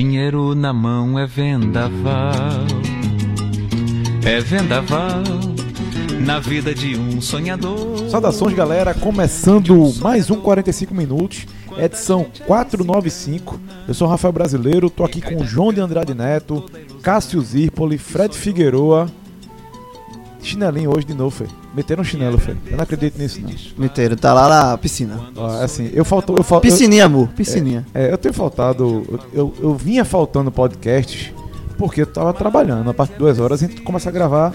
Dinheiro na mão é vendaval. É vendaval na vida de um sonhador. Saudações, galera. Começando mais um 45 minutos, edição 495. Eu sou Rafael Brasileiro, tô aqui com João de Andrade Neto, Cássio Zirpoli, Fred Figueroa. Chinelinho hoje de novo, Fê. Meteram um chinelo, Fê. Eu não acredito nisso, não. Meteram, tá lá na piscina. Ó, assim, eu faltou. Eu fal, Piscininha, amor, piscininha. É, eu tenho faltado. Eu, eu, eu vinha faltando podcasts porque eu tava trabalhando. A partir de duas horas a gente começa a gravar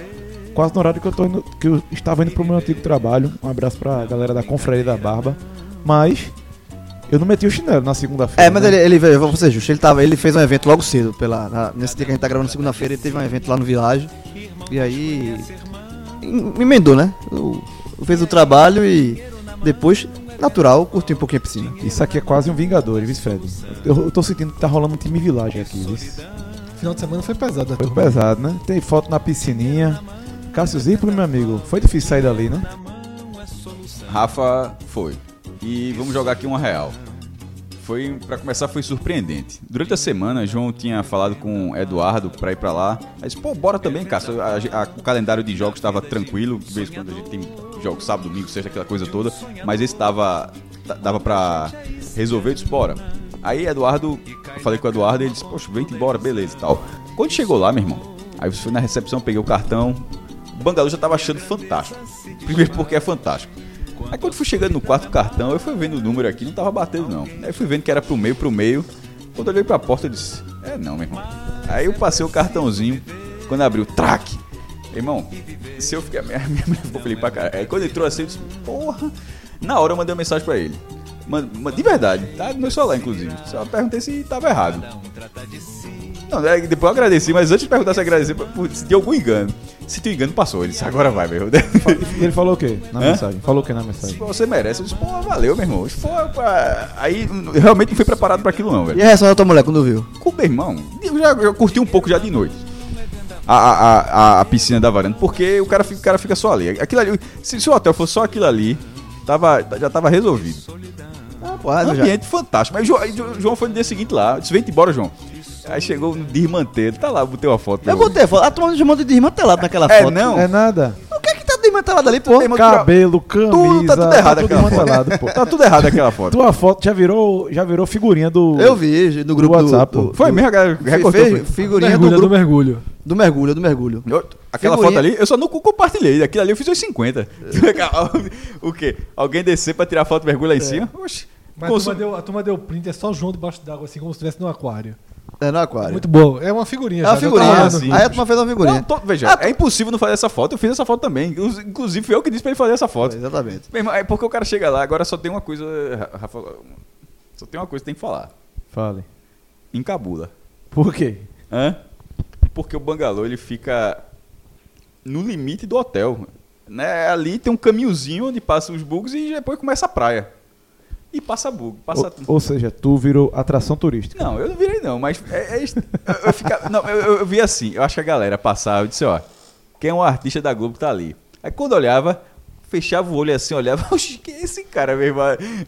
quase no horário que eu, tô indo, que eu estava indo pro meu antigo trabalho. Um abraço pra galera da Confraria da Barba. Mas eu não meti o chinelo na segunda-feira. É, mas né? ele, ele veio, vou ser justo, ele, tava, ele fez um evento logo cedo. Pela, na- nesse dia que a gente tá gravando segunda-feira, ele teve um evento lá no Village. E aí. Em- Emendou, né? O- Fez o trabalho e depois, natural, curti um pouquinho a piscina. Isso aqui é quase um Vingador, viu, Fred? Eu, eu tô sentindo que tá rolando um time Village aqui, viu? Final de semana foi pesado, né? Foi turma? pesado, né? Tem foto na piscininha. Cássio Zirpoli, meu amigo, foi difícil sair dali, né? Rafa foi. E vamos jogar aqui uma real. Foi, para começar, foi surpreendente. Durante a semana, João tinha falado com o Eduardo pra ir pra lá. Aí disse, pô, bora também, Cássio. A- a- o calendário de jogos estava tranquilo. De vez em quando a gente tem jogos sábado, domingo, sexta, aquela coisa toda. Mas esse tava, dava pra resolver, disse, bora. Aí, Eduardo, eu falei com o Eduardo e ele disse, poxa, vem embora, beleza e tal. Quando chegou lá, meu irmão, aí você foi na recepção, peguei o cartão. O Bangalô já tava achando fantástico. Primeiro porque é fantástico. Aí quando fui chegando no quarto cartão, eu fui vendo o número aqui, não tava batendo não. Aí fui vendo que era pro meio, pro meio. Quando eu olhei pra porta, eu disse, é não, meu irmão. Aí eu passei o cartãozinho, quando abriu, traque. Irmão, se eu ficar. Minha, minha mulher ficou pra caralho. Aí quando entrou assim, eu disse, porra. Na hora eu mandei uma mensagem pra ele. De verdade, tá no meu celular, inclusive. Só perguntei se tava errado. Não, é, depois eu agradeci, mas antes de perguntar se agradecer, por- se tinha algum engano. Se tem engano, passou. Ele disse, agora vai, meu. E ele falou o quê na Hã? mensagem? Falou o quê na mensagem? Pô, Você merece. Eu disse, pô, valeu, meu irmão. Eu disse, pô, pá. Aí eu realmente não fui preparado pra aquilo, não, E velho. a reação da tua mulher quando viu? Com meu irmão, eu já eu curti um pouco já de noite. A, a, a, a piscina da varanda, porque o cara, fica- o cara fica só ali. Aquilo ali se, se o hotel fosse só aquilo ali, tava, já tava resolvido. Ah, pô, ah, já. Ambiente fantástico. Mas João, aí Jo- João foi no dia seguinte lá. Eu disse, vem embora, João. Aí chegou no desmanteiro. Tá lá, botei uma foto. Eu botei a foto. A turma chamou de desmantelado naquela É, foto. não. É nada. O que é que tá desmantelado ali, pô? Cabelo, camisa. Tudo, tá tudo errado tudo aquela foto. desmantelado, pô. Tá tudo errado aquela foto. Tua foto já virou, já virou figurinha do. Eu vi no grupo do WhatsApp, do, pô. Foi do- mesmo, a galera fez foi. figurinha do Mergulho, do grupo mergulho. do mergulho, do mergulho. Eu- aquela Figurinha. foto ali, eu só não compartilhei. Aquilo ali eu fiz os 50. o quê? Alguém descer pra tirar foto mergulho lá em cima? Oxi. Mas Consum- a, turma deu, a turma deu print, é só João debaixo d'água, assim, como se estivesse no aquário. É no aquário. Muito bom. É uma figurinha é uma já, figurinha. tá. Aí a turma fez uma figurinha. Não, tô- veja, é impossível não fazer essa foto. Eu fiz essa foto também. Inclu- Inclusive, fui eu que disse pra ele fazer essa foto. Exatamente. Meu irmão, é porque o cara chega lá, agora só tem uma coisa, Ra- Rafa. Só tem uma coisa que tem que falar. Fale. Encabula. Por quê? Hã? Porque o bangalô ele fica no limite do hotel. Né? Ali tem um caminhozinho onde passa os bugs e depois começa a praia. E passa bug. Passa... Ou, ou seja, tu virou atração turística. Não, eu não virei não, mas é, é eu, eu, fica- não, eu, eu- eu vi assim, eu acho que a galera passava, eu disse, ó, quem é um artista da Globo que tá ali. Aí quando eu olhava, fechava o olho assim, olhava, oxe, que é esse cara mesmo?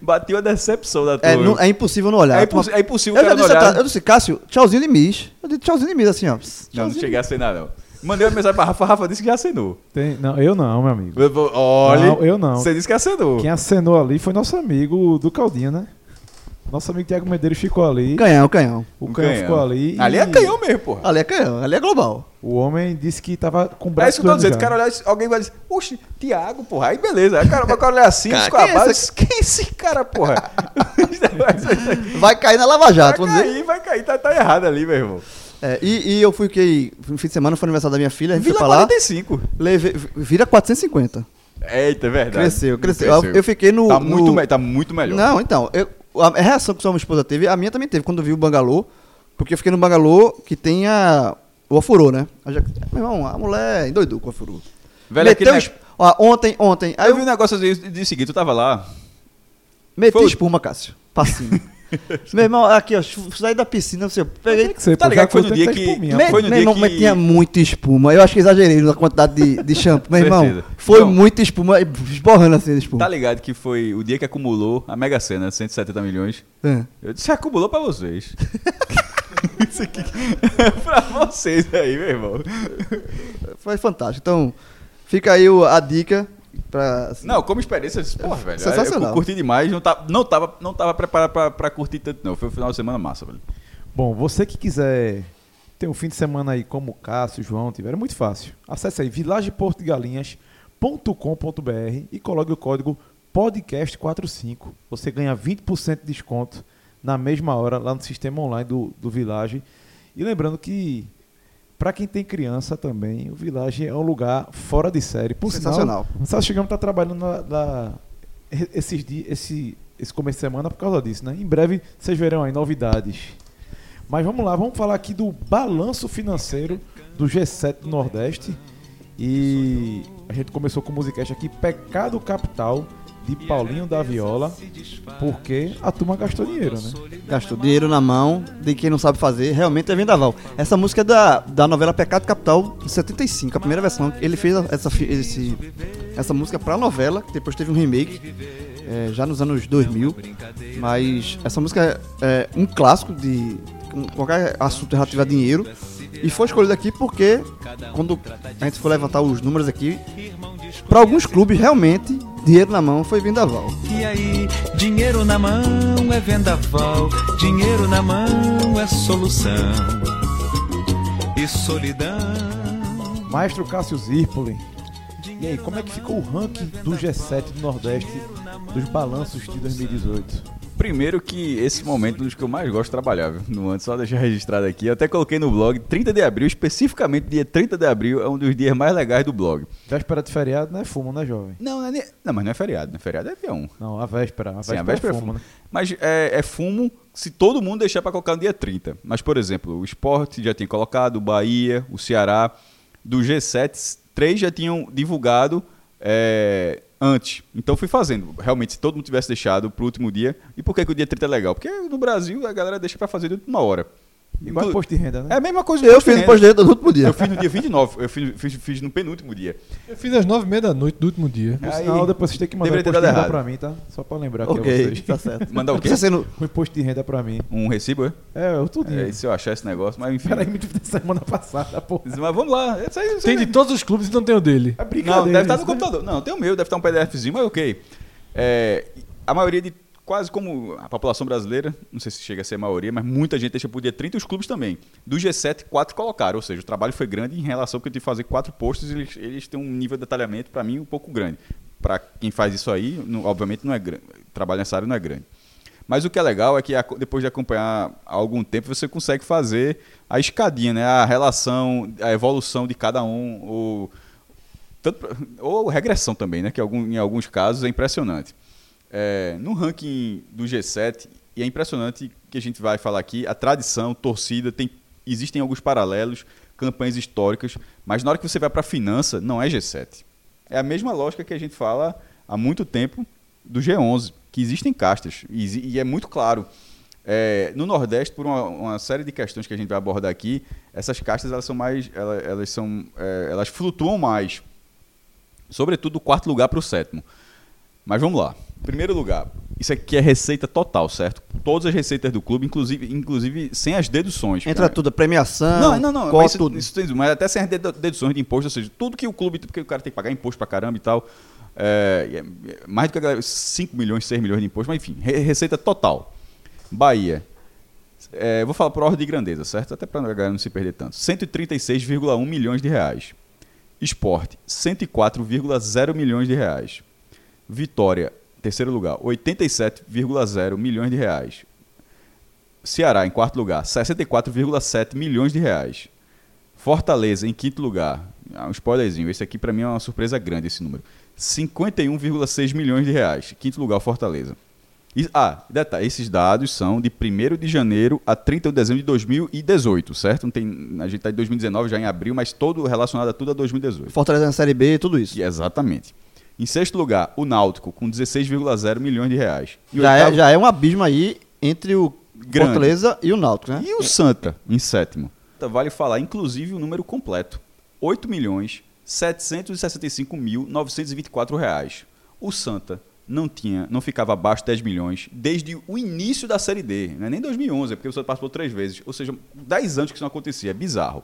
Bateu a decepção da turma. É, não- é impossível não olhar. É é impossível eu, cara não disse, olhar. eu disse, Cássio, tchauzinho de Miss. Eu disse tchauzinho de Miss, assim, ó. Não, não Tchauzinho. cheguei a acenar não. Mandei uma mensagem pra Rafa, Rafa disse que já acenou. Tem- não, eu não, meu amigo. Olha, Não, eu não. Você disse que acenou. Quem acenou ali foi nosso amigo do Caldinho, né? Nosso amigo Tiago Medeiros ficou ali. Canhão, canhão. O Um canhão ficou ali. e Ali é canhão mesmo, porra. Ali é canhão, ali é global. O homem disse que tava com o É braço isso que eu tô dizendo. O cara olhar, alguém vai dizer, oxe, Tiago, porra. Aí beleza. Aí o cara vai olhar assim, Cara, com a quem é base. esse Quem é esse cara, porra? Vai cair na Lava vai Jato, vamos dizer. cair, vai cair. Tá, tá errado ali, meu irmão. É, e, e eu fui que no fim de semana foi aniversário da minha filha, a gente Vila foi pra lá. 45. Levei, vira 450. Eita, é verdade. Cresceu, cresceu. Eu- eu fiquei no- Tá, no- Muito, me- tá muito melhor. Não, então, eu- a reação que sua esposa teve, a minha também teve quando eu vi o bangalô, porque eu fiquei no bangalô que tem a, o ofurô, né? Já- meu irmão, a mulher endoidou com o ofurô. Velho, meteu aquele ó, ontem, ontem, aí eu eu, vi um negócio assim, de seguinte, tu tava lá. meti foi o- espuma, Cássio, passinho. meu irmão, aqui, ó, saí da piscina, eu peguei... Tem que ser, Tá ligado que foi no tem dia que- foi no meu dia irmão, que- mas tinha muita espuma. Eu acho que exagerei na quantidade de, de shampoo. Meu irmão, foi Não. muita espuma, esborrando assim de espuma. Tá ligado que foi o dia que acumulou a Mega Sena, 170 milhões. É. Eu disse, acumulou pra vocês. Isso aqui é pra vocês aí, meu irmão. Foi fantástico. Então, fica aí a dica pra. Não, como experiência, porra, velho. Sensacional. Eu curti demais, não, tá, não, tava, não tava preparado pra, pra curtir tanto, não. Foi um final de semana massa, velho. Bom, você que quiser ter um fim de semana aí como o Cássio, o João tiveram, é muito fácil. Acesse aí vilageportogalinhas.com.br e coloque o código podcast45. Você ganha 20% de desconto na mesma hora lá no sistema online do, do Village. E lembrando que para quem tem criança também, o Village é um lugar fora de série. Por Sensacional. Sinal, o Sá Chegamos está trabalhando na, na- esses dias, esse, esse começo de semana por causa disso, né? Em breve vocês verão aí novidades. Mas vamos lá, vamos falar aqui do balanço financeiro do G7 do Nordeste. E a gente começou com o musicast aqui, Pecado Capital, de Paulinho da Viola, porque a turma gastou dinheiro, né? Gastou dinheiro na mão de quem não sabe fazer, realmente é vendaval. Essa música é da, da novela Pecado Capital de 75, a primeira versão. Ele fez essa, esse, essa música pra novela, que depois teve um remake, é, já nos anos 2000. Mas essa música é, é um clássico de qualquer assunto relativo a dinheiro. E foi escolhido aqui porque, quando a gente for levantar os números aqui, para alguns clubes, realmente, dinheiro na mão foi vendaval. E aí, dinheiro na mão é vendaval, dinheiro na mão é solução. E solidão. Maestro Cássio Zirpoli. E aí, como é que ficou o ranking do G7 do Nordeste dos balanços de 2018? Primeiro que esse momento é um dos que eu mais gosto de trabalhar, viu? No ano, só deixar registrado aqui. Eu até coloquei no blog, 30 de abril, especificamente dia 30 de abril, é um dos dias mais legais do blog. Véspera de feriado não é fumo, né, jovem? Não, não, é não mas não é feriado, né? Feriado é dia 1. Não, a véspera. A Sim, véspera, a véspera é é fumo, fumo. né? Mas é, é fumo se todo mundo deixar pra colocar no dia 30. Mas, por exemplo, o Sport já tinha colocado, o Bahia, o Ceará. Do G7, três já tinham divulgado é, antes. Então fui fazendo. Realmente, se todo mundo tivesse deixado pro último dia. E por que, que o dia 30 é legal? Porque no Brasil a galera deixa pra fazer de última hora. Igual Inclu- imposto de renda, né? É a mesma coisa Eu imposto fiz de depois renda. dele do último dia. Eu fiz no dia 29. Eu fiz, fiz, fiz no penúltimo dia. Eu fiz às nove e meia da noite do último dia. Aí, sinal, depois vocês têm que mandar o deveria ter imposto de dado renda pra mim, tá? Só pra lembrar aqui a Ok, vocês. tá certo. Mandar o quê? no- O imposto de renda pra mim. Um recibo, é? É, eu tudinho. É, se eu achar esse negócio, mas enfim. Peraí, me da semana passada, pô. Mas vamos lá. Isso aí, isso Tem aí- de todos os clubes e não tem o dele. É brincadeira. Não, deve estar no isso, né? computador. Não, tem o meu, deve estar um PDFzinho, mas ok. É, a maioria de. Quase como a população brasileira, não sei se chega a ser a maioria, mas muita gente deixa por dia 30 e os clubes também. Do G7, quatro colocaram, ou seja, o trabalho foi grande em relação que eu tive que fazer quatro posts, eles, eles têm um nível de detalhamento, para mim, um pouco grande. Para quem faz isso aí, não- obviamente não é grande. Trabalho nessa área não é grande. Mas o que é legal é que depois de acompanhar algum tempo, você consegue fazer a escadinha, né? A relação, a evolução de cada um, o, tanto ou regressão também, né? Que em alguns casos é impressionante. É, no ranking do G7, e é impressionante que a gente vai falar aqui, a tradição, torcida, tem, existem alguns paralelos, campanhas históricas, mas na hora que você vai para a finança, não é G7. É a mesma lógica que a gente fala há muito tempo do G11, que existem castas, e, e é muito claro. É, no Nordeste, por uma, uma série de questões que a gente vai abordar aqui, essas castas elas são mais, elas, elas são, é, elas flutuam mais, sobretudo do quarto lugar para o sétimo. Mas vamos lá. Primeiro lugar, isso aqui é receita total, certo? Todas as receitas do clube, inclusive, inclusive sem as deduções. Entra cara. tudo, premiação, Não, não, não. cota, Mas, isso, tudo. isso tem- mas até sem as dedu- deduções de imposto, ou seja, tudo que o clube, porque o cara tem que pagar imposto pra caramba e tal. é, é- é mais do que a galera, 5 milhões, 6 milhões de imposto, mas enfim, re- receita total. Bahia. É, vou falar por ordem de grandeza, certo? Até para a galera não se perder tanto. 136,1 milhões de reais. Esporte, 104,0 milhões de reais. Vitória, terceiro lugar, 87,0 milhões de reais. Ceará, em quarto lugar, 64,7 milhões de reais. Fortaleza, em quinto lugar, ah, um spoilerzinho, esse aqui para mim é uma surpresa grande, esse número. 51,6 milhões de reais. Quinto lugar, Fortaleza. E- ah, detalhe, esses dados são de 1 de janeiro a 30 de dezembro de 2018, certo? Não tem, a gente está em 2019, já em abril, mas todo relacionado a tudo a 2018. Fortaleza na Série B, tudo isso. E- Exatamente. Em sexto lugar, o Náutico, com 16,0 milhões de reais. E Já é, oitavo- já é um abismo aí entre o Grande. Fortaleza e o Náutico, né? E o Santa, em sétimo. Vale falar, inclusive, o número completo. 8 milhões 765.924 reais. O Santa não tinha, não ficava abaixo de 10 milhões desde o início da Série D. Não é nem 2011, é porque o Santos participou três vezes. Ou seja, 10 anos que isso não acontecia. É bizarro.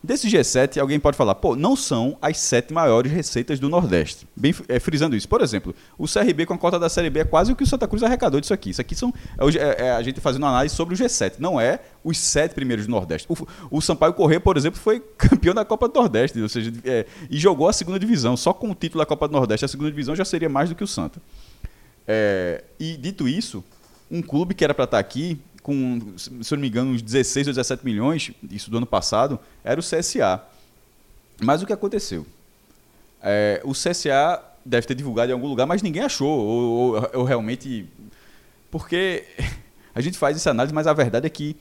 Desse G7, alguém pode falar, pô, não são as sete maiores receitas do Nordeste. Bem é, frisando isso. Por exemplo, o CRB com a cota da Série B é quase o que o Santa Cruz arrecadou disso aqui. Isso aqui são é, é, é a gente fazendo análise sobre o G7, não é os sete primeiros do Nordeste. O, o Sampaio Corrêa, por exemplo, foi campeão da Copa do Nordeste, ou seja, é, e jogou a segunda divisão. Só com o título da Copa do Nordeste, a segunda divisão já seria mais do que o Santa. É, e dito isso, um clube que era para estar aqui com, se não me engano, uns 16 ou 17 milhões, isso do ano passado, era o CSA. Mas o que aconteceu? É, o CSA deve ter divulgado em algum lugar, mas ninguém achou, ou, ou, ou realmente. Porque a gente faz essa análise, mas a verdade é que,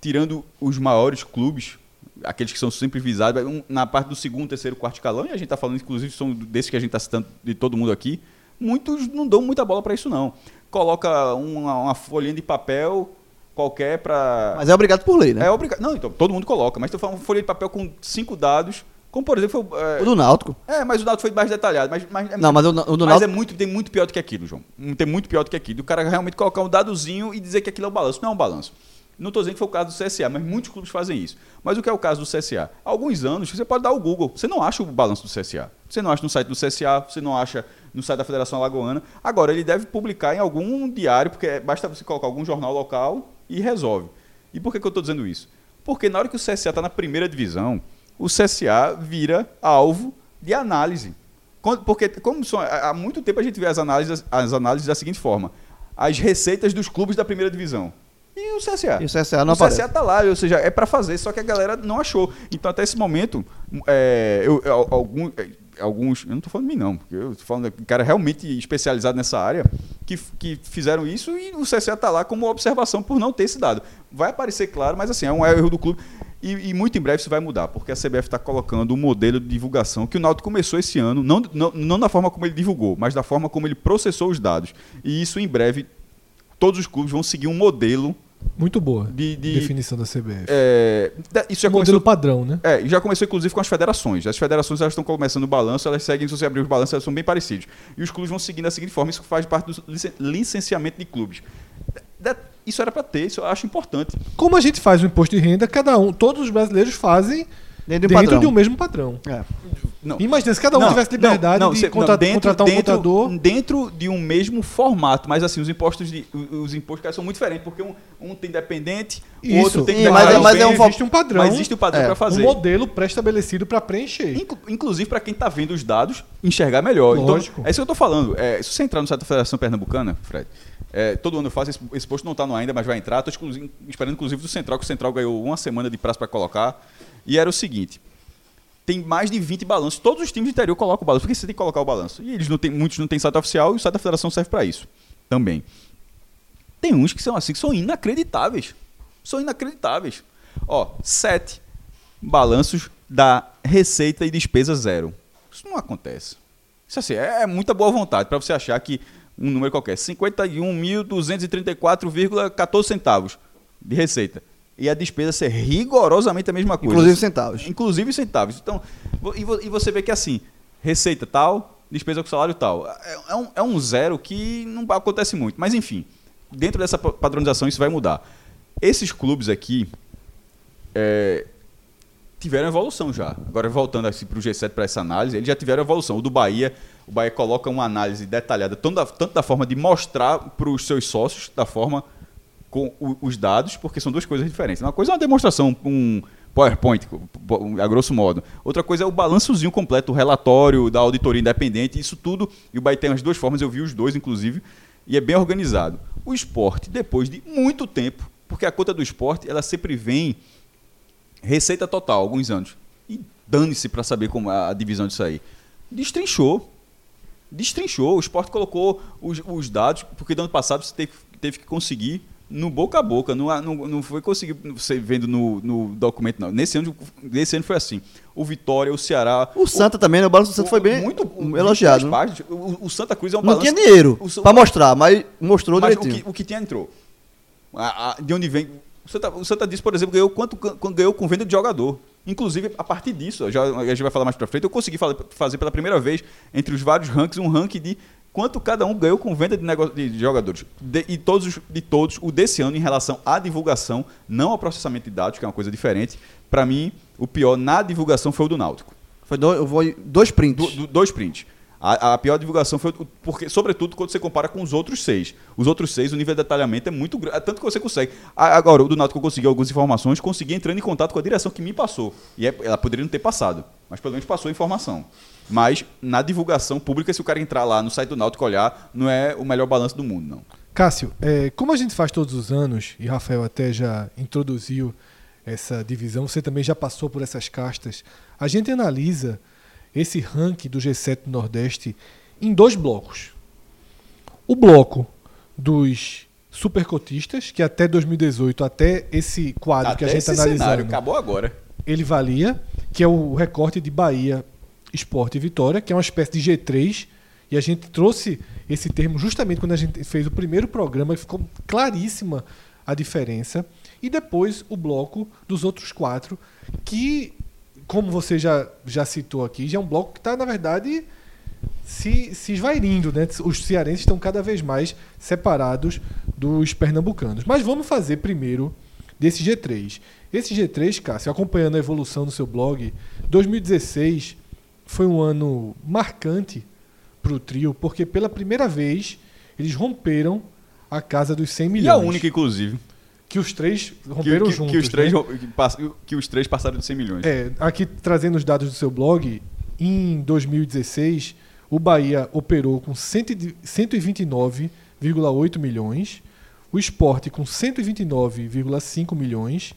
tirando os maiores clubes, aqueles que são sempre visados, na parte do segundo, terceiro, quarto escalão, e a gente está falando, inclusive, são desses que a gente está citando de todo mundo aqui, muitos não dão muita bola para isso, não. Coloca uma, uma folhinha de papel qualquer para. Mas é obrigado por lei, né? É obrigado. Não, então, todo mundo coloca. Mas tu fala uma folha de papel com cinco dados. Como, por exemplo, foi, é... O do Náutico. É, mas o Náutico foi mais detalhado. Mas, mas é não, mas o, o do Náutico... Mas é muito, tem muito pior do que aquilo, João. Tem muito pior do que aquilo. O cara realmente colocar um dadozinho e dizer que aquilo é um balanço. Não é um balanço. Não estou dizendo que foi o caso do CSA, mas muitos clubes fazem isso. Mas o que é o caso do CSA? Há alguns anos, você pode dar o Google. Você não acha o balanço do CSA. Você não acha no site do CSA, você não acha no site da Federação Alagoana. Agora, ele deve publicar em algum diário, porque basta você colocar algum jornal local e resolve. E por que, que eu estou dizendo isso? Porque na hora que o CSA está na primeira divisão, o CSA vira alvo de análise. Porque como são, há muito tempo a gente vê as análises, as análises da seguinte forma: as receitas dos clubes da primeira divisão. E o CSA? E o CSA não o aparece. CSA tá lá, ou seja, é para fazer, só que a galera não achou. Então, até esse momento, é, eu, algum, alguns, eu não estou falando de mim não, porque eu estou falando de cara realmente especializado nessa área, que, que fizeram isso e o CSA está lá como observação por não ter esse dado. Vai aparecer claro, mas assim, é um erro do clube. E, e muito em breve isso vai mudar, porque a CBF está colocando um modelo de divulgação que o Náutico começou esse ano, não, não, não da forma como ele divulgou, mas da forma como ele processou os dados. E isso em breve, todos os clubes vão seguir um modelo muito boa. De, de definição da CBF. É, isso já um começou, modelo padrão, né? É, já começou inclusive com as federações. As federações elas estão começando o balanço, elas seguem, se você abrir os balanços, elas são bem parecidos. E os clubes vão seguindo da seguinte forma, isso faz parte do licenciamento de clubes. Isso era para ter, isso eu acho importante. Como a gente faz o imposto de renda, cada um, todos os brasileiros fazem dentro, dentro de um mesmo padrão. É. Não. Imagina se cada um não, tivesse liberdade não, não, de contra, dentro, contratar um dentro, contador. Dentro de um mesmo formato, mas assim, os impostos de, os impostos são muito diferentes, porque um, um tem dependente, o outro tem Sim, mas, mas é um existe um padrão. Mas existe um padrão é, para fazer. Um modelo pré-estabelecido para preencher. Inclu, inclusive para quem está vendo os dados, enxergar melhor. Então, Lógico. Então, é isso que eu estou falando. É, se você entrar no site da Federação Pernambucana, Fred, é, todo ano eu faço, esse, esse post não está no ainda, mas vai entrar. Estou esperando, inclusive, do Central, que o Central ganhou uma semana de prazo para colocar. E era o seguinte: tem mais de 20 balanços. Todos os times de interior colocam o balanço. Por que você tem que colocar o balanço? E eles não tem, muitos não têm site oficial e o site da federação serve para isso também. Tem uns que são assim, que são inacreditáveis. São inacreditáveis. Ó, sete balanços da receita e despesa zero. Isso não acontece. Isso assim, é, é muita boa vontade para você achar que um número qualquer, 51.234,14 centavos de receita e a despesa ser rigorosamente a mesma coisa. Inclusive centavos. Inclusive centavos. Então, e você vê que assim, receita tal, despesa com salário tal. É, é, um, é um zero que não acontece muito. Mas enfim, dentro dessa padronização isso vai mudar. Esses clubes aqui é, tiveram evolução já. Agora, voltando assim, para o G7, para essa análise, eles já tiveram evolução. O do Bahia, o Bahia coloca uma análise detalhada, tanto da, tanto da forma de mostrar para os seus sócios, da forma com os dados, porque são duas coisas diferentes. Uma coisa é uma demonstração, um PowerPoint, a grosso modo. Outra coisa é o balançozinho completo, o relatório da auditoria independente, isso tudo. E o Bahia tem as duas formas, eu vi os dois, inclusive, e é bem organizado. O esporte, depois de muito tempo, porque a conta do esporte, ela sempre vem receita total, alguns anos. E dane-se para saber como a divisão disso aí. Destrinchou. Destrinchou. O esporte colocou os, os dados, porque no ano passado você teve, teve que conseguir no boca a boca, não, não, não foi conseguir você vendo no, no documento, não. Nesse ano, nesse ano foi assim. O Vitória, o Ceará. O Santa o, também, né? O balanço do Santa o, foi bem muito elogiado. Né? Páginas, o, o, Santa Cruz é um Não tinha dinheiro para mostrar, mas mostrou mas direitinho. O que, o que tinha entrou. A, a, de onde vem. O Santa, o Santa disse, por exemplo, ganhou quanto ganhou com venda de jogador. Inclusive, a partir disso, já, a gente vai falar mais para frente, eu consegui fazer pela primeira vez, entre os vários rankings, um ranking de quanto cada um ganhou com venda de, negócio, de jogadores. De, e todos, de todos, o desse ano, em relação à divulgação, não ao processamento de dados, que é uma coisa diferente, para mim, o pior na divulgação foi o do Náutico. Foi do, vou, dois prints. Do, do, dois prints. A, a, pior divulgação foi porque, sobretudo, quando você compara com os outros seis. Os outros seis, o nível de detalhamento é muito grande, é tanto que você consegue. Agora, o do Náutico eu consegui algumas informações, consegui entrando em contato com a direção que me passou. E é, ela poderia não ter passado, mas pelo menos passou a informação. Mas na divulgação pública, se o cara entrar lá no site do Náutico olhar, não é o melhor balanço do mundo, não. Cássio, é, como a gente faz todos os anos, e Rafael até já introduziu essa divisão, você também já passou por essas castas, a gente analisa esse ranking do G7 do Nordeste em dois blocos. O bloco dos supercotistas, que até 2018, até esse quadro até que a gente está analisando. Cenário, acabou agora. Ele valia, que é o recorte de Bahia, Esporte Vitória, que é uma espécie de G3. E a gente trouxe esse termo justamente quando a gente fez o primeiro programa, que ficou claríssima a diferença. E depois o bloco dos outros quatro, que como você já, já citou aqui, já é um bloco que está, na verdade, se, se esvairindo. Né? Os cearenses estão cada vez mais separados dos pernambucanos. Mas vamos fazer primeiro desse G3. Esse G3, Cássio, acompanhando a evolução do seu blog, 2016 foi um ano marcante para o trio, porque pela primeira vez eles romperam a casa dos 100 milhões. E a única, inclusive. Que os três romperam que, que, juntos. Que os, três, né? que, os três passaram de 100 milhões. É, aqui trazendo os dados do seu blog, em 2016, o Bahia operou com 129,8 milhões, o Esporte com 129,5 milhões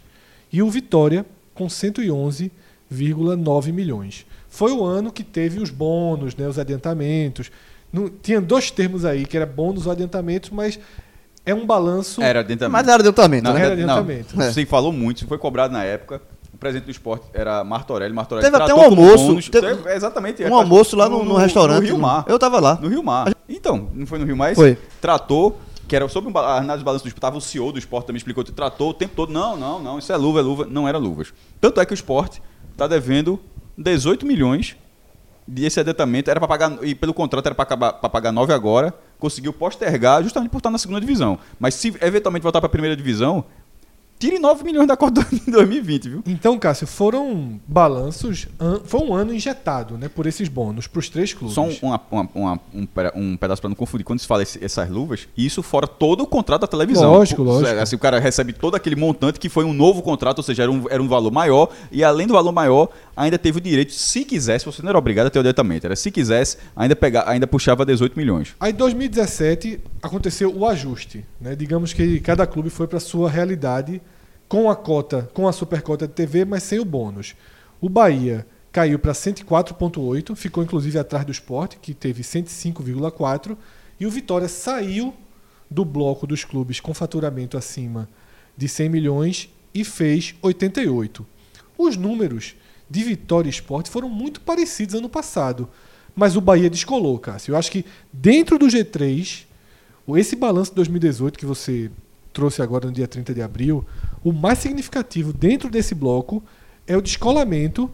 e o Vitória com 111,9 milhões. Foi o ano que teve os bônus, né, os adiantamentos. Não, tinha dois termos aí, que era bônus ou adiantamentos, mas é um balanço. Era adiantamento. Mas era adiantamento, não, né? Era adiantamento. Não, é. Você falou muito, isso foi cobrado na época. O presidente do esporte era Martorelli. Martorelli teve até um almoço. Teve, teve, exatamente. Um almoço lá no, no, no restaurante. No Rio Mar. Eu tava lá. No Rio Mar. Então, não foi no Rio Mar? Foi. Tratou que era sobre a análise de balanço do esporte, o CEO do esporte também explicou, tratou o tempo todo, não, não, não, isso é luva, é luva, não era luvas. Tanto é que o esporte está devendo 18 milhões de esse adiantamento, era para pagar, e pelo contrato era para pagar 9 agora, conseguiu postergar justamente por estar na segunda divisão. Mas se eventualmente voltar para a primeira divisão, tire 9 milhões da cota em 2020, viu? Então, Cássio, foram balanços. Foi um ano injetado né, por esses bônus para os três clubes. Só uma, uma, uma, um, um, pedaço para não confundir. Quando se fala esse, essas luvas, isso fora todo o contrato da televisão. Lógico, lógico. Assim, o cara recebe todo aquele montante que foi um novo contrato, ou seja, era um, era um valor maior. E além do valor maior, ainda teve o direito, se quisesse, você não era obrigado a ter o adiantamento, era se quisesse, ainda, pegar, ainda puxava 18 milhões. Aí em 2017 aconteceu o ajuste. Né? Digamos que cada clube foi para sua realidade com a cota, com a supercota de TV, mas sem o bônus. O Bahia caiu para 104,8, ficou inclusive atrás do Sport, que teve 105,4, e o Vitória saiu do bloco dos clubes com faturamento acima de 100 milhões e fez 88. Os números de Vitória e Sport foram muito parecidos ano passado, mas o Bahia descolou, Cássio. Eu acho que dentro do G3, esse balanço de 2018 que você trouxe agora no dia 30 de abril, o mais significativo dentro desse bloco é o descolamento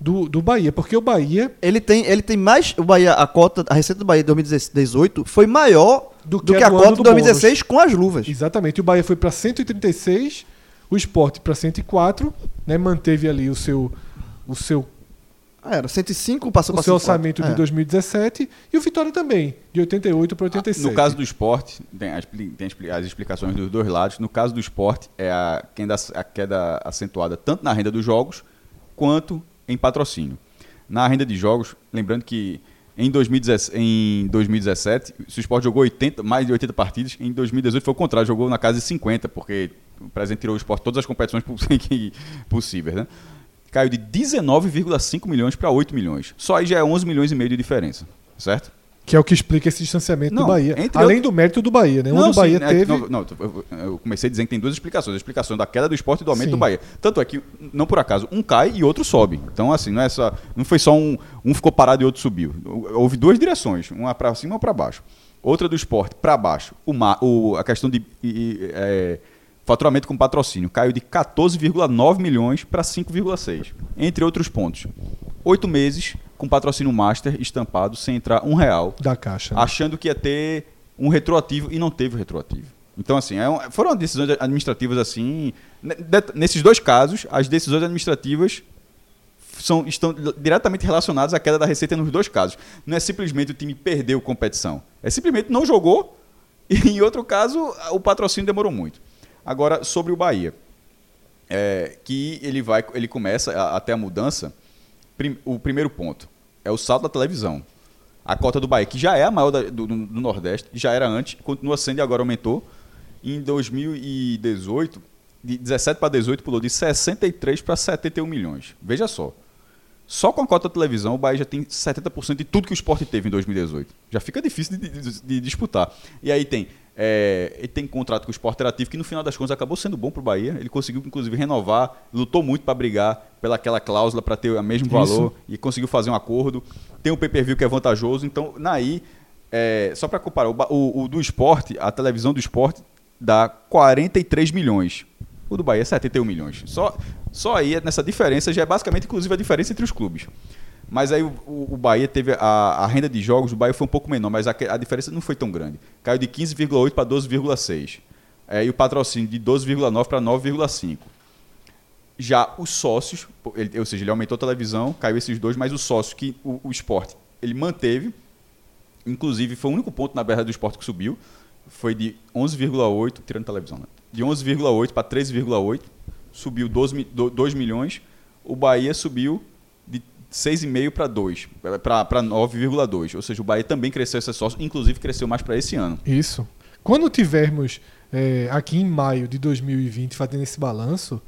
do, do Bahia, porque o Bahia. Ele tem, ele tem mais. O Bahia, a cota, a receita do Bahia de 2018 foi maior do que, do que a, cota de 2016 bônus. com as luvas. Exatamente. O Bahia foi para 136, o esporte para 104, né, manteve ali o seu, o seu ah, era 105, passou para O seu orçamento de é. 2017 e o Vitória também, de 88 para 86. No caso do esporte, tem as, tem as explicações dos dois lados. No caso do esporte, é a queda, a queda acentuada tanto na renda dos jogos quanto em patrocínio. Na renda de jogos, lembrando que em 2017, em 2017 se o esporte jogou 80, mais de 80 partidas, em 2018 foi o contrário, jogou na casa de 50, porque o presente tirou o esporte todas as competições possíveis. Né? Caiu de 19,5 milhões para 8 milhões. Só aí já é 11 milhões e meio de diferença, certo? Que é o que explica esse distanciamento não, do Bahia. Além eu... do mérito do Bahia, né? Não, Onde o Bahia sim, é teve. Não, não, eu comecei dizendo que tem duas explicações. A explicação da queda do esporte e do aumento sim. do Bahia. Tanto é que, não por acaso, um cai e outro sobe. Então, assim, não, é só, não foi só um. Um ficou parado e outro subiu. Houve duas direções, uma para cima e uma para baixo. Outra do esporte para baixo, o, o, a questão de. E, é, Faturamento com patrocínio caiu de 14,9 milhões para 5,6, entre outros pontos. oito meses com patrocínio master estampado sem entrar um real, Da caixa. né? achando que ia ter um retroativo e não teve o retroativo. Então, assim, é um- foram decisões administrativas assim. Nesses dois casos, as decisões administrativas são, estão diretamente relacionadas à queda da receita nos dois casos. Não é simplesmente o time perdeu competição. É simplesmente não jogou e, em outro caso, o patrocínio demorou muito. Agora, sobre o Bahia. É, que ele vai, ele começa a- até a mudança. prim- o primeiro ponto é o salto da televisão. A cota do Bahia, que já é a maior da- do, do- Nordeste, já era antes, continua sendo e agora aumentou. Em 2018, de 17 para 18, pulou de 63 para 71 milhões. Veja só. Só com a cota da televisão, o Bahia já tem 70% de tudo que o esporte teve em 2018. Já fica difícil de, de- de disputar. E aí tem, é, ele tem contrato com o Esporte Interativo, que no final das contas acabou sendo bom para o Bahia. Ele conseguiu, inclusive, renovar, lutou muito para brigar pelaquela cláusula para ter o mesmo valor e conseguiu fazer um acordo. Tem o pay-per-view que é vantajoso. Então, naí, é, só para comparar, o, o- o do esporte, a televisão do esporte dá 43 milhões. O do Bahia é 71 milhões. Só, só aí, nessa diferença, já é basicamente, inclusive, a diferença entre os clubes. Mas aí o, o- Bahia teve a, a renda de jogos, o Bahia foi um pouco menor, mas a, a diferença não foi tão grande. Caiu de 15,8 para 12,6. É, e o patrocínio de 12,9 para 9,5. Já os sócios, ele- ou seja, ele aumentou a televisão, caiu esses dois, mas o sócio que o, o esporte ele manteve, inclusive foi o único ponto na berra do esporte que subiu, foi de 11,8, tirando televisão, né? De 11,8 para 13,8, subiu 12, mi- do- 2 milhões. O Bahia subiu 6,5 para 2, para 9,2. Ou seja, o Bahia também cresceu esse sócio, inclusive cresceu mais para esse ano. Isso. Quando tivermos é, aqui em maio de 2020 fazendo esse balanço,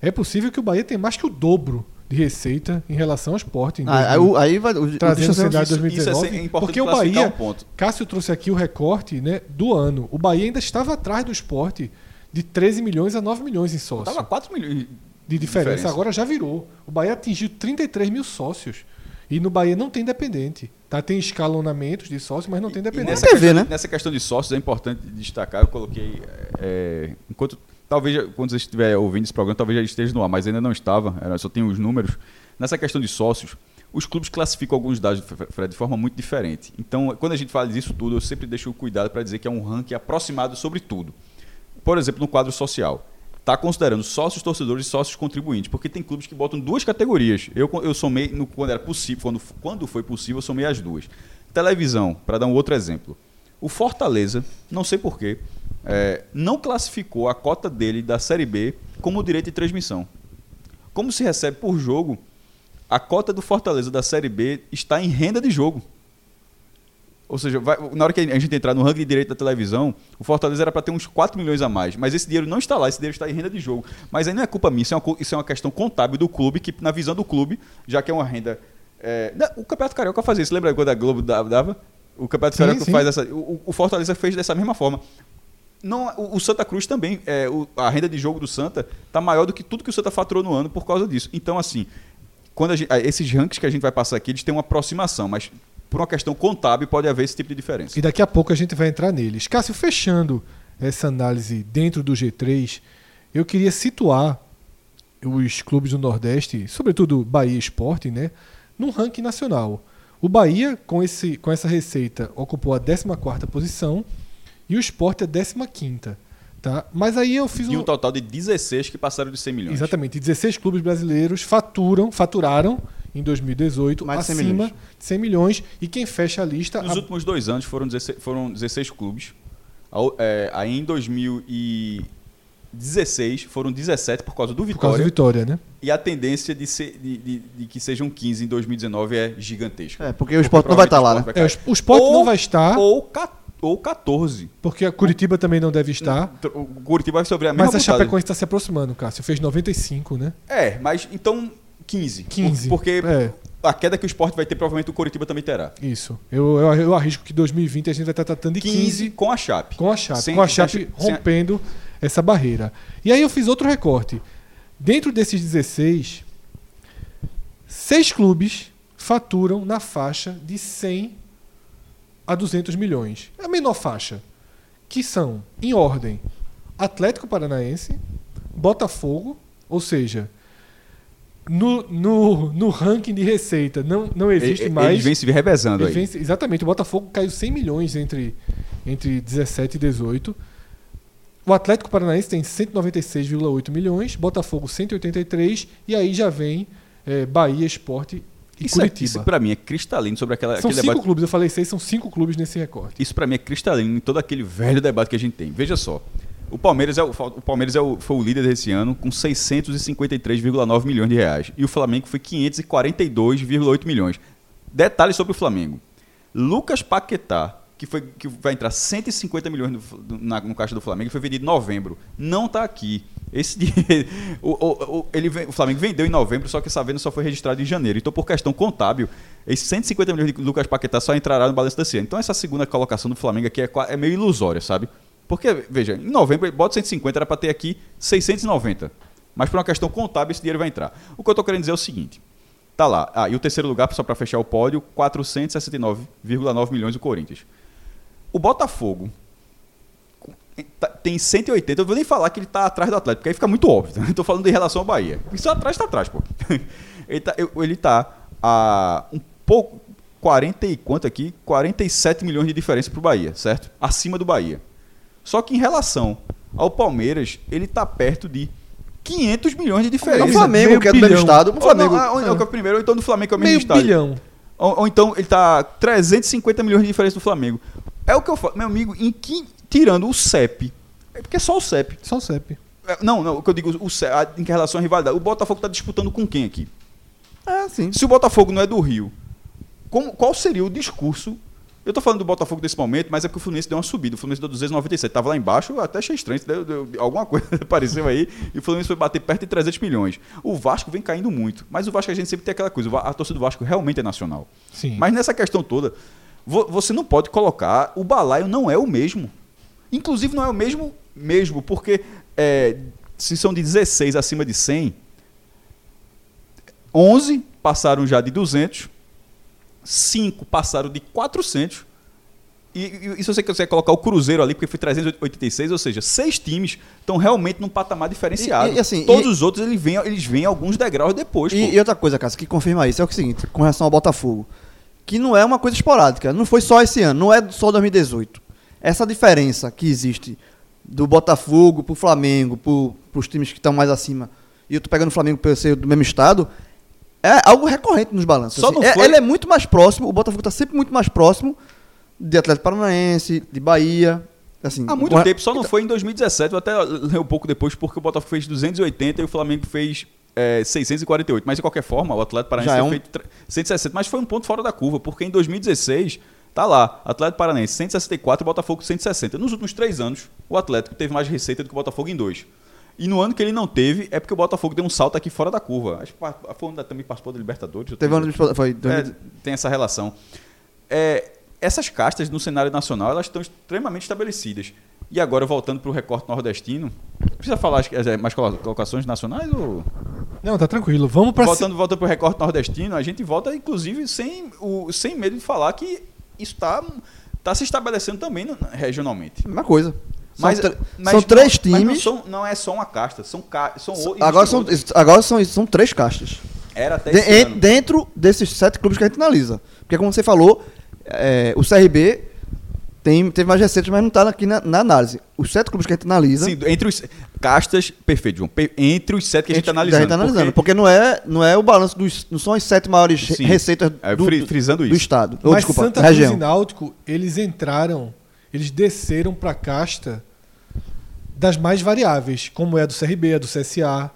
é possível que o Bahia tenha mais que o dobro de receita em relação ao esporte. em Ah, aí, 2020. o- aí vai. O, Trazendo Santos- de 2019, Isso é importante porque o Bahia, um ponto. Cássio trouxe aqui o recorte né, do ano. O Bahia ainda estava atrás do esporte de 13 milhões a 9 milhões em sócio. Tava 4 milhões de diferença. Agora já virou. O Bahia atingiu 33 mil sócios. E no Bahia não tem dependente. Tá? Tem escalonamentos de sócios, mas não tem E dependente. nessa, TV, questão, né? nessa questão de sócios é importante destacar, eu coloquei. é, enquanto. Talvez quando você estiver ouvindo esse programa, talvez já esteja no ar, mas ainda não estava, era, só tem os números. Nessa questão de sócios, os clubes classificam alguns dados Fred, de forma muito diferente. Então, quando a gente fala disso tudo, eu sempre deixo o cuidado para dizer que é um ranking aproximado sobre tudo. Por exemplo, no quadro social. Está considerando sócios torcedores e sócios contribuintes, porque tem clubes que botam duas categorias. Eu, eu somei, no, quando era possível, quando, quando foi possível, eu somei as duas. Televisão, para dar um outro exemplo. O Fortaleza, não sei porquê, é, não classificou a cota dele da Série B como direito de transmissão. Como se recebe por jogo, a cota do Fortaleza da Série B está em renda de jogo. Ou seja, vai- na hora que a gente entrar no ranking de direito da televisão, o Fortaleza era para ter uns 4 milhões a mais. Mas esse dinheiro não está lá, esse dinheiro está em renda de jogo. Mas aí não é culpa minha, isso é uma, isso é uma questão contábil do clube, que na visão do clube, já que é uma renda. é, não, o Campeonato Carioca fazia isso, lembra quando a Globo da- dava? O Campeonato Sim, Carioca sim. faz essa. O, o Fortaleza fez dessa mesma forma. Não, o, o Santa Cruz também, é, o- a renda de jogo do Santa está maior do que tudo que o Santa faturou no ano por causa disso. Então, assim, quando a gente- esses rankings que a gente vai passar aqui, eles têm uma aproximação, mas por uma questão contábil pode haver esse tipo de diferença. E daqui a pouco a gente vai entrar neles. Cássio, fechando essa análise dentro do G3, eu queria situar os clubes do Nordeste, sobretudo Bahia Esporte, né, num ranking nacional. O Bahia, com, esse, com essa receita, ocupou a 14ª posição e o Esporte a 15ª. Tá? Mas aí eu fiz E um... um total de 16 que passaram de 100 milhões. Exatamente. 16 clubes brasileiros faturam, faturaram em 2018 Mais de 100 acima milhões. de 100 milhões. E quem fecha a lista... Nos a- últimos dois anos foram 16, foram 16 clubes. É, aí em 2016 foram 17 por causa do por causa Vitória. do Vitória, né? E a tendência de, ser, de, de- de que sejam 15 em 2019 é gigantesca. É, porque o esporte não vai estar lá, né? É, o Sport Ou- não vai estar, Ou, ca- ou 14. porque a Curitiba também não deve estar. O Curitiba vai sofrer a mesma Mas a. Chapecoense está se aproximando, Cássio. Fez 95, né? É, mas então 15. 15. Porque É, a queda que o esporte vai ter, provavelmente o Curitiba também terá. isso. Eu, eu, eu arrisco que 2020 a gente vai estar tratando de 15, 15 com a Chape. com a Chape. Sem- com a sem- Chape sem- rompendo essa barreira. E aí eu fiz outro recorte. Dentro desses 16, seis clubes faturam na faixa de 100 a 200 milhões. É a menor faixa. Que são, em ordem, Atlético Paranaense, Botafogo, ou seja, no, no, no ranking de receita não, não existe Ele- mais. Eles vêm se revezando Ele aí. vence- exatamente, o Botafogo caiu 100 milhões entre, entre 17 e 18. O Atlético Paranaense tem 196,8 milhões, Botafogo 183 e aí já vem eh, Bahia, Esporte e Isso, é, Curitiba. isso pra mim é cristalino sobre aquela, são aquele cinco debate. clubes, eu falei seis, são cinco clubes nesse recorte. Isso pra mim é cristalino em todo aquele velho debate que a gente tem. Veja só. O Palmeiras, é o, o Palmeiras é o- foi o líder desse ano com 653,9 milhões de reais. E o Flamengo foi 542,8 milhões. Detalhe sobre o Flamengo. Lucas Paquetá, que, foi, que vai entrar 150 milhões no, na- no caixa do Flamengo, foi vendido em novembro. Não está aqui. Esse dinheiro, o, o- o- ele, o Flamengo vendeu em novembro, só que essa venda só foi registrada em janeiro. Então, por questão contábil, esses 150 milhões de Lucas Paquetá só entrará no balanço desse ano. Então, essa segunda colocação do Flamengo aqui é, é meio ilusória, sabe? Porque, veja, em novembro, bota 150, era para ter aqui 690. Mas por uma questão contábil, esse dinheiro vai entrar. O que eu estou querendo dizer é o seguinte. Tá lá. Ah, e o terceiro lugar, só para fechar o pódio, 469,9 milhões do Corinthians. O Botafogo tá- tem 180. Eu vou nem falar que ele tá atrás do Atlético, porque aí fica muito óbvio. Eu tô falando em relação ao Bahia. Isso atrás tá atrás, pô. Ele tá, ele tá a um pouco 40 e quanto aqui? 47 milhões de diferença pro Bahia, certo? Acima do Bahia. Só que em relação ao Palmeiras, ele tá perto de 500 milhões de É diferença. o Flamengo, meio que é do mesmo bilhão. estado. O Ou Flamengo. não, ah, ou, ou que é o primeiro, ou então do Flamengo que é o mesmo Meio estado. bilhão. Ou, ou então ele tá 350 milhões de diferença do Flamengo. É o que eu falo, meu amigo, em que, tirando o CEP, é porque é só o CEP. Só o CEP. É, Não, não, o que eu digo, o CEP, a- em relação à rivalidade, o Botafogo tá disputando com quem aqui? É, sim. Se o Botafogo não é do Rio, como- qual seria o discurso? Eu tô falando do Botafogo nesse momento, mas é porque o Fluminense deu uma subida. O Fluminense deu 297. Tava lá embaixo, até achei estranho. Deu, deu- alguma coisa apareceu aí e o Fluminense foi bater perto de 300 milhões. O Vasco vem caindo muito. Mas o Vasco a gente sempre tem aquela coisa. A torcida do Vasco realmente é nacional. Sim. Mas nessa questão toda, vo- você não pode colocar. O balaio não é o mesmo. Inclusive, não é o mesmo mesmo, porque é, se são de 16 acima de 100, 11 passaram já de 200, 5 passaram de 400. E, e, e se você quiser colocar o Cruzeiro ali, porque foi 386, ou seja, seis times estão realmente num patamar diferenciado. E- e assim, Todos os outros eles vêm, eles vêm alguns degraus depois. E, e outra coisa, Cássio, que confirma isso é o seguinte, com relação ao Botafogo, que não é uma coisa esporádica, não foi só esse ano, não é só 2018. Essa diferença que existe do Botafogo pro Flamengo, pro, pros times que estão mais acima, e eu tô pegando o Flamengo por ser do mesmo estado, é algo recorrente nos balanços. Só assim. não É- foi- Ele é muito mais próximo, o Botafogo tá sempre muito mais próximo de Atlético Paranaense, de Bahia, assim... Há muito com- tempo, só não foi em 2017, eu até ler um pouco depois, porque o Botafogo fez 280 e o Flamengo fez é, 648. Mas de qualquer forma, o Atlético Paranaense Já é um- feito tre- 160, mas foi um ponto fora da curva, porque em 2016, tá lá, Atlético Paranaense 164 e Botafogo 160. Nos últimos três anos, o Atlético teve mais receita do que o Botafogo em dois. E no ano que ele não teve, é porque o Botafogo deu um salto aqui fora da curva. Acho que foi onde também participou da Libertadores. Teve ano de- foi é, 2000 tem essa relação. É, essas castas no cenário nacional elas estão extremamente estabelecidas. E agora, voltando para o recorte nordestino, precisa falar mais colo- colocações nacionais? Ou... Não, tá tranquilo. Vamos Voltando, voltando para o recorte nordestino, a gente volta, inclusive, sem, o, sem medo de falar que isso está tá se estabelecendo também no- regionalmente. Mesma coisa. Mas, são, mas são não- três mas não, times. são- não é só uma casta, são, ca, são agora são, outros. agora são, são três castas. Era até De- esse en- dentro desses sete clubes que a gente analisa. Porque, como você falou, é, o CRB tem, teve mais receitas, mas não está aqui na, na análise. Os sete clubes que a gente analisa. Sim, entre os castas, perfeito, João. pe- Entre os sete que a gente está analisando. tá analisando. porque- Porque, não, é, não é o balanço dos. Não são as sete maiores re- Sim. receitas É, do, fri- do- frisando do isso. estado. Ou, Mas desculpa, Santa região. Cruz e Náutico, eles entraram, eles desceram pra casta das mais variáveis, como é a do CRB, a do CSA,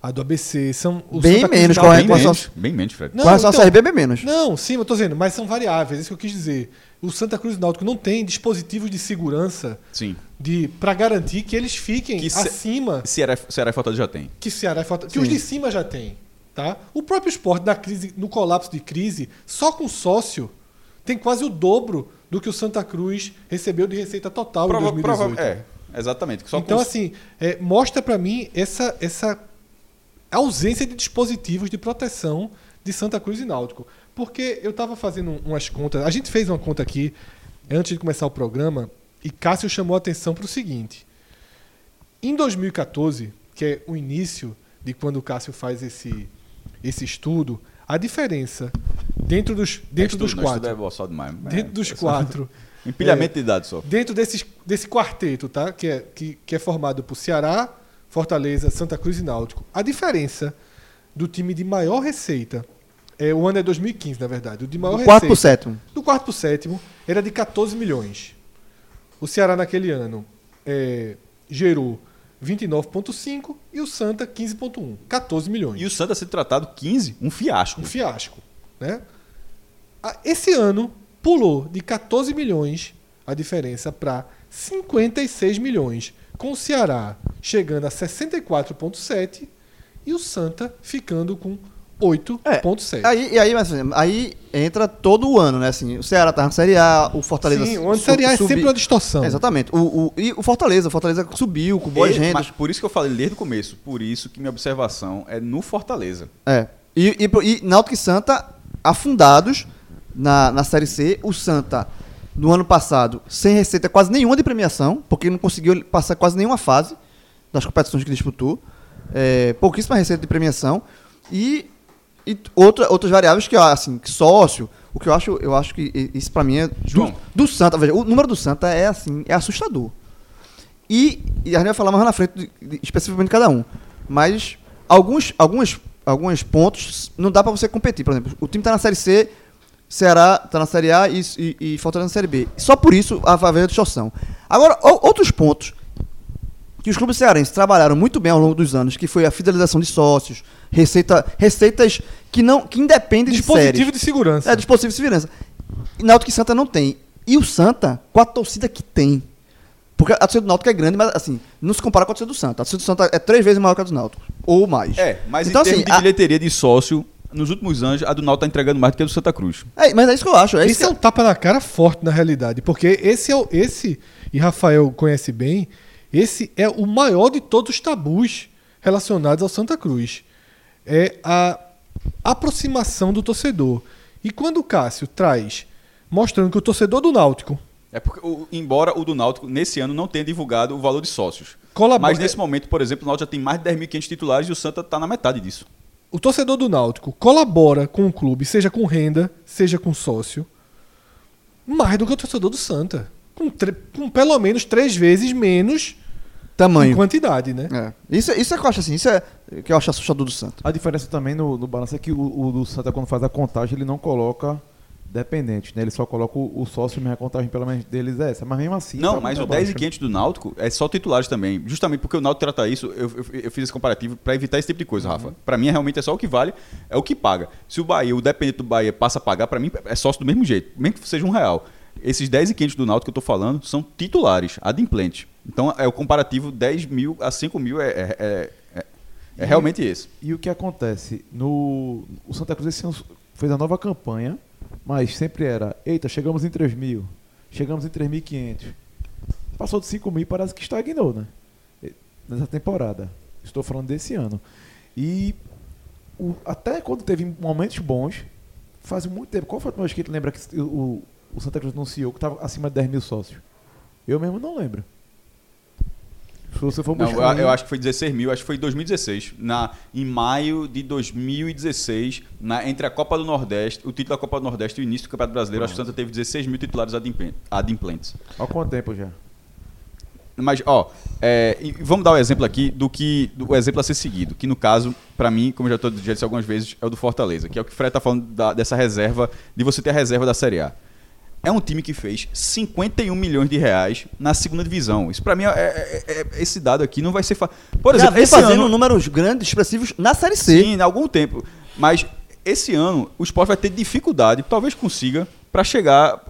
a do ABC. São, o Bem Santa Cruz menos, correto, Bem com relação- menos, bem menos, Fred. Não, com relação então- ao CRB, bem menos. Não, sim, eu tô dizendo, mas são variáveis, é isso que eu quis dizer. O Santa Cruz e Náutico não tem dispositivos de segurança Sim. de para garantir que eles fiquem Que se- acima Ceará, Ceará e Fortaleza já tem. que Ceará e Fortaleza, que os de cima já tem, tá? O próprio esporte na crise, no colapso de crise, só com sócio tem quase o dobro do que o Santa Cruz recebeu de receita total em Prova- 2018. prova- é, exatamente. Então com- assim, é, mostra pra mim essa essa ausência de dispositivos de proteção de Santa Cruz e Náutico. Porque eu estava fazendo um- umas contas, a gente fez uma conta aqui antes de começar o programa e Cássio chamou a atenção para o seguinte: em 2014, que é o início de quando o Cássio faz esse esse estudo, a diferença dentro dos, dentro É dos estudo, não, quatro. estudo é demais. Dentro É, dos é quatro. Empilhamento de dados só. Dentro desses, desse quarteto, tá? Que é, que, que é formado por Ceará, Fortaleza, Santa Cruz e Náutico. A diferença do time de maior receita, é, o ano é 2015, na verdade, o de maior Do quarto pro receita, sétimo. do quarto pro sétimo, era de 14 milhões. O Ceará naquele ano é, gerou 29,5 e o Santa 15,1. 14 milhões. E o Santa sendo tratado 15, um fiasco. Um fiasco. Né? Esse ano pulou de 14 milhões a diferença para 56 milhões, com o Ceará chegando a 64,7 e o Santa ficando com 8,7. Aí, e aí, mas, assim, aí entra todo o ano, né? Assim, o Ceará tá na Série A, o Fortaleza. Sim, o ano de Série A é sempre uma distorção. É, exatamente. O, o, e o Fortaleza, o Fortaleza subiu com boas E- rendas. mas por isso que eu falei desde o começo. Por isso que minha observação é no Fortaleza. É. E, e, e Náutico e Santa afundados na, na Série C. O Santa, no ano passado, sem receita quase nenhuma de premiação, porque não conseguiu passar quase nenhuma fase das competições que disputou. É, pouquíssima receita de premiação. E, e outra, outras variáveis que, assim, que sócio, o que eu acho, eu acho que isso pra mim é. Do, João. do Santa, veja, o número do Santa é assim, é assustador. E, e a gente vai falar mais na frente, de- de- especificamente de cada um. Mas alguns, alguns, alguns pontos não dá pra você competir. Por exemplo, o time tá na Série C, Ceará tá na Série A e, e, e Fortaleza na Série B. Só por isso a vai haver distorção. Agora, o- outros pontos que os clubes cearenses trabalharam muito bem ao longo dos anos, que foi a fidelização de sócios, receita, receitas que não que independem de séries. Dispositivo de segurança. É, dispositivo de segurança. E Náutico e Santa não tem. E o Santa, com a torcida que tem. Porque a torcida do Náutico é grande, mas assim, não se compara com a torcida do Santa. A torcida do Santa é três vezes maior que a do Náutico. Ou mais. É, mas Então, em termos assim, de a- bilheteria de sócio, nos últimos anos, a do Náutico tá entregando mais do que a do Santa Cruz. É, mas é isso que eu acho. É isso Esse é um tapa na cara forte, na realidade. Porque esse é o. Esse, e Rafael conhece bem, esse é o maior de todos os tabus relacionados ao Santa Cruz. É a aproximação do torcedor. E quando o Cássio traz, mostrando que o torcedor do Náutico É porque, o- embora o do Náutico, nesse ano, não tenha divulgado o valor de sócios. colabora. Mas nesse momento, por exemplo, o Náutico já tem mais de 10.500 titulares e o Santa tá na metade disso. O torcedor do Náutico colabora com o clube, seja com renda, seja com sócio, mais do que o torcedor do Santa. Com, com pelo menos três vezes menos em tamanho. quantidade, né? É. Isso, isso é que eu acho assim, isso é que eu acho assustador do Santa. A diferença também no, no balanço é que o, o do Santa, quando faz a contagem, ele não coloca dependente, né? Ele só coloca o, o sócio, mas a contagem pelo menos deles é essa. Mas mesmo assim. Não, tá mas o muito 10 e abaixo. 500 do Náutico é só titulares também. Justamente porque o Náutico trata isso, eu, eu- eu fiz esse comparativo para evitar esse tipo de coisa, Rafa. Pra mim, realmente é só o que vale, é o que paga. Se o Bahia, o dependente do Bahia passa a pagar, pra mim é sócio do mesmo jeito, mesmo que seja um real. Esses 10 e 500 do Náutico que eu tô falando são titulares, adimplentes. Então, é o comparativo 10 mil a 5 mil é, é, é- é- é realmente esse. E o que acontece? No, o Santa Cruz esse ano fez a nova campanha, mas sempre era: eita, chegamos em 3 mil, chegamos em 3.500. Passou de 5 mil parece que estagnou, né? Nessa temporada. Estou falando desse ano. E o- até quando teve momentos bons, faz muito tempo. Qual foi a última vez que tu lembra que o, o- o Santa Cruz anunciou que estava acima de 10 mil sócios? Eu mesmo não lembro. Se você for Não, buscar. eu, eu acho que foi 16 mil, acho que foi em 2016. Na, em maio de 2016, na, entre a Copa do Nordeste, o título da Copa do Nordeste e o início do Campeonato Brasileiro, acho que o Santa teve 16 mil titulares adimplentes. Há quanto tempo já? Mas, ó, é, vamos dar o exemplo aqui do que o exemplo a ser seguido, que no caso, pra mim, como eu já, tô, já disse algumas vezes, é o do Fortaleza, que é o que o Fred tá falando da- dessa reserva, de você ter a reserva da Série A. É um time que fez 51 milhões de reais na segunda divisão. Isso pra mim, é, é- é- é- esse dado aqui não vai ser fácil. Por Já exemplo, vem esse fazendo ano, números grandes, expressivos na Série C. Sim, há algum tempo. Mas esse ano o esporte vai ter dificuldade, talvez consiga, para chegar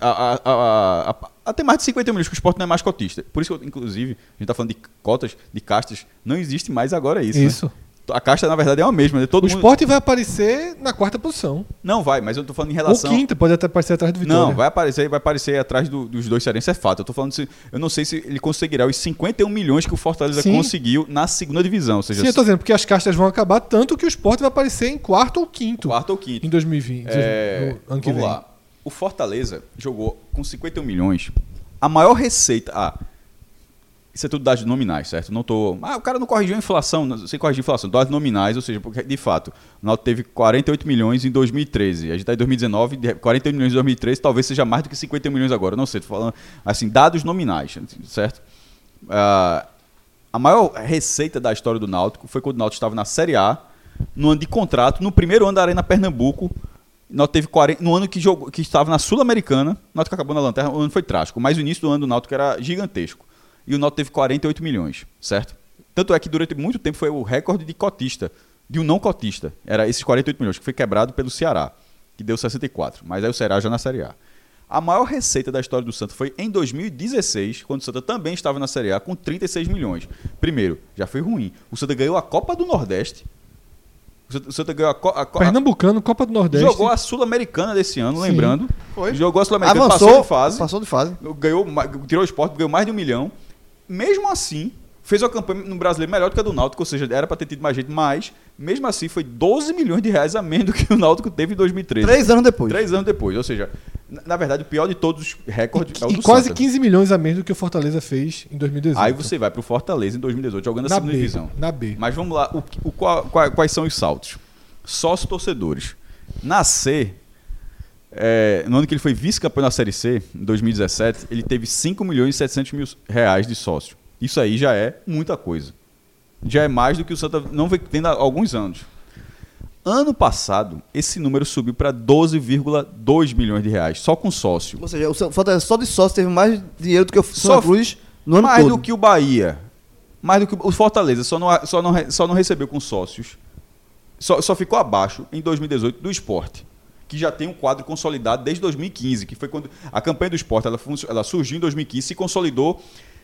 a, a, a, a- a ter mais de 50 milhões, que o esporte não é mais cotista. Por isso inclusive, a gente está falando de cotas, de castas, não existe mais agora isso. né? A casta, na verdade, é a mesma. Né? Todo O mundo... esporte vai aparecer na quarta posição. Não vai, mas eu tô falando em relação. Ou quinta, pode até aparecer atrás do Vitória. Não, vai aparecer, vai aparecer atrás do- dos dois cearenses, é fato. Eu tô falando se. Eu não sei se ele conseguirá os 51 milhões que o Fortaleza Sim. conseguiu na segunda divisão. Ou seja, Sim, eu tô dizendo, porque as castas vão acabar tanto que o esporte vai aparecer em quarto ou quinto quarto ou quinto. em 2020. É, no ano que vamos vem. lá. O Fortaleza jogou com 51 milhões. A maior receita. Ah, Isso é tudo dados nominais, certo? Não tô. Ah, o cara não corrigiu a inflação, sei corrigir a inflação. Dados nominais, ou seja, porque de fato, o Náutico teve 48 milhões em 2013. A gente está em 2019, de- 48 milhões em 2013, talvez seja mais do que 50 milhões agora. Não sei, tô falando assim, dados nominais, certo? Ah, a maior receita da história do Náutico foi quando o Náutico estava na Série A, no ano de contrato, no primeiro ano da Arena Pernambuco. Náutico teve 40, no ano que, jogou, que estava na Sul-Americana, o Náutico acabou na lanterna, o ano foi trágico, mas o início do ano do Náutico era gigantesco. E o Náutico teve 48 milhões, certo? Tanto é que durante muito tempo foi o recorde de cotista, de um não cotista. Era esses 48 milhões, que foi quebrado pelo Ceará, que deu 64. Mas aí o Ceará já na Série A. A maior receita da história do Santa foi em 2016, quando o Santa também estava na Série A, com 36 milhões. Primeiro, já foi ruim. O Santa ganhou a Copa do Nordeste. O Santa, o Santa ganhou a, Co- a, Co- a Pernambucano, Copa do Nordeste. Jogou a Sul-Americana desse ano, Sim. lembrando. Foi. Jogou a Sul-Americana, Avançou, passou de fase. Passou de fase. Ganhou, tirou o esporte, ganhou mais de um milhão. Mesmo assim, fez uma campanha no brasileiro melhor do que a do Náutico, ou seja, era para ter tido mais gente, mas mesmo assim foi 12 milhões de reais a menos do que o Náutico teve em 2013. Três anos depois. Três anos depois, ou seja, na, na verdade o pior de todos os recordes é o E do quase Santa. 15 milhões a menos do que o Fortaleza fez em 2018. Aí você vai pro Fortaleza em 2018, jogando a na segunda B, divisão. Na B. Mas vamos lá, o, o qual- qual- quais são os saltos? Sócio torcedores. Na C, é, no ano que ele foi vice-campeão da Série C, em 2017, ele teve 5 milhões e 700 mil reais de sócio. Isso aí já é muita coisa. Já é mais do que o Santa não vem tendo há alguns anos. Ano passado, esse número subiu para 12,2 milhões de reais, só com sócio. Ou seja, o Fortaleza só de sócio teve mais dinheiro do que o Só- Santa Cruz no ano mais todo. do que o Bahia. Mais do que o Fortaleza, só não, só não, só não recebeu com sócios. Só, só ficou abaixo em 2018 do esporte, que já tem um quadro consolidado desde 2015, que foi quando a campanha do esporte ela, ela surgiu em 2015, se consolidou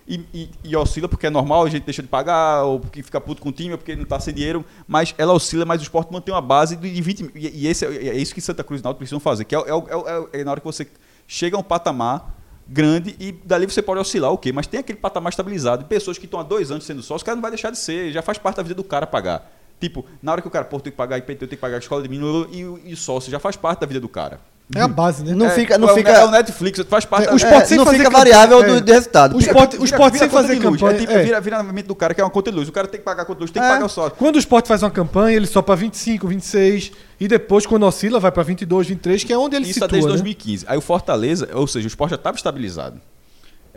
e, e- e oscila porque é normal, a gente deixa de pagar, ou porque fica puto com o time, ou porque não está sem dinheiro, mas ela oscila, mas o esporte mantém uma base de 20 e, e esse é, é isso que Santa Cruz e Náutico precisam fazer, que é, é é o- é na hora que você chega a um patamar grande e dali você pode oscilar o quê? Mas tem aquele patamar estabilizado. Pessoas que estão há dois anos sendo sócios, o cara não vai deixar de ser, já faz parte da vida do cara pagar. Tipo, na hora que o cara, pô, tem que pagar IPT, tem que pagar a escola de menino e, o- e o sócio, já faz parte da vida do cara. É a base, né? Não É, fica- não é o- fica- É o Netflix, faz parte É, da o esporte É, sem não fazer fica campanha- variável é. do, de resultado. O esporte, o esporte sem fazer luz. campanha. É, tipo, é. vira, vira na mente do cara que é uma conta de luz. O cara tem que pagar a conta de luz, tem que É. pagar o sócio. Quando o esporte faz uma campanha, ele só para 25, 26. E depois, quando oscila, vai para 22, 23, que é onde ele Isso situa. é desde né? 2015. Aí o Fortaleza, ou seja, o esporte já estava estabilizado.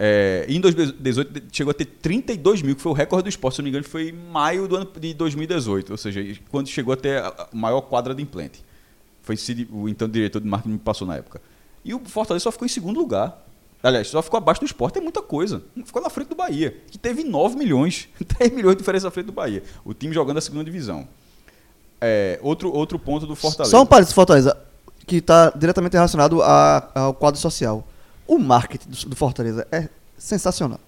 É, em 2018 chegou a ter 32 mil, que foi o recorde do esporte, se não me engano, foi em maio do ano de 2018. Ou seja, quando chegou a ter a maior quadra de implante. Foi o então diretor de marketing me passou na época. E o Fortaleza só ficou em segundo lugar. Aliás, só ficou abaixo do esporte, é muita coisa. Ficou na frente do Bahia, que teve 9 milhões, 3 milhões de diferença na frente do Bahia. O time jogando a segunda divisão. É, outro, outro ponto do Fortaleza. Só um parênteses, Fortaleza, que está diretamente relacionado a- ao quadro social. O marketing do, do Fortaleza é sensacional.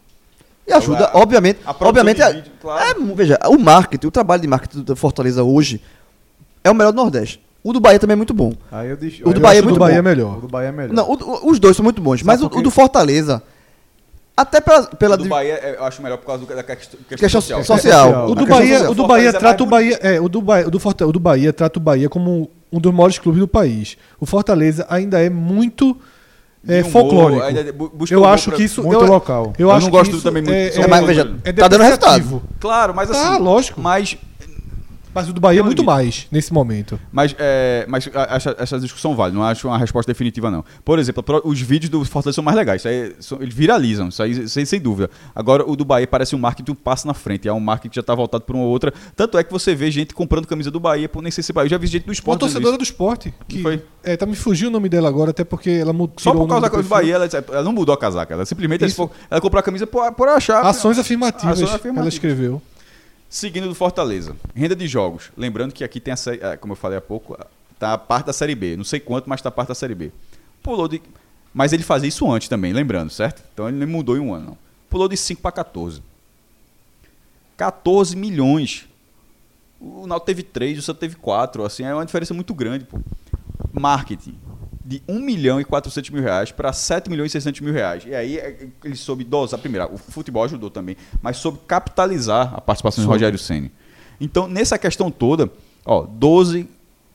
E ajuda, A- obviamente. a obviamente é- vídeo, claro. é, veja, o marketing, o trabalho de marketing do Fortaleza hoje é o melhor do Nordeste. O do Bahia também é muito bom. Aí eu deixo, O do eu Bahia é muito do Bahia bom. é melhor. O do Bahia é melhor. Não, o- o- os dois são muito bons, mas o, o do Fortaleza, até pela, pela O do Bahia é, eu acho melhor por causa do- da questão, questão questão social. social. O do Bahia, social. o do Bahia é trata o Bahia, é, o do Bahia, o do Fortaleza, o do Bahia trata o Bahia como um dos maiores clubes do país. O Fortaleza ainda é muito é, humor, folclórico. Eu acho que isso muito eu, local. Eu, Eu não gosto também muito- é, É, mas veja, é tá dando depreciativo. Claro, mas assim. Ah, lógico. Mas, Mas o do Bahia é muito limite. mais nesse momento. mas, é, mas essa, essa discussão vale, não acho uma resposta definitiva, não. Por exemplo, os vídeos do Fortaleza são mais legais, aí, são- eles viralizam, isso aí sem, sem dúvida. Agora, o do Bahia parece um marketing um passo na frente, é um marketing que já está voltado para uma outra. Tanto é que você vê gente comprando camisa do Bahia, por nem sei se Bahia. Eu já vi gente do Uma esporte. dizendo torcedora do esporte. Que, Foi. É, tá me fugiu o nome dela agora, até porque ela mudou. Só por causa da coisa do Bahia, ela, ela não mudou a casaca. Ela simplesmente ela, ela comprou a camisa por, por achar. Ações afirmativas, Ações ela afirmativas. escreveu. Seguindo do Fortaleza, renda de jogos. Lembrando que aqui tem a ah, como eu falei há pouco, tá a parte da série B. Não sei quanto, mas tá a parte da série B. Pulou de. Mas ele fazia isso antes também, lembrando, certo? Então ele mudou em um ano, não. Pulou de 5 para 14. 14 milhões. O Náutico teve 3, o Santos teve 4. Assim, é uma diferença muito grande, pô. Marketing. De 1 milhão e 400 mil reais para 7 milhões e 600 mil reais. E aí é, ele soube dosar. Primeiro, o futebol ajudou também, mas soube capitalizar a participação de Soube. Rogério Ceni. Então, nessa questão toda, ó, 12,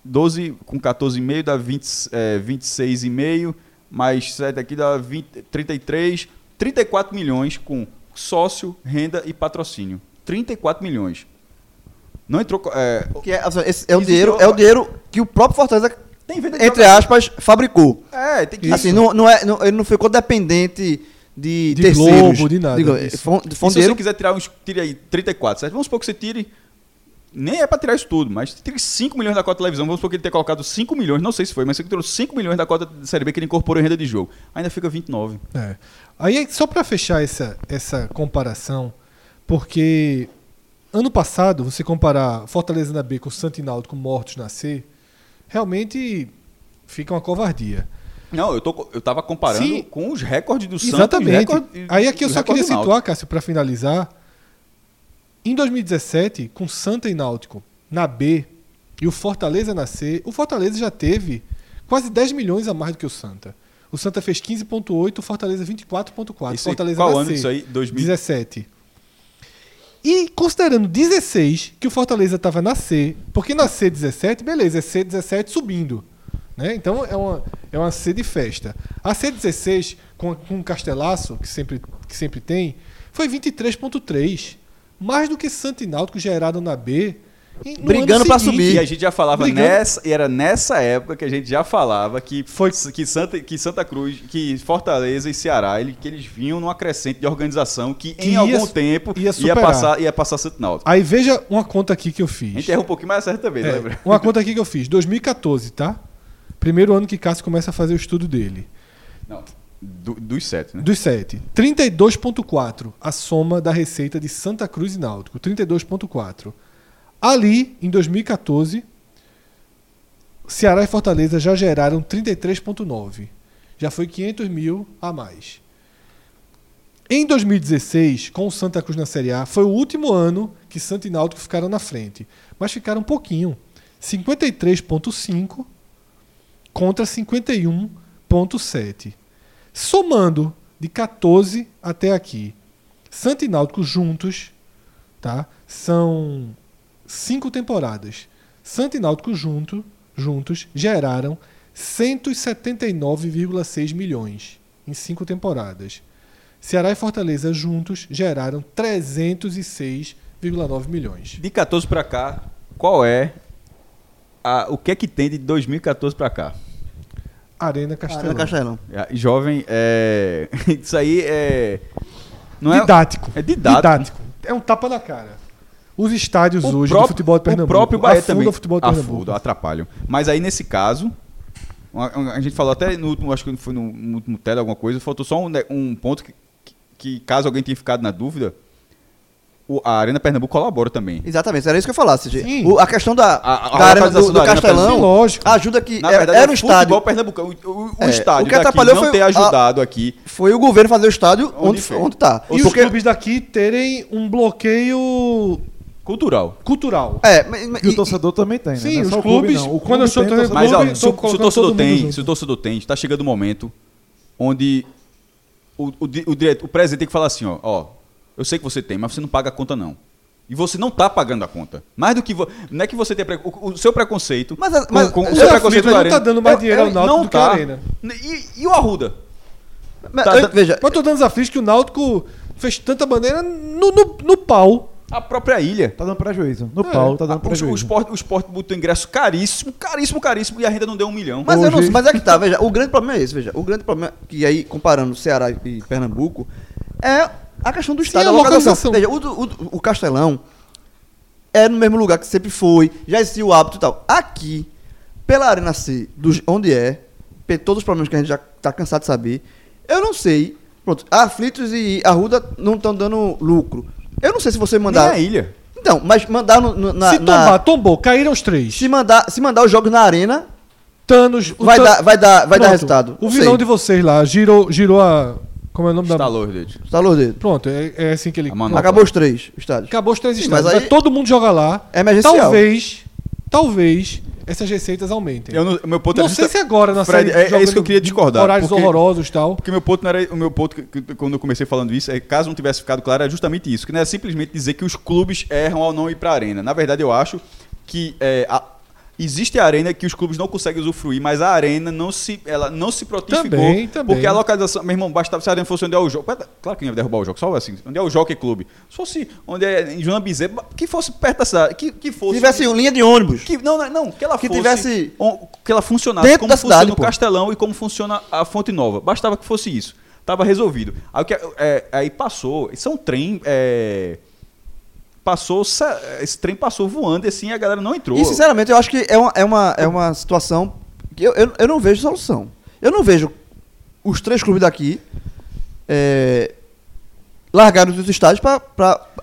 12 com 14,5 dá 20, é, 26,5, mais 7 aqui dá 20, 33, 34 milhões com sócio, renda e patrocínio. 34 milhões. Não entrou. É, Que é, assim, esse é o dinheiro, entrou- é o dinheiro que o próprio Fortaleza, tem venda de entre jogador. aspas, fabricou. É, tem que. Assim, não, não é, não- ele não ficou dependente de, De terceiros. Globo, de nada um- E um se você quiser tirar uns. Tire aí 34, certo? Vamos supor que você tire. Nem é pra tirar isso tudo, mas tire 5 milhões da cota de televisão. Vamos supor que ele tenha colocado 5 milhões, não sei se foi, mas você tirou 5 milhões da cota de Série B que ele incorporou em renda de jogo. Ainda fica 29. É. Aí, só para fechar essa, essa comparação, porque ano passado, você comparar Fortaleza na B com Santo e Náutico mortos na C, realmente fica uma covardia. Não, eu, tô, eu tava comparando Sim. com os recordes do Santos. e Exatamente. Aí aqui eu os só queria situar, Cássio, para finalizar. Em 2017, com Santa e Náutico na B e o Fortaleza na C, o Fortaleza já teve quase 10 milhões a mais do que o Santa. O Santa fez 15,8, o Fortaleza 24,4. Isso aí, Fortaleza qual ano C, isso aí? 2000? 17. E considerando 16, que o Fortaleza estava na C, porque na C 17, beleza, é C 17 subindo. Né? Então é uma, é uma C de festa. A C 16, com, com o Castelaço, que sempre, que sempre tem, foi 23,3. Mais do que Santo e Náutico na B. Brigando seguinte. subir. E a gente já falava Brigando. nessa, e era nessa época que a gente já falava que Foi- que Santa, que Santa Cruz, que Fortaleza e Ceará, ele, que eles vinham numa crescente de organização que, Que em ia algum tempo ia ia, passar ia passar Santo Náutico. Aí veja uma conta aqui que eu A fiz. gente erra um pouquinho, mas acerta também, É, lembra? uma conta aqui que eu fiz. 2014, tá? Primeiro ano que Cássio começa a fazer o estudo dele. Não, do- dos sete, né? Dos 7. 32,4 a soma da receita de Santa Cruz e Náutico. 32,4. Ali, em 2014, Ceará e Fortaleza já geraram 33,9. Já foi 500 mil a mais. Em 2016, com o Santa Cruz na Série A, foi o último ano que Santa e Náutico ficaram na frente. Mas ficaram um pouquinho. 53,5 contra 51,7. Somando de 14 até aqui, Santa e Náutico juntos, tá? São cinco temporadas. Santa e Náutico junto, juntos geraram 179,6 milhões em cinco temporadas. Ceará e Fortaleza juntos geraram 306,9 milhões. De 14 pra cá, qual é a- o que é que tem de 2014 pra cá? Arena Castelão. Arena Castelão. É, Jovem, é... isso aí é... Não é... didático. É didático. É um tapa na cara. Os estádios O hoje do próprio- futebol de Pernambuco. O próprio Bahia também. o futebol de Pernambuco. Afundam, atrapalham. Mas aí, nesse caso, a gente falou até no último, acho que foi no, no último tele alguma coisa, faltou só um, ne- um ponto que, que- que, caso alguém tenha ficado na dúvida, o- a Arena Pernambuco colabora também. Exatamente, era isso que eu falasse. O- a questão da, A- a da arena do, do da Arena Castelão Sim, lógico. ajuda que Na era, verdade, era é um o estádio. futebol pernambucano. O, o- o É, estádio o que daqui atrapalhou não foi ter a- ajudado aqui. Foi o governo fazer o estádio Onde onde tá. E Porque- os clubes daqui terem um bloqueio Cultural. cultural. É, mas- mas- E o e- torcedor também tem, né? Sim, é os clube, clubes, não. O quando eu sou tem torcedor- Mas ó, clube, se, se o colocando torcedor tem, se o torcedor tem, está chegando o momento onde o, o, o, direto- o presidente tem que falar assim, ó, ó, eu sei que você tem, mas você não paga a conta não. E você não está pagando a conta. Mais do que vo- não é que você tem pre- o, o seu preconceito. Mas a- com- mas com, o seu preconceito não tá Arena- dando mais Eu- dinheiro ao eu- Náutico não do que a tá. Arena. E, e o Arruda? mas- tá- eu- veja, Mas eu tô dando desafio que o Náutico fez tanta bandeira no, no, no pau. A própria ilha. Tá dando prejuízo. No É. pau, tá dando o, o, prejuízo. esporte, o esporte botou ingresso caríssimo, caríssimo, caríssimo, e a renda não deu um milhão. Mas, eu não, Hoje- mas é que tá, veja, o grande problema é esse, veja. O grande problema, que aí, comparando Ceará e Pernambuco, é a questão do estádio, a a localização. localização. Veja, o, o, o Castelão é no mesmo lugar que sempre foi, já existia o hábito e tal. Aqui, pela Arena C, do, onde é, todos os problemas que a gente já tá cansado de saber, eu não sei. Pronto, Aflitos e Arruda não estão dando lucro. Eu não sei se você Nem mandar. a ilha. Então, mas mandar no, no- na, se na- tombar, tombou, caíram os três. se mandar, se mandar os jogos na arena, Thanos. vai Than- dar, vai dar, vai dar resultado. O vilão sei. de vocês lá girou, girou a. Como é o nome da. Dedos. Estalou o dedo. Pronto, é, é assim que ele. Acabou os três estádios. Acabou os três Sim, estádios. mas aí- todo mundo joga lá. É emergencial. Talvez, talvez essas receitas aumentem. Eu não, meu ponto não sei se agora na Fred, série. é- é isso que eu queria discordar, Horários porque- horrorosos e tal. Porque meu ponto não era. O meu ponto, que, que- quando eu comecei falando isso, é caso não tivesse ficado claro, era justamente isso. Que não é simplesmente dizer que os clubes erram ao não ir pra arena. Na verdade, eu acho que é, a- Existe a arena que os clubes não conseguem usufruir, mas a arena não se, ela não se protificou. Também, também. Porque a localização, meu irmão, bastava se a arena fosse onde é o jogo. Claro que não ia derrubar o jogo, só assim, onde é o Jockey Clube. Se fosse onde é em João Bezerra, que fosse perto da cidade, que, que fosse. tivesse linha de ônibus. Que, não, não, não, que ela Que fosse. tivesse on- que ela funcionasse como da funciona cidade, o pô. Castelão e como funciona a Fonte Nova. Bastava que fosse isso. Tava resolvido. Aí, que- é, aí passou. Isso é um trem. é, passou. Esse trem passou voando e assim a galera não entrou. E sinceramente, eu acho que é uma, é uma, é uma situação que eu, eu, eu não vejo solução. Eu não vejo os três clubes daqui é, largaram os estádios pra.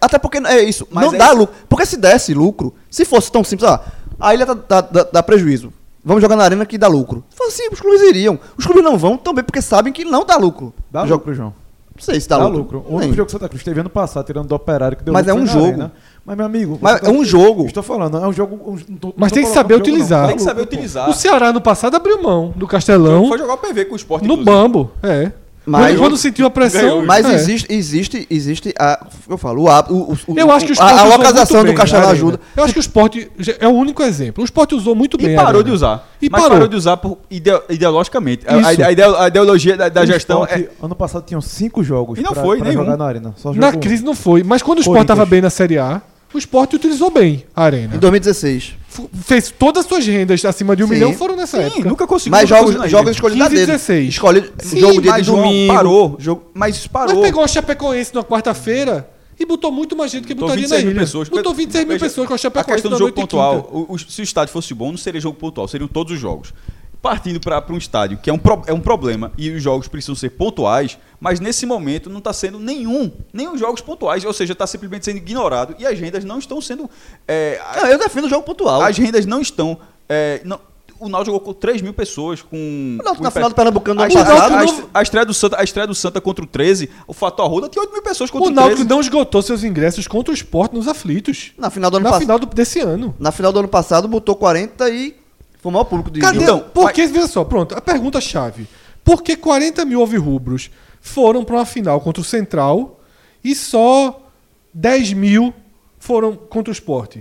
Até porque é isso, Mas não é dá isso. lucro. Porque se desse lucro, se fosse tão simples, ó, a ilha dá, dá- dá- prejuízo. Vamos jogar na arena que dá lucro. Assim, os clubes iriam. Os clubes não vão também porque sabem que não dá lucro. Dá O lucro pro João. Não sei se dá, Dá lucro. lucro. O único jogo que Santa Cruz teve ano passado, tirando do Operário, que deu Mas lucro é um jogo. Arena. Mas, meu amigo... Mas você é um jogo. Estou falando, é um jogo... um- não tô- Mas não tem que saber utilizar. Tem que saber utilizar. O Ceará no passado abriu mão do Castelão Foi jogar o PV com o Sport. no inclusive. Bambo. É. Mas- quando, quando sentiu a pressão. Ganhou. Mas é. existe, existe, existe a. Eu falo, o, o, o- Eu acho que o a, a localização do arena. ajuda. Eu acho que o Sport é o único exemplo. O Sport usou muito E bem. a parou arena. de usar. E mas parou. parou de usar por ide- ideologicamente. A, a, ideologia da, da gestão Sport, é. Ano passado tinham cinco jogos E não pra, foi pra nenhum. jogar na Arena. Só Na um. crise não foi. Mas quando o Sport Corinthians. estava bem na Série A, o Sport utilizou bem a arena. Em 2016. F- Fez todas as suas rendas acima de um Sim. milhão foram nessa Sim, época. nunca conseguiu. Mas jogos, na jogos escolhidos da 15 e dele. 16. Escolhe Sim, jogo dia mas de João, domingo. Parou. Jogo, mas Mas parou. pegou a Chapecoense na quarta-feira e botou muito mais gente que Botou botaria 26 na mil ilha. pessoas. Botou 26 mil Veja, pessoas com a A Chapecoense questão do na jogo pontual, o- o- se o estádio fosse bom, não seria jogo pontual, seriam todos os jogos. Partindo para um estádio que é um, pro- é um problema e os jogos precisam ser pontuais, mas nesse momento não está sendo nenhum, nenhum jogos pontuais, ou seja, está simplesmente sendo ignorado e as rendas não estão sendo. é, Não, eu defendo o jogo pontual. as rendas não estão. é, não- o Náutico jogou com 3 mil pessoas com. Náutico com na final do Pernambucano a, estre- passado, a- a não- estre- a estreia do Santa, a estreia do Santa contra o 13, o Fato Arruda tinha 8 mil pessoas contra O o, Náutico 13. não esgotou seus ingressos contra o Sport nos aflitos. Na final do ano Na passado. final do- desse ano. Na final do ano passado botou 40 e foi o maior público de Cadê? Então, Por que, veja só, pronto, a pergunta-chave. Por que 40 mil alvirrubros foram para uma final contra o Central e só 10 mil foram contra o Sport?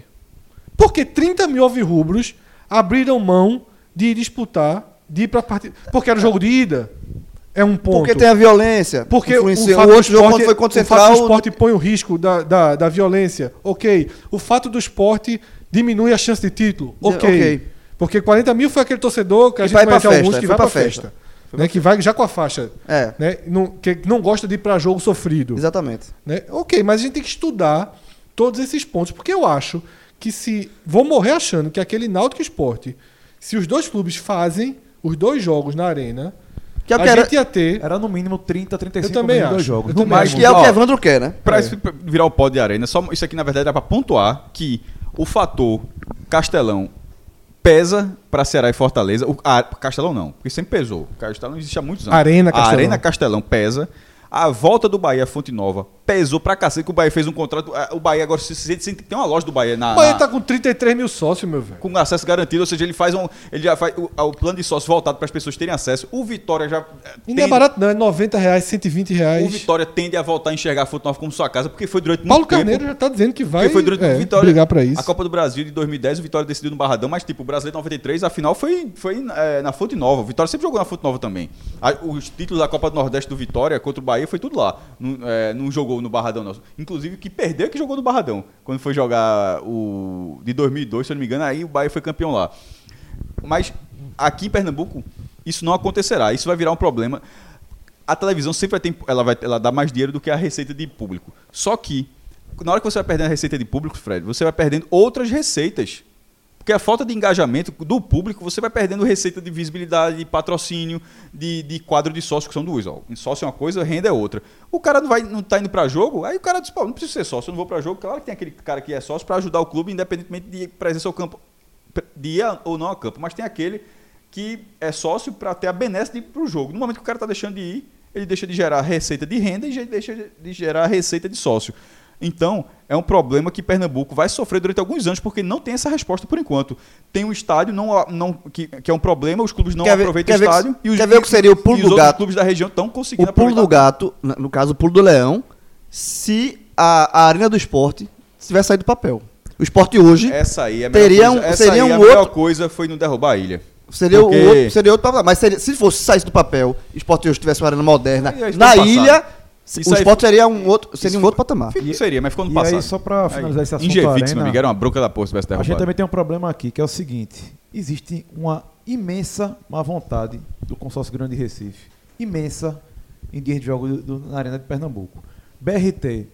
Porque 30 mil alvirrubros abriram mão de disputar, de ir para partida. Porque era o jogo de ida. É um ponto. Porque tem a violência. Porque o, fato o outro jogo esporte, foi contra o o fato do Central. esporte põe o risco da, da, da violência. Ok. O fato do esporte diminui a chance de título. De- Ok. ok. Porque 40 mil foi aquele torcedor que a gente vai alguns festa, que vai pra pra festa. Né, que vai já com a faixa. É. Né, não, que não gosta de ir para jogo sofrido. Exatamente. Né? Ok, mas a gente tem que estudar todos esses pontos. Porque eu acho que se. Vou morrer achando que aquele Náutico Esporte, se os dois clubes fazem os dois jogos na arena, Que é o a que era- gente ia ter. Era no mínimo 30, 35 Eu também em dois acho. jogos. Eu No acho. Que é o que Evandro quer, né? Pra É. virar o pó de arena, só, isso aqui na verdade é pra pontuar que o fator Castelão pesa pra Ceará e Fortaleza. O, a, Castelão não, porque sempre pesou. Castelão existe há muitos anos. Arena A Castelão. Arena Castelão pesa. A volta do Bahia Fonte Nova pesou pra cacete que o Bahia fez um contrato. ah, O Bahia agora se sente, tem uma loja do Bahia na. O Bahia na- tá com 33 mil sócios, meu velho. com acesso garantido, ou seja, ele faz um. Ele já faz o, o plano de sócio voltado para as pessoas terem acesso. O Vitória já. eh, E não é barato, não. É 90 reais, 120 O reais. Vitória tende a voltar a enxergar a Fonte Nova como sua casa, porque foi durante Paulo muito tempo. Carneiro já tá dizendo que vai foi durante é, o Vitória. brigar pra isso. A Copa do Brasil de 2010, o Vitória decidiu no Barradão, mas tipo, o Brasileiro 93, a final foi, foi é, na Fonte Nova. O Vitória sempre jogou na Fonte Nova também. Os títulos da Copa do Nordeste do Vitória contra o Bahia foi tudo lá. Não, é, não jogou no Barradão, não. Inclusive, que perdeu que jogou no Barradão. Quando foi jogar o de 2002, se eu não me engano, aí o Bahia foi campeão lá. Mas aqui em Pernambuco, isso não acontecerá. Isso vai virar um problema. A televisão sempre vai ter, ela vai, ela dá mais dinheiro do que a receita de público. Só que na hora que você vai perdendo a receita de público, Fred, você vai perdendo outras receitas. Porque a falta de engajamento do público, você vai perdendo receita de visibilidade, de patrocínio, de, de quadro de sócio, que são duas. Ó. Sócio é uma coisa, renda é outra. O cara não, vai, não tá indo para jogo, aí o cara diz, pô, não preciso ser sócio, eu não vou para jogo. Claro que tem aquele cara que é sócio para ajudar o clube, independentemente de presença ao campo, de ir ou não ao campo. Mas tem aquele que é sócio para ter a benesse de ir para o jogo. No momento que o cara está deixando de ir, ele deixa de gerar receita de renda e já deixa de gerar receita de sócio. Então, é um problema que Pernambuco vai sofrer durante alguns anos, porque não tem essa resposta por enquanto. Tem um estádio não, não, que, que é um problema, os clubes não Quer ver- aproveitam quer o ver que- estádio. e os, quer ver o que seria o pulo os do gato? clubes da região estão conseguindo O pulo do gato, no caso, o pulo do leão, se a, a Arena do Esporte tiver saído do papel. O esporte hoje Essa aí é a melhor Teria coisa. um- Essa seria aí, um a melhor outro- coisa foi não derrubar a ilha. seria, Porque- o outro, seria outro. Mas seria- se fosse saísse do papel, o esporte hoje tivesse uma arena moderna na ilha, o aí esporte seria um outro, seria um outro patamar. Fico- seria, mas ficou no E passado. aí, só pra finalizar esse assunto Ingevix, Arena, meu amigo, era uma bronca da porra se tivesse A gente também tem um problema aqui, que é o seguinte: existe uma imensa má vontade do consórcio Grande Recife. Imensa em dias de jogo do- do- na Arena de Pernambuco. BRT.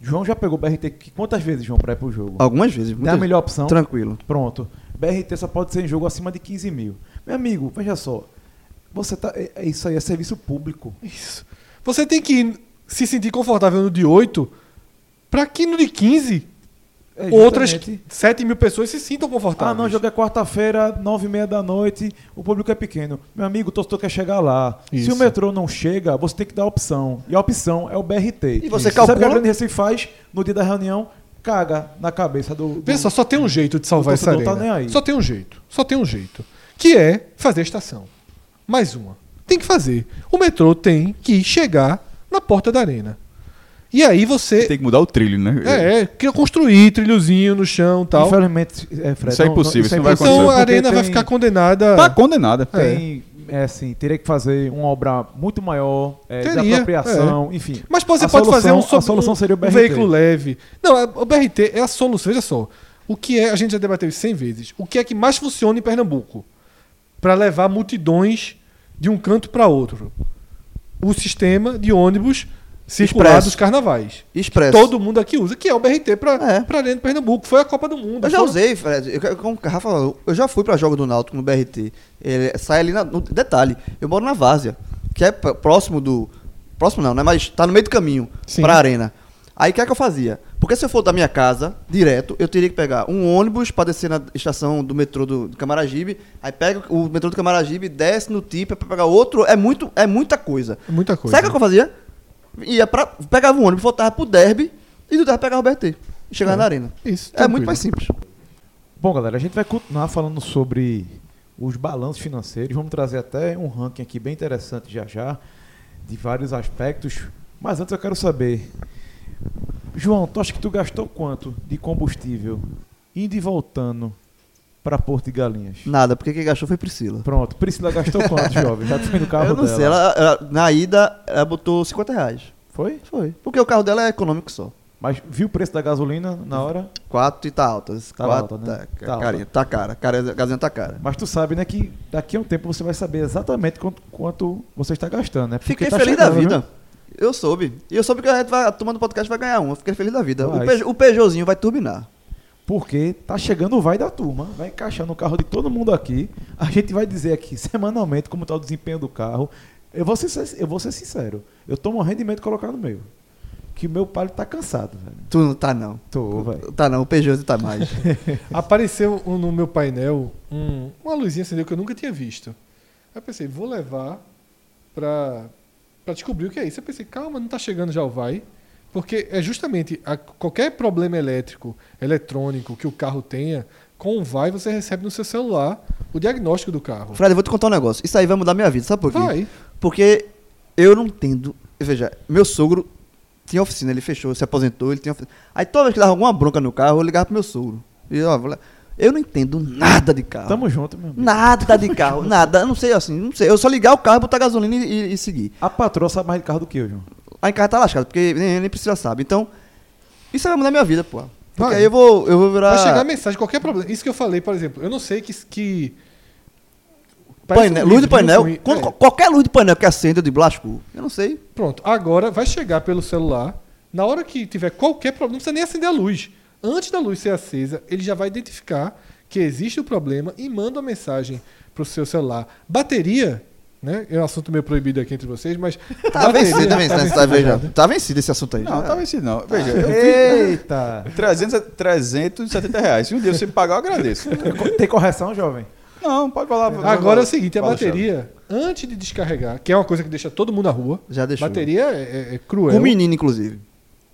João já pegou BRT quantas vezes, João, pra ir pro jogo? Algumas vezes. Tem a muitas- melhor opção? Tranquilo. Pronto. BRT só pode ser em jogo acima de 15 mil. Meu amigo, veja só. Você tá. é- é isso aí é serviço público. Isso. Você tem que se sentir confortável no de 8 para que no de 15 É outras justamente- 7 mil pessoas se sintam confortáveis. Ah, não, o jogo é quarta-feira, nove e meia da noite, o público é pequeno. Meu amigo, o torcedor quer chegar lá. Se Isso. o metrô não chega, você tem que dar a opção. E a opção é o BRT. E você Isso. Sabe o que a calcula- Grande Recife faz no dia da reunião? Caga na cabeça do. do- Pensa, só tem um jeito de salvar essa torcedor arena. tá. Só tem um jeito. Só tem um jeito. Que é fazer a estação. Mais uma. Tem que fazer. O metrô tem que chegar na porta da arena. E aí você. Tem que mudar o trilho, né? É, é, que construir trilhozinho no chão e tal. Infelizmente, é, Fred, Isso é impossível, isso não vai impossível, Então a arena vai tem- ficar condenada. Tá condenada. Tem, é assim, teria que fazer uma obra muito maior, é, de Teria, apropriação, enfim. Mas você A pode fazer um, solução- a sob- solução um- seria o um BRT. veículo leve. Não, o BRT é a solução. Veja só. O que é, a gente já debateu isso 100 vezes. O que é que mais funciona em Pernambuco? Para levar multidões de um canto para outro. O sistema de ônibus circular dos carnavais. Expresso. Todo mundo aqui usa, que é o BRT para É. para dentro de Pernambuco. Foi a Copa do Mundo. Eu já Foram- usei, Fred. Eu, como o Rafa falou, eu já fui pra jogo do Náutico no BRT. Ele sai ali na, no detalhe. Eu moro na Várzea, que é próximo do próximo não, né, mas tá no meio do caminho Sim. pra arena. Aí o que é que eu fazia? Porque se eu for da minha casa direto, eu teria que pegar um ônibus pra descer na estação do metrô do, do Camaragibe, aí pega o metrô do Camaragibe, desce no Tipa pra pegar outro, é muito é muita coisa. Muita coisa. Sabe o que eu fazia? Ia pra, pegava um ônibus, voltava pro Derby e do Derby pegava o BRT. E chegava É. na arena. Isso. É muito mais simples. Bom, galera, a gente vai continuar falando sobre os balanços financeiros. Vamos trazer até um ranking aqui bem interessante já já, de vários aspectos. Mas antes eu quero saber, João, tu acha que tu gastou quanto de combustível indo e voltando para Porto de Galinhas? Nada, porque quem gastou foi Priscila. Pronto, Priscila gastou quanto, jovem? Já foi no carro eu não dela. sei, ela, ela- na ida ela botou 50 reais. Foi? Foi. Porque o carro dela é econômico só. Mas viu o preço da gasolina na hora? 4 e tá alta. Tá Quatro, alta, né? Tá, Tá carinha, tá cara. cara. A gasolina tá cara. Mas tu sabe, né, que daqui a um tempo você vai saber exatamente quanto, quanto você está gastando, né? Porque Fiquei tá feliz da chegando, vida. viu? Eu soube. E eu soube que a gente vai, a turma do podcast vai ganhar um. Eu fiquei feliz da vida. O. Peugeot, o Peugeotzinho vai turbinar. Porque tá chegando o vai da turma, vai encaixar no carro de todo mundo aqui. A gente vai dizer aqui semanalmente como tá o desempenho do carro. Eu vou ser, eu vou ser sincero, eu tô morrendo de medo de colocar no meu. Que o meu palio tá cansado, velho. Tu não tá não. Tô, velho. Tá não, o Peugeot tá mais. Apareceu um- no meu painel um- uma luzinha acendeu que eu nunca tinha visto. Aí eu pensei, vou levar pra, pra descobrir o que é isso. Eu pensei, calma, não tá chegando já o vai. Porque é justamente a- qualquer problema elétrico, eletrônico que o carro tenha, com o vai você recebe no seu celular o diagnóstico do carro. Fred, eu vou te contar um negócio. Isso aí vai mudar minha vida, sabe por quê? Vai. Porque eu não entendo. Veja, meu sogro tinha oficina, ele fechou, se aposentou, ele tinha oficina. Aí toda vez que dava alguma bronca no carro, eu ligava pro meu sogro. E ó, vou lá- eu não entendo nada de carro. Tamo junto, meu amigo. Nada de carro, nada. Eu não sei assim, não sei. Eu só ligar o carro, botar gasolina e, e- seguir. A patroa sabe mais de carro do que eu, João. Aí carro tá lascado, porque nem, nem precisa sabe. Então, isso vai mudar minha vida, pô. Porque Vai. aí eu vou, eu vou virar. Vai chegar a mensagem, qualquer problema. Isso que eu falei, por exemplo, eu não sei que. que Parece Painel- um luz de painel. com- quando- é. Qualquer luz de painel que acenda, eu digo, lascou. Eu não sei. Pronto, agora vai chegar pelo celular. Na hora que tiver qualquer problema, não precisa nem acender a luz. Antes da luz ser acesa, ele já vai identificar que existe o problema e manda uma mensagem para o seu celular. Bateria, né? É um assunto meio proibido aqui entre vocês, mas. Tá bateria- vencido, tá vencido, vencido tá, veja, já. tá vencido esse assunto aí. Não, já. tá vencido não. Veja, eu Eita! vi 300, 370 reais. Se um dia você me pagar, eu agradeço. Tem correção, jovem? Não, pode falar. Agora é o seguinte: a Fala, bateria, antes de descarregar, que é uma coisa que deixa todo mundo na rua, Já deixou. bateria é, é- é cruel. O menino, inclusive.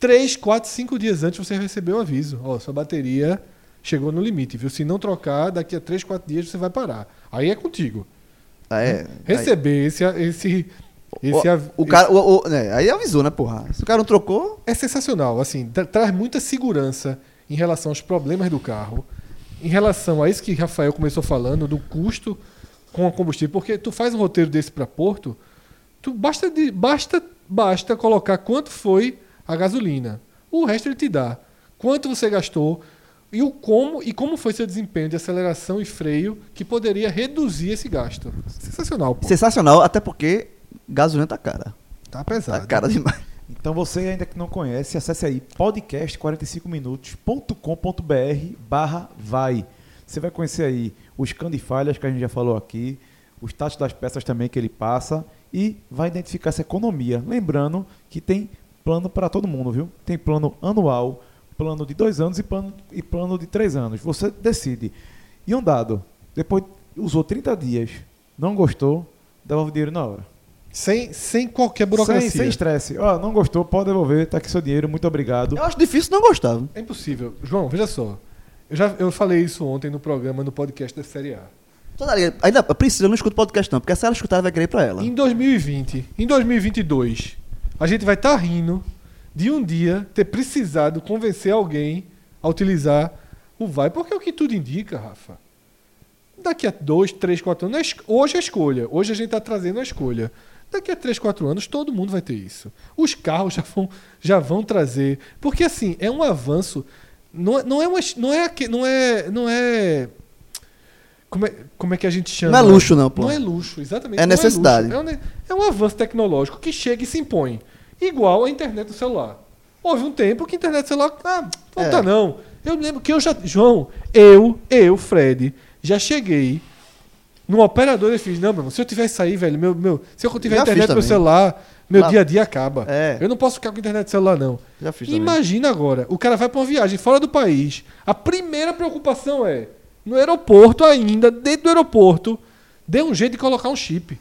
3, 4, 5 dias antes você recebeu o aviso. Ó, sua bateria chegou no limite, viu? Se não trocar, daqui a 3, 4 dias você vai parar. Aí é contigo. Ah, é. Receber esse esse esse, o, av- o cara, o, o- né, aí avisou, né, porra? Se o cara não trocou, é sensacional, assim, tra- traz muita segurança em relação aos problemas do carro, em relação a isso que Rafael começou falando, do custo com o combustível, porque tu faz um roteiro desse para Porto, tu basta, de, basta, basta colocar quanto foi a gasolina. O resto ele te dá. Quanto você gastou e o como e como foi seu desempenho de aceleração e freio que poderia reduzir esse gasto. Sensacional, pô. Sensacional, até porque gasolina tá cara. Tá Tá pesado. cara demais. Então você ainda que não conhece, acesse aí podcast45minutos.com.br barra vai. Você vai conhecer aí os falhas que a gente já falou aqui, os tatos das peças também que ele passa e vai identificar essa economia. Lembrando que tem plano para todo mundo, viu? Tem plano anual, plano de dois anos e plano, e plano de três anos. Você decide. E um dado, depois usou 30 dias, não gostou, devolve o dinheiro na hora. Sem, sem qualquer burocracia. Sem sem estresse. Ó, não gostou, pode devolver, tá aqui seu dinheiro, muito obrigado. Eu acho difícil não gostar. É impossível. João, veja só. Eu já eu falei isso ontem no programa, no podcast da Série A. Toda Ainda a Priscila não escuta podcast não, porque se ela escutar, ela vai querer pra ela. Em 2020, em 2022, a gente vai estar rindo de um dia ter precisado convencer alguém a utilizar o vai, porque é o que tudo indica, Rafa. Daqui a dois, três, quatro anos, é hoje é escolha. Hoje a gente está trazendo a escolha. Daqui a três, quatro anos, todo mundo vai ter isso. Os carros já vão, já vão trazer. Porque, assim, é um avanço. Não, é- não é uma. Não é, não é, não é como, é, como é que a gente chama? Não é luxo não, pô. Não é luxo, exatamente. É não necessidade. luxo. É, um, é um avanço tecnológico que chega e se impõe. Igual a internet do celular. Houve um tempo que a internet do celular. Ah, não É. tá não. Eu lembro que eu já. João, eu, eu, Fred, já cheguei no operador e fiz, não, meu irmão, se eu tivesse sair, velho, meu, meu, se eu tiver Já internet no meu também. celular, meu Lá- dia a dia acaba. É. Eu não posso ficar com internet no celular, não. Já fiz também. Imagina agora, o cara vai pra uma viagem fora do país. A primeira preocupação é, no aeroporto ainda, dentro do aeroporto, dê um jeito de colocar um chip.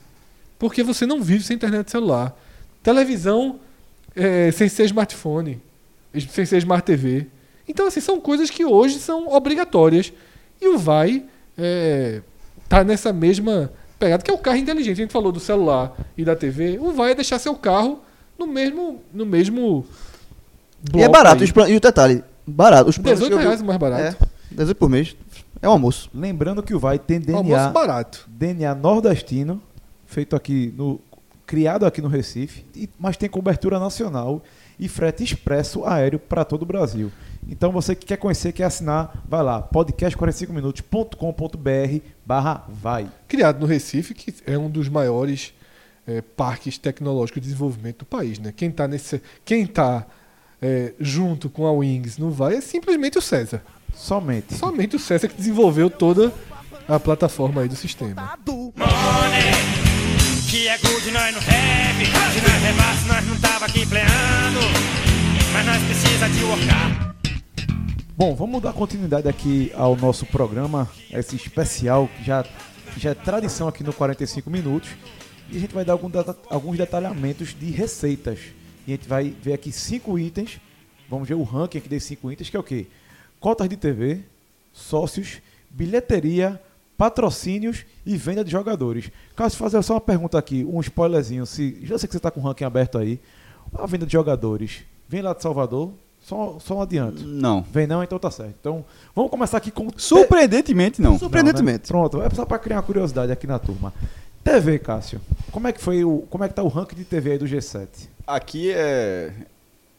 Porque você não vive sem internet celular. Televisão é, sem ser smartphone, sem ser smart TV. Então, assim, são coisas que hoje são obrigatórias. E o Vai é, tá nessa mesma pegada, que é o carro inteligente. A gente falou do celular e da TV. O Vai é deixar seu carro no mesmo, no mesmo E é bloco barato. E o detalhe, barato. Os planos 18 que eu vi- reais o mais barato. É, 18 por mês. É um almoço. Lembrando que o Vai tem Um almoço DNA, barato. DNA nordestino, feito aqui no. criado aqui no Recife, e- mas tem cobertura nacional e frete expresso aéreo para todo o Brasil. Então você que quer conhecer, quer assinar, vai lá, podcast45minutos.com.br barra vai. Criado no Recife, que é um dos maiores eh, parques tecnológicos de desenvolvimento do país. Né? Quem está nesse, quem tá, eh, junto com a Wings no Vai é simplesmente o César. Somente. Somente o César que desenvolveu toda a plataforma aí do sistema. Que é good, nós não have. Se nós rebasse, nós não tava aqui pleando. Mas nós precisa de workar. Bom, vamos dar continuidade aqui ao nosso programa, esse especial que já, já é tradição aqui no 45 Minutos. E a gente vai dar algum alguns detalhamentos de receitas. E a gente vai ver aqui cinco itens. Vamos ver o ranking aqui desses cinco itens, que é o quê? Cotas de TV, sócios, bilheteria, patrocínios e venda de jogadores. Caso fazer só uma pergunta aqui, um spoilerzinho, se já sei que você está com o ranking aberto aí. A venda de jogadores vem lá de Salvador? Só, só um adianto. Não. Vem não, então tá certo. Então, vamos começar aqui com... Surpreendentemente, não. Não, né? Surpreendentemente. Pronto, é só para criar uma curiosidade aqui na turma. TV, Cássio. Como é que foi o... Como é que tá o ranking de TV aí do G7? Aqui é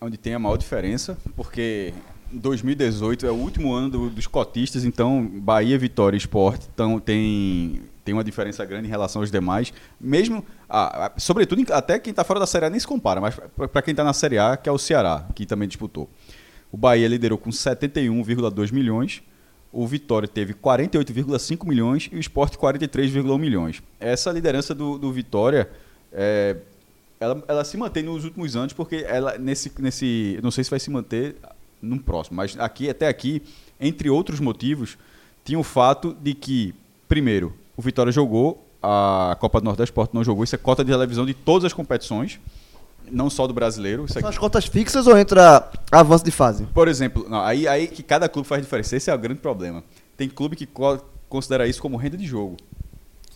onde tem a maior diferença, porque 2018 é o último ano do- dos cotistas, então Bahia, Vitória e Sport tão, tem, tem uma diferença grande em relação aos demais. Mesmo, sobretudo, até quem está fora da Série A nem se compara, mas para quem está na Série A, que é o Ceará, que também disputou. O Bahia liderou com 71,2 milhões, o Vitória teve 48,5 milhões e o Sport 43,1 milhões. Essa liderança do, do Vitória é, ela, ela se mantém nos últimos anos, porque ela nesse, nesse. Não sei se vai se manter no próximo, mas aqui, até aqui, entre outros motivos, tinha o fato de que, primeiro, o Vitória jogou, a Copa do Nordeste Sport não jogou, isso é cota de televisão de todas as competições, não só do brasileiro. São as cotas fixas ou entra avanço de fase? por exemplo, não, aí, aí que cada clube faz diferença. Esse é o grande problema. Tem clube que co- considera isso como renda de jogo.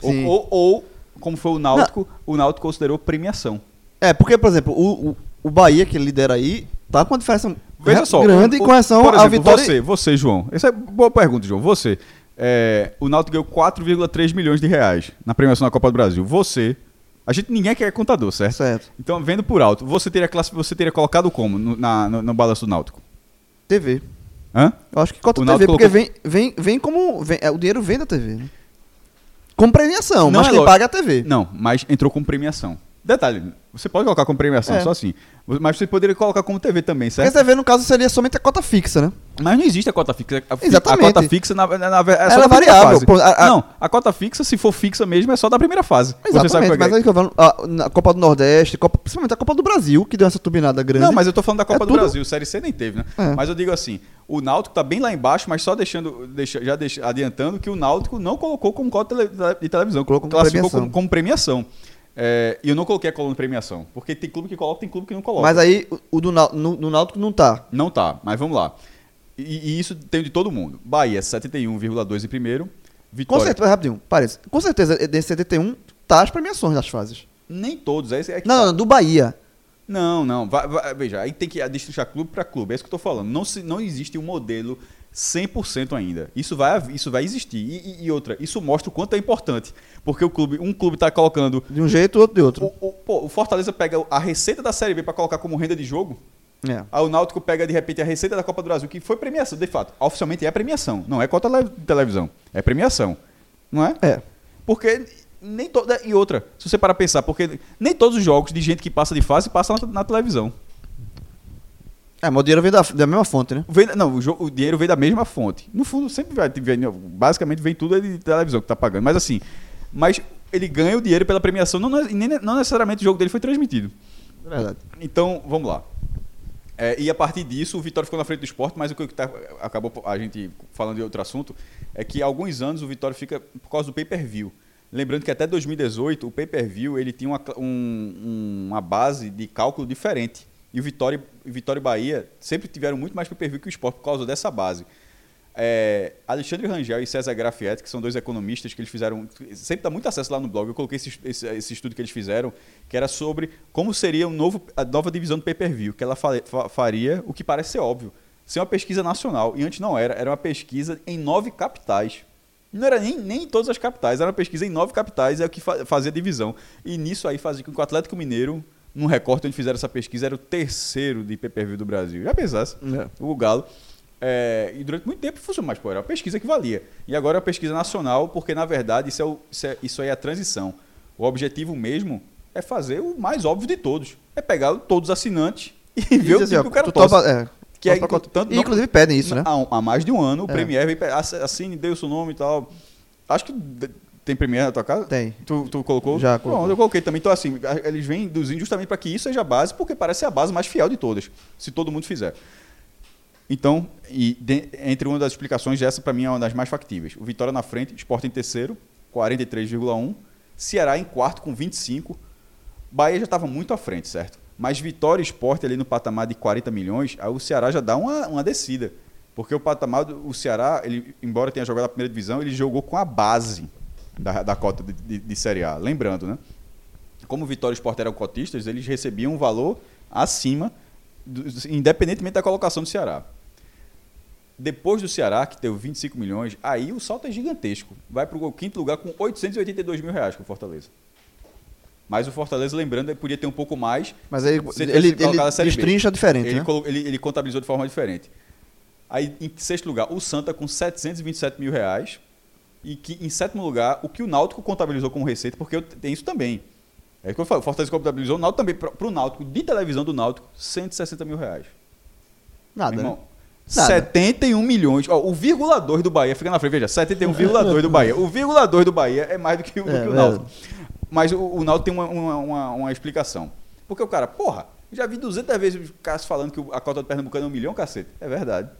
Ou, ou, ou, como foi o Náutico, o Náutico considerou premiação. É, porque, por exemplo, o, o, o Bahia, que lidera aí, tá com uma diferença Veja só. grande o- com relação por à exemplo, vitória- Você, você, João. Essa é boa pergunta, João. Você. é, o Náutico ganhou 4,3 milhões de reais na premiação da Copa do Brasil. Você. A gente ninguém quer contador, certo? Certo. Então, vendo por alto, você teria, classi- você teria colocado como no, na- no, no balanço do Náutico? TV. Hã? Eu acho que cota O TV, Náutico porque colocou- vem, vem, vem como. vem- é, o dinheiro vem da TV, né? Como premiação, Não mas é quem lógico. paga é a TV. Não, mas entrou como premiação. Detalhe, você pode colocar como premiação, É. só assim. Mas você poderia colocar como TV também, Porque certo? a TV, no caso, seria somente a cota fixa, né? Mas não existe a cota fixa. A, Exatamente. A cota fixa na, na, na, é só é variável, pô, a- a- Não, a cota fixa, se for fixa mesmo, é só da primeira fase. Você sabe Exatamente, é mas é. aí que eu falo, a, na Copa do Nordeste, Copa, principalmente a Copa do Brasil, que deu essa turbinada grande. Não, mas eu tô falando da Copa É do tudo- Brasil. Série C nem teve, né? É. Mas eu digo assim, o Náutico tá bem lá embaixo, mas só deixando, deixa- já deixa- adiantando que o Náutico não colocou como cota de televisão, colocou, Como classificou premiação. como, como premiação. É, e eu não coloquei a coluna de premiação, porque tem clube que coloca, tem clube que não coloca. Mas aí o, do no, no Náutico não tá. Não tá, mas vamos lá. E, e isso tem de todo mundo. Bahia, 71,2 em primeiro. Com Vitória. certeza, rapidinho, parece. Com certeza, desse 71 tá as premiações das fases. Nem todos. É, é que Não, tá. não, do Bahia. Não, não. vai- vai- veja, aí tem que destrinchar clube para clube. É isso que eu tô falando. Não, se, não existe um modelo 100% ainda. Isso vai, isso vai existir. E, e- e outra, isso mostra o quanto é importante. Porque o clube, um clube tá colocando. De um jeito, outro de outro. O, o- pô, o Fortaleza pega a receita da Série B para colocar como renda de jogo. É. Aí o Náutico pega de repente a receita da Copa do Brasil, que foi premiação, de fato. Oficialmente é premiação. Não é cota de televisão. É premiação. Não é? É. Porque nem toda. E outra, se você parar pra pensar, porque nem todos os jogos de gente que passa de fase passam na, na televisão. É, mas o dinheiro vem da, da mesma fonte, né? Vem- não, o, o dinheiro vem da mesma fonte. No fundo, sempre vai. vem- basicamente vem tudo de televisão que tá pagando. Mas assim, mas ele ganha o dinheiro pela premiação. Não, e nem, não necessariamente o jogo dele foi transmitido. É verdade. Então, vamos lá. É, e a partir disso, o Vitória ficou na frente do esporte, mas o que tá, acabou a gente falando de outro assunto é que há alguns anos o Vitória fica por causa do pay-per-view. Lembrando que até 2018 o pay-per-view ele tinha uma, um- uma base de cálculo diferente. E o Vitória, Vitória e Bahia sempre tiveram muito mais pay-per-view que o esporte por causa dessa base. É, Alexandre Rangel e César Grafietti, que são dois economistas que eles fizeram, sempre dá muito acesso lá no blog, eu coloquei esse, esse, esse estudo que eles fizeram, que era sobre como seria um novo, a nova divisão do pay-per-view, que ela fa- fa- faria o que parece ser óbvio, ser uma pesquisa nacional, e antes não era, era uma pesquisa em nove capitais. Não era nem, nem em todas as capitais, era uma pesquisa em nove capitais, é o que fa- fazia divisão. E nisso aí fazia com que o Atlético Mineiro, num recorte onde fizeram essa pesquisa, era o terceiro de pay-per-view do Brasil. Já pensasse? É. o Galo. É, e durante muito tempo funcionou, mas pô, era uma pesquisa que valia. E agora é uma pesquisa nacional, porque na verdade isso, é o- isso, é, isso aí é a transição. O objetivo mesmo é fazer o mais óbvio de todos. É pegar todos os assinantes e ver o Diz assim, que o cara torce. topa- é, Que é, topa tanto- E, Inclusive pedem isso, né? Há, há mais de um ano o É. Premier assine, dê o seu nome e tal. Acho que tem Premier na tua casa? Tem. Tu, tu colocou? Já Pronto, coloquei. eu coloquei também. Então, assim, eles vêm induzindo justamente para que isso seja a base, porque parece ser a base mais fiel de todas, se todo mundo fizer. Então, e de- entre uma das explicações, essa para mim é uma das mais factíveis. O Vitória na frente, Sport em terceiro, 43,1. Ceará em quarto com 25. Bahia já estava muito à frente, certo? Mas Vitória e Sport ali no patamar de 40 milhões, aí o Ceará já dá uma, uma descida. Porque o patamar do o Ceará, ele, embora tenha jogado a primeira divisão, ele jogou com a base da, da cota de, de- de Série A. Lembrando, né? Como o Vitória e o Sport eram cotistas, eles recebiam um valor acima, do- independentemente da colocação do Ceará. Depois do Ceará, que teve 25 milhões, aí o salto é gigantesco. Vai para o quinto lugar com 882 mil reais com o Fortaleza. Mas o Fortaleza, lembrando, ele podia ter um pouco mais. Mas aí ele, ele, destrincha diferente, Ele, né? ele- ele contabilizou de forma diferente. Aí, em sexto lugar, o Santa com 727 mil reais. E que, em sétimo lugar, o que o Náutico contabilizou como receita, porque eu- tem isso também. É o que eu falo, o Fortaleza contabilizou o Náutico também, para o Náutico, de televisão do Náutico, 160 mil reais. Nada, Meu né? irmão, Nada. 71 milhões. Ó, o vírgula 2 do Bahia, fica na frente, veja, 71,2 do Bahia. O vírgula 2 do Bahia é mais do que o, do É, que o é. Náutico. Mas o, o Náutico tem uma, uma, uma, uma explicação. Porque o cara, porra, já vi 200 vezes os caras falando que o- a cota do Pernambucano é um milhão, cacete. É verdade.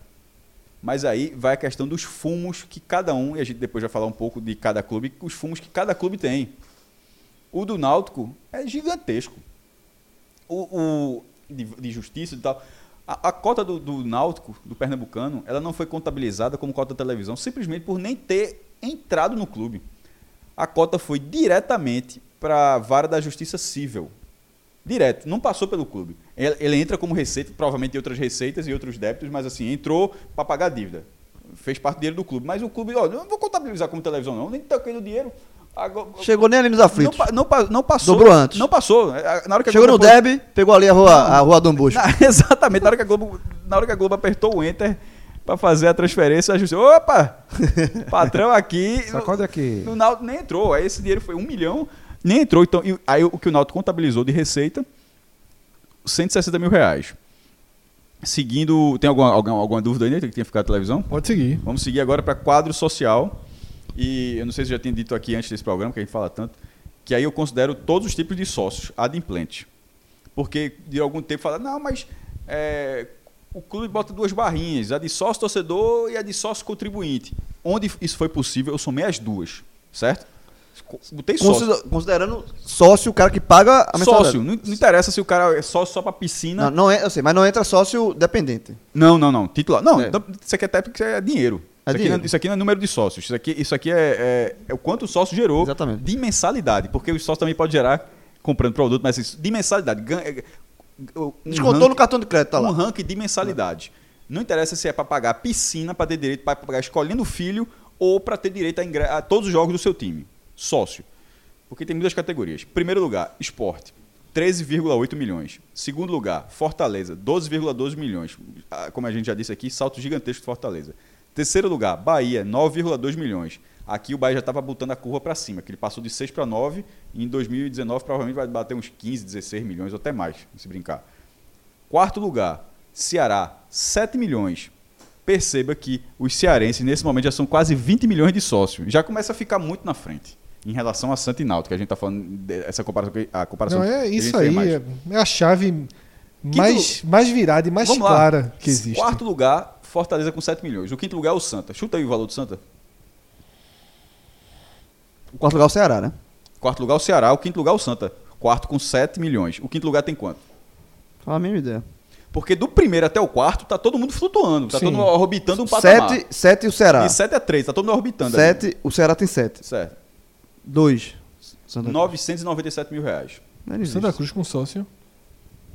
Mas aí vai a questão dos fumos que cada um, e a gente depois vai falar um pouco de cada clube, os fumos que cada clube tem. O do Náutico é gigantesco. O, o de, de justiça e tal. A, a cota do, do Náutico, do Pernambucano, ela não foi contabilizada como cota da televisão, simplesmente por nem ter entrado no clube. A cota foi diretamente para a vara da justiça civil. Direto, não passou pelo clube. Ele, ele entra como receita, provavelmente tem outras receitas e outros débitos, mas assim, entrou para pagar a dívida. Fez parte do dinheiro do clube. Mas o clube, ó, não vou contabilizar como televisão, não, nem toquei no dinheiro. Agora- Chegou nem ali nos não, aflitos. não, pa- não passou. Dobrou antes. Não passou. É, Na hora que a Chegou no Derby, pegou ali a rua, a rua Dom Bosco. Na- exatamente, na hora, que a Globo, na hora que a Globo apertou o Enter para fazer a transferência, a justiça. Opa! Patrão aqui. Sacode aqui. No Náutico nem entrou. Aí esse dinheiro foi um milhão, nem entrou. Então, aí o que o Náutico contabilizou de receita, 160 mil reais. Seguindo. Tem alguma, alguma, alguma dúvida aí, né? Que tinha ficado na televisão? Pode seguir. Vamos seguir agora para quadro social. E eu não sei se já tinha dito aqui antes desse programa, que a gente fala tanto, que aí eu considero todos os tipos de sócios adimplentes. Porque de algum tempo fala, não, mas é, o clube bota duas barrinhas, a de sócio torcedor e a de sócio contribuinte. Onde isso foi possível, eu somei as duas, certo? Botei sócio. Consider- Considerando sócio o cara que paga a mensalidade. Sócio, não, não interessa se o cara é sócio só para piscina. Não, não é, eu sei, mas não entra sócio dependente. Não, não, não. Titular. Não, É. então, isso aqui até porque é dinheiro. É isso, aqui dinheiro. não, isso aqui não é número de sócios. Isso aqui, isso aqui é, é- é o quanto o sócio gerou Exatamente. de mensalidade. Porque o sócio também pode gerar comprando produto, mas isso, de mensalidade. É, um Descontou ranking- no cartão de crédito, tá lá. Um ranking de mensalidade. Não interessa se é para pagar piscina, para ter direito para pagar escolhendo o filho ou para ter direito a, a todos os jogos do seu time. Sócio. Porque tem muitas categorias. Primeiro lugar, esporte. 13,8 milhões. Segundo lugar, Fortaleza, 12,12 milhões. Ah, Como a gente já disse aqui, salto gigantesco de Fortaleza. Terceiro lugar, Bahia, 9,2 milhões. Aqui o Bahia já estava botando a curva para cima, que ele passou de 6 para 9 e em 2019 provavelmente vai bater uns 15, 16 milhões ou até mais, se brincar. Quarto lugar, Ceará, 7 milhões. Perceba que os cearenses, nesse momento, já são quase 20 milhões de sócios. Já começa a ficar muito na frente em relação a Santa e Náutico, que a gente está falando dessa comparação. que- A comparação Não, é isso aí. É, é a chave mais, mais virada e mais Vamos lá. clara que existe. Quarto lugar, Fortaleza com 7 milhões. O quinto lugar é o Santa. Chuta aí o valor do Santa. O quarto lugar é o Ceará, né? Quarto lugar o Ceará, o quinto lugar o Santa. Quarto com 7 milhões. O quinto lugar tem quanto? Fala a mesma ideia. Porque do primeiro até o quarto tá todo mundo flutuando, tá Sim. todo mundo orbitando um patamar. Sete, sete o Ceará. De 7 a 3, tá todo mundo orbitando. ali. Sete, o Ceará tem sete. Certo. Dois. Santa Cruz. 997 mil reais. Não existe. Santa Cruz com sócio.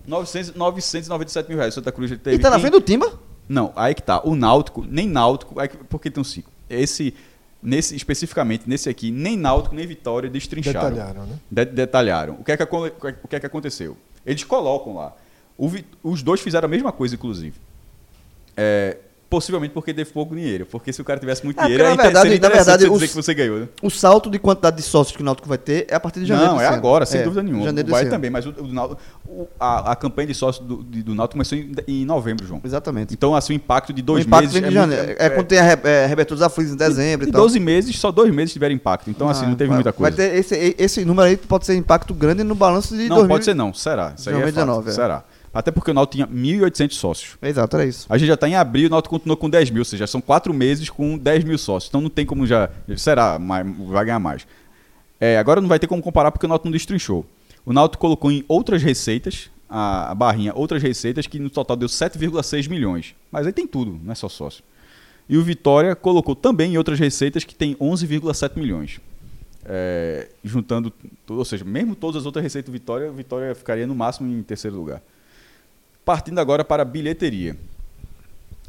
900, 997 mil reais. Santa Cruz ele teve. E tá na frente do Timba? Não, aí que tá. O Náutico, nem Náutico, aí que- porque tem um cinco. Esse, nesse, especificamente, nesse aqui, nem Náutico, nem Vitória destrincharam. Detalharam, né? De- detalharam. O que, é que, o que é que aconteceu? Eles colocam lá. O Vi- os dois fizeram a mesma coisa, inclusive. É, possivelmente porque teve pouco dinheiro. Porque se o cara tivesse muito É, dinheiro, na verdade- na verdade, os- que você ganhou. Né? O salto de quantidade de sócios que o Náutico vai ter é a partir de janeiro. Não, é ano. agora, sem É, dúvida nenhuma. Janeiro O Bahia também, mas o, o o- a, a campanha de sócio do, de- do Náutico começou em, em novembro, João. Exatamente. Então, assim, o impacto de o dois meses. vem de muito- janeiro. É, quando tem a, re- é, reabertura dos aflitos em dezembro de e tal. 12 meses, só dois meses tiveram impacto. Então, assim, Ah, não teve vai- muita Vai coisa. ter esse, esse número aí pode ser impacto grande no balanço de Não, 2000. pode ser não. Será. Isso aí é 2019, fato. é. Será. Até porque o Náutico tinha 1.800 sócios. Exato, era isso. A gente já está em abril e o Náutico continuou com 10 mil, ou seja, são quatro meses com 10 mil sócios. Então não tem como já. Será, mas vai ganhar mais. É, agora não vai ter como comparar porque o Náutico não destrinchou. O Náutico colocou em outras receitas, a, barrinha, outras receitas, que no total deu 7,6 milhões. Mas aí tem tudo, não é só sócio. E o Vitória colocou também em outras receitas que tem 11,7 milhões. É, juntando, ou seja, mesmo todas as outras receitas do Vitória, o Vitória ficaria no máximo em terceiro lugar. Partindo agora para a bilheteria.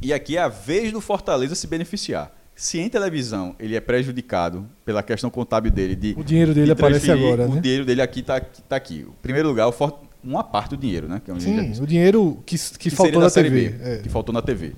E aqui é a vez do Fortaleza se beneficiar. Se em televisão ele é prejudicado pela questão contábil dele de O dinheiro dele de aparece agora, o né? dinheiro dele aqui está tá aqui. O primeiro lugar, o For- uma parte do dinheiro, né? Que é já Sim, disse. o dinheiro que, que, Que faltou na Série TV. B, é. Que faltou na TV.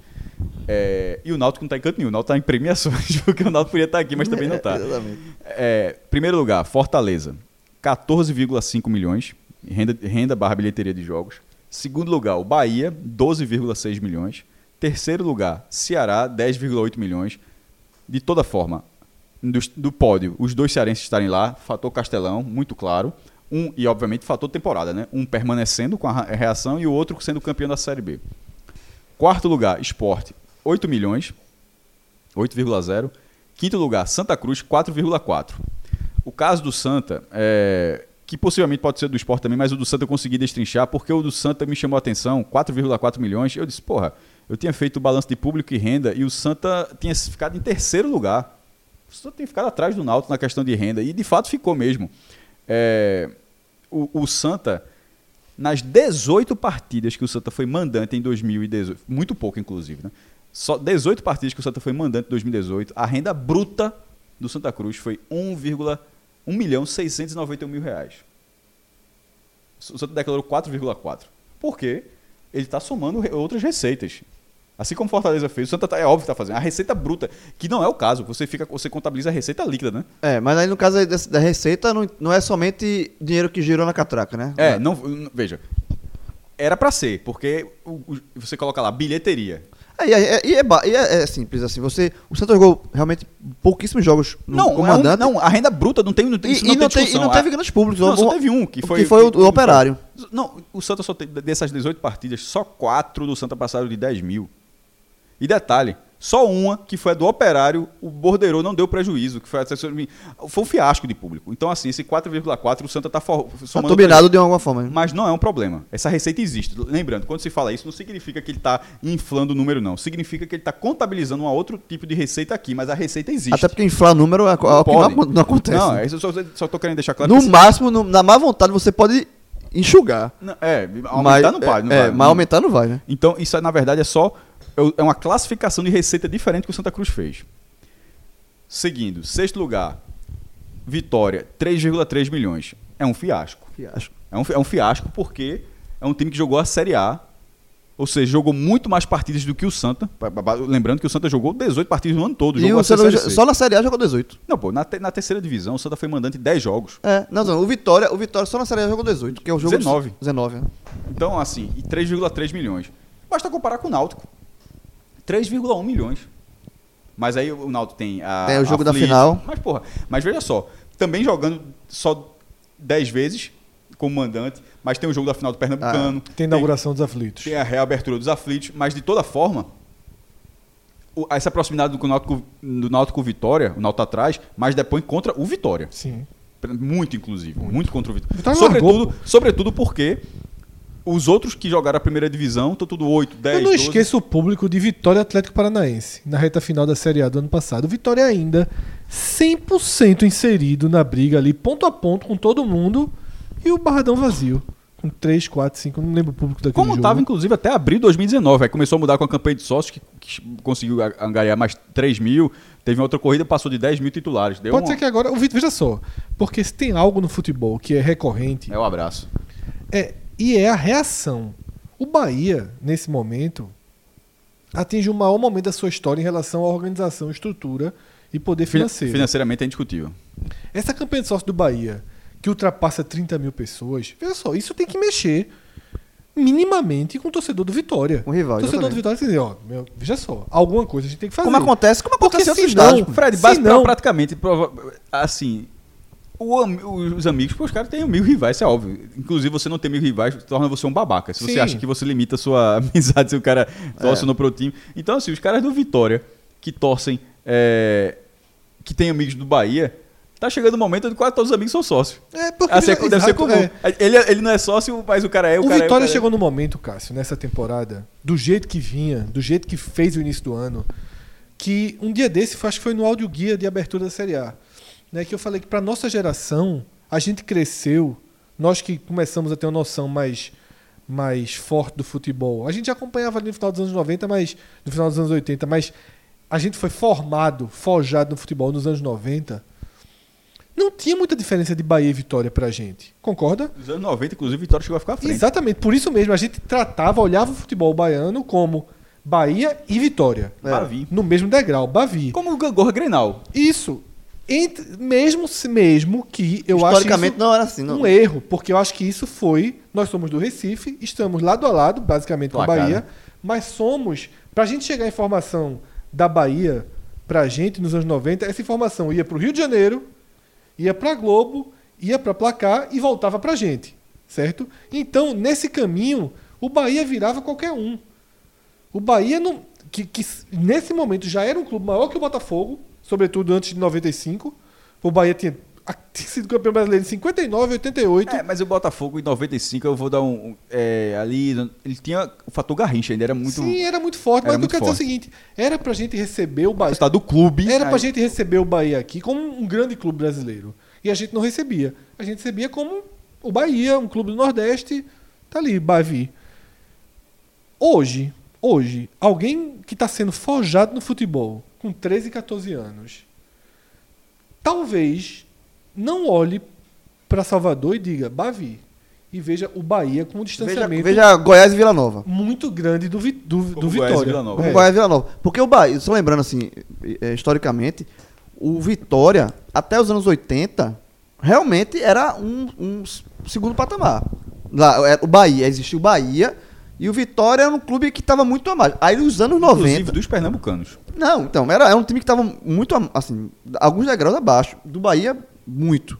É, e o Náutico não está em canto nenhum. O Náutico está em premiações, porque o Náutico podia estar aqui, mas também não está. Exatamente. É, primeiro lugar, Fortaleza, 14,5 milhões, renda, renda barra bilheteria de jogos. Segundo lugar, o Bahia, 12,6 milhões. Terceiro lugar, Ceará, 10,8 milhões. De toda forma, do, do pódio, os dois cearenses estarem lá, fator Castelão, muito claro. Um, e obviamente fator temporada, né? Um permanecendo com a reação e o outro sendo campeão da Série B. Quarto lugar, Esporte, 8 milhões, 8,0. Quinto lugar, Santa Cruz, 4,4. O caso do Santa, é, que possivelmente pode ser do Esporte também, mas o do Santa eu consegui destrinchar, porque o do Santa me chamou a atenção, 4,4 milhões. Eu disse, porra, eu tinha feito o balanço de público e renda e o Santa tinha ficado em terceiro lugar. O Santa tem ficado atrás do Náutico na questão de renda, e de fato ficou mesmo. É, o, o Santa Nas 18 partidas que o Santa foi mandante em 2018, muito pouco inclusive, né? Só 18 partidas que o Santa foi mandante em 2018, a renda bruta do Santa Cruz foi 1,1 milhão 691 mil reais. O Santa declarou 4,4. Por quê? Ele está somando outras receitas. Assim como Fortaleza fez, o Santa tá, é óbvio que está fazendo. A receita bruta, que não é o caso, você fica, você contabiliza a receita líquida, né? É, mas aí no caso da receita, não, não é somente dinheiro que girou na catraca, né? É, não, veja. Era pra ser, porque você coloca lá bilheteria. É, e é, e é e é- é simples assim. Você, o Santa jogou realmente pouquíssimos jogos no Não, é um- comandante. não, a renda bruta não tem, não tem, e, e não, não, tem e não teve grandes públicos. Não, só teve um, que foi, que foi o, o operário. Não, o Santa só tem, dessas 18 partidas, só 4 do Santa passaram de 10 mil. E detalhe, só uma, que foi a do Operário, o Bordeiro não deu prejuízo, que foi, a, foi um fiasco de público. Então, assim, esse 4,4 o Santa está Tá somando turbinado de alguma forma. né? Mas não é um problema. Essa receita existe. Lembrando, quando se fala isso, não significa que ele está inflando o número, não. Significa que ele está contabilizando um outro tipo de receita aqui, mas a receita existe. Até porque inflar número é, o que não, acon- não acontece. Não, né? é isso eu só, só tô querendo deixar claro no máximo, no- na má vontade, você pode enxugar. Não, é, aumentar mas, não pode. Não é, vai. mas aumentar não vai, né? Então, isso na verdade é só. É uma classificação de receita diferente que o Santa Cruz fez. Seguindo, sexto lugar, Vitória, 3,3 milhões. É um fiasco. Fiasco. É um, é um fiasco porque é um time que jogou a Série A. Ou seja, jogou muito mais partidas do que o Santa. Lembrando que o Santa jogou 18 partidas no ano todo. E o Santa, só na Série A jogou 18. Não, pô, na, te- na terceira divisão, o Santa foi mandante em 10 jogos. É, não, não, o Vitória, o Vitória só na Série A jogou 18, que é o jogo 19. 19, né? Então, assim, e 3,3 milhões. Basta comparar com o Náutico. 3,1 milhões. Mas aí o Náutico tem a. Tem o jogo da final. Mas, porra, mas veja só, também jogando só 10 vezes como mandante, mas tem o jogo da final do Pernambucano. Tem inauguração dos aflitos. Tem a reabertura dos aflitos, mas de toda forma, o- essa proximidade do Náutico, do Náutico Vitória, o Náutico atrás, mas depois contra o Vitória. Sim. Muito, inclusive. Muito, contra o Vitória. Vitória sobretudo, largou, sobretudo porque os outros que jogaram a primeira divisão estão tudo 8, 10, Eu não 12. esqueço o público de Vitória Atlético Paranaense na reta final da Série A do ano passado. O Vitória ainda 100% inserido na briga ali, ponto a ponto com todo mundo e o Barradão vazio. Com 3, 4, 5, não lembro o público daquele Como jogo. estava, inclusive, até abril de 2019. Aí começou a mudar com a campanha de sócios, que, que conseguiu angariar mais 3 mil. Teve uma outra corrida, passou de 10 mil titulares. Deu Pode uma- ser que agora. Veja só. Porque se tem algo no futebol que é recorrente, É o abraço. é, e é a reação. O Bahia, nesse momento, atinge o maior momento da sua história em relação à organização, estrutura e poder Fin- financeiro. Financeiramente é indiscutível. Essa campanha de sócio do Bahia, que ultrapassa 30 mil pessoas, veja só, isso tem que mexer minimamente com o torcedor do Vitória. Com o rival, O torcedor do exatamente. Vitória tem que dizer, ó, meu, veja só, alguma coisa a gente tem que fazer. Como acontece, como Porque acontece em outros estados. Fred, Se base pra não- praticamente. prova- Assim. O os amigos, pô, os caras têm mil rivais, isso é óbvio. Inclusive, você não ter mil rivais torna você um babaca. Se você Sim. acha que você limita a sua amizade se o cara torce É. no pro time. Então, assim, os caras do Vitória, que torcem, é, que tem amigos do Bahia, tá chegando o momento onde quase todos os amigos são sócios. É, porque Assim, veja- deve ser exato, comum. é. Ele, ele não é sócio, mas o cara é. O, O cara é, Vitória cara é. chegou no momento, Cássio, nessa temporada, do jeito que vinha, do jeito que fez o início do ano, que um dia desse, acho que foi no áudio guia de abertura da Série A, né, que eu falei que para nossa geração, a gente cresceu, nós que começamos a ter uma noção mais mais forte do futebol. A gente já acompanhava ali no final dos anos 90, mas no final dos anos 80, mas a gente foi formado, forjado no futebol nos anos 90. Não tinha muita diferença de Bahia e Vitória pra gente. Concorda? Nos anos 90, inclusive, Vitória chegou a ficar à frente. Exatamente, por isso mesmo, a gente tratava, olhava o futebol baiano como Bahia e Vitória. Bavi. No mesmo degrau, Bavi. Como o Gangorra Grenal. Isso. Entre- mesmo, se- mesmo que eu acho Historicamente não era assim, não. um erro, porque eu acho que isso foi. Nós somos do Recife, estamos lado a lado, basicamente, com a Bahia, né? mas somos. Pra gente chegar a informação da Bahia pra gente nos anos 90, essa informação ia pro Rio de Janeiro, ia pra Globo, ia pra Placar e voltava pra gente, certo? Então, nesse caminho, o Bahia virava qualquer um. O Bahia não. Que, que nesse momento já era um clube maior que o Botafogo, sobretudo antes de 95. O Bahia tinha, tinha sido campeão brasileiro em 59, 88. É, mas o Botafogo em 95, eu vou dar um. um, é, ali. Ele tinha o fator Garrincha, ainda era muito. Sim, era muito forte. era Mas eu muito quero dizer é o forte. seguinte: era pra gente receber o Bahia. Está do clube. Era pra aí- gente receber o Bahia aqui como um grande clube brasileiro. E a gente não recebia. A gente recebia como o Bahia, um clube do Nordeste. Tá ali, Bavi. Hoje, hoje, alguém que está sendo forjado no futebol com 13, 14 anos, talvez não olhe para Salvador e diga Bavi e veja o Bahia com um Veja, distanciamento veja Goiás e Vila Nova. muito grande do, do, do Como Goiás e Vitória. Vila Nova. Como É. Goiás e Vila Nova. Porque o Bahia, só lembrando assim, eh, historicamente, o Vitória, até os anos 80, realmente era um, um segundo patamar. Lá, é, o Bahia, existia o Bahia e o Vitória era um clube que estava muito a mais. Aí nos anos 90. Inclusive dos pernambucanos. Não, então, era, era um time que estava muito, assim, alguns degraus abaixo. Do Bahia, muito.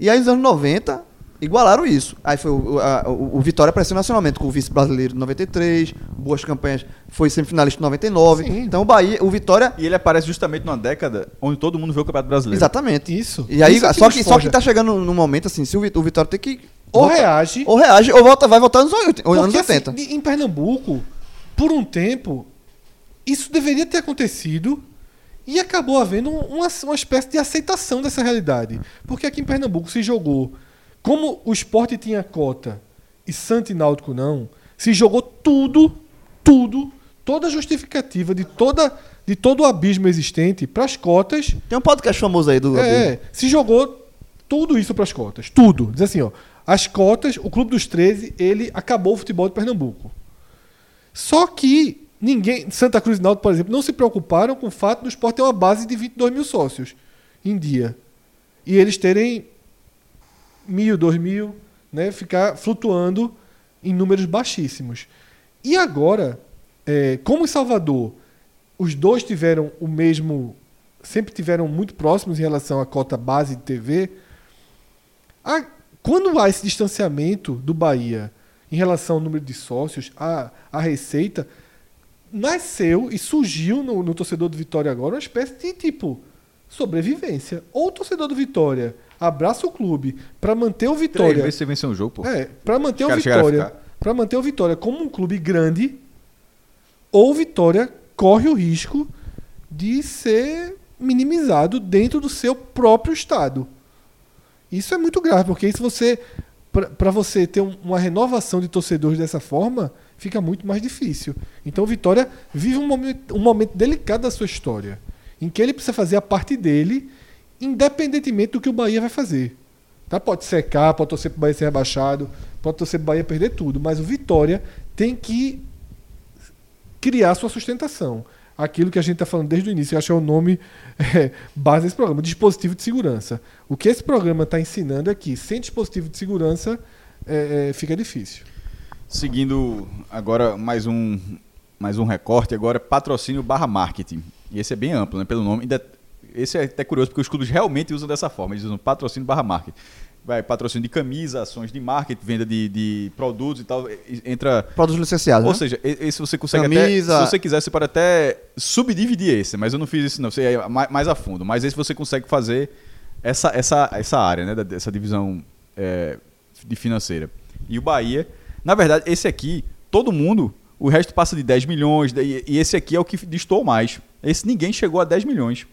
E aí nos anos 90, igualaram isso. Aí foi o, a- o- o Vitória apareceu nacionalmente com o vice brasileiro de 93, boas campanhas, foi semifinalista em 99. Sim. Então o Bahia, o Vitória. E ele aparece justamente numa década onde todo mundo vê o Campeonato Brasileiro. Exatamente. Isso. E aí, Isso é só, que, só que tá chegando num momento assim, se o, Vit- o Vitória tem que. Ou volta- reage. Ou reage, ou volta, vai voltar nos oit- anos Porque, 80. assim, em Pernambuco, por um tempo, isso deveria ter acontecido e acabou havendo uma, uma espécie de aceitação dessa realidade. Porque aqui em Pernambuco se jogou, como o esporte tinha cota e Santo e Náutico não, se jogou tudo, tudo, toda a justificativa de, toda, de todo o abismo existente para as cotas Tem um podcast famoso aí do. é, se jogou tudo isso para as cotas. Tudo. Diz assim, ó. As cotas, o Clube dos 13, ele acabou o futebol de Pernambuco. Só que ninguém, Santa Cruz e Náutico, por exemplo, não se preocuparam com o fato do esporte ter uma base de 22 mil sócios em dia. E eles terem mil, dois mil, né, ficar flutuando em números baixíssimos. E agora, é, como em Salvador, os dois tiveram o mesmo, sempre tiveram muito próximos em relação à cota base de TV, a- quando há esse distanciamento do Bahia em relação ao número de sócios, à, à receita, nasceu e surgiu no, no torcedor do Vitória agora uma espécie de tipo sobrevivência. Ou o torcedor do Vitória abraça o clube para manter o Três Vitória. vezes você venceu um jogo, pô. É, para manter o Vitória, para manter o Vitória como um clube grande, ou Vitória corre o risco de ser minimizado dentro do seu próprio estado. Isso é muito grave, porque se você para você ter um- uma renovação de torcedores dessa forma, fica muito mais difícil. Então o Vitória vive um momento, um momento delicado da sua história, em que ele precisa fazer a parte dele, independentemente do que o Bahia vai fazer. Tá? Pode secar, pode torcer para o Bahia ser rebaixado, pode torcer para o Bahia perder tudo, mas o Vitória tem que criar sua sustentação. Aquilo que a gente está falando desde o início, eu acho que é o nome é, base desse programa, dispositivo de segurança. O que esse programa está ensinando é que sem dispositivo de segurança é, é, fica difícil. Seguindo agora mais um, mais um recorte, agora patrocínio barra marketing. E esse é bem amplo, né? Pelo nome. Esse é até curioso, porque os clubes realmente usam dessa forma. Eles usam patrocínio barra marketing. Vai patrocínio de camisa, ações de marketing, venda de, de produtos e tal. Entra. Produtos licenciados. Ou né? seja, esse você consegue Camisa. até. Se você quiser, você pode até subdividir esse, mas eu não fiz isso, não. Você ia mais, a fundo. Mas esse você consegue fazer essa, essa, essa área, né? Essa divisão é, de financeira. E o Bahia, na verdade, esse aqui, todo mundo, o resto passa de 10 milhões, e, e esse aqui é o que distou mais. Esse ninguém chegou a 10 milhões.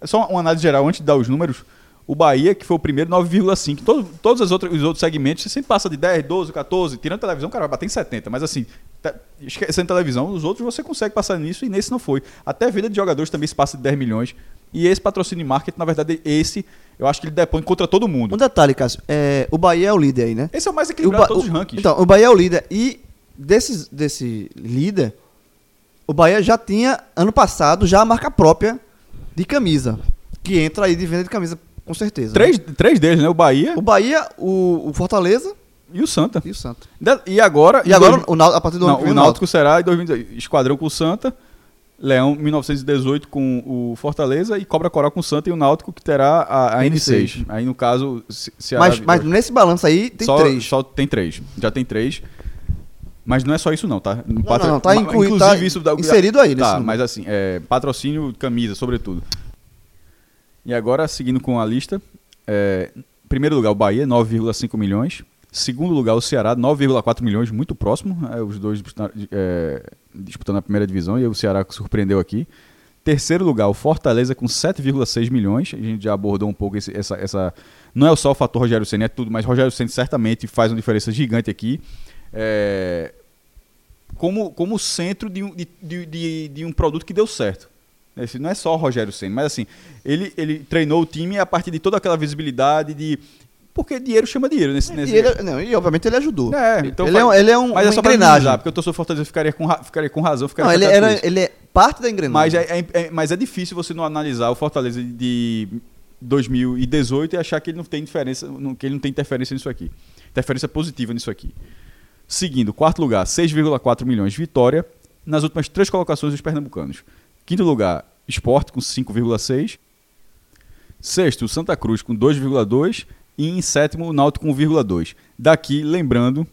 É só uma análise geral antes de dar os números. O Bahia, que foi o primeiro, 9,5. Todo, todos os outros, os outros segmentos, você sempre passa de 10, 12, 14. Tirando a televisão, cara vai bater em 70. Mas assim, tá- esquecendo a televisão, os outros você consegue passar nisso e nesse não foi. Até a venda de jogadores também se passa de 10 milhões. E esse patrocínio de marketing, na verdade, esse, eu acho que ele depõe contra todo mundo. Um detalhe, Cássio. É, o Bahia é o líder aí, né? Esse é o mais equilibrado de todos o- os rankings. Então, o Bahia é o líder. E desses, desse líder, o Bahia já tinha, ano passado, já a marca própria de camisa. Que entra aí de venda de camisa, com certeza. três, três deles, né? O Bahia O Bahia, o, o Fortaleza e o Santa. e o Santos. De- E agora. E agora, dois- o Náutico- a partir do ano Não, vem, o Náutico será em 2018. Esquadrão com o Santa, Leão 1918 com o Fortaleza e Cobra Coral com o Santa e o Náutico que terá a, a N6. N6. Aí no caso, Mas, mas nesse balanço aí tem só, três. Só tem três. Já tem três. Mas não é só isso não, tá? No não, não, tá ma- inclui- inclusive tá isso da- inserido aí Tá, mas assim, é, patrocínio, camisa, sobretudo. E agora, seguindo com a lista, é, primeiro lugar o Bahia, 9,5 milhões. Segundo lugar o Ceará, 9,4 milhões, muito próximo. é, os dois disputando, é, disputando a primeira divisão e o Ceará surpreendeu aqui. Terceiro lugar, o Fortaleza com 7,6 milhões. A gente já abordou um pouco esse- essa, essa. Não é só o fator Rogério Senna, é tudo, mas Rogério Senna certamente faz uma diferença gigante aqui. É, como, como centro de um, de, de, de- um produto que deu certo. Esse não é só o Rogério Senna, mas assim, ele, ele treinou o time a partir de toda aquela visibilidade de. Porque dinheiro chama dinheiro nesse. nesse E, ele, não, e obviamente ele ajudou. É, então ele, é, um- faz- ele é um, mas é só engrenagem. porque eu tô sou Fortaleza, eu ficaria com, ra- ficaria com razão, ficaria Não, ele, era, isso. ele é parte da engrenagem. Mas é, é- é- mas é difícil você não analisar o Fortaleza de 2018 e achar que ele não tem diferença, que ele não tem interferência nisso aqui. Interferência positiva nisso aqui. Seguindo, quarto lugar, 6,4 milhões de vitória nas últimas três colocações dos pernambucanos. Quinto lugar, Sport com 5,6. Sexto, Santa Cruz com 2,2 e em sétimo, o Náutico com 1,2. Daqui, lembrando,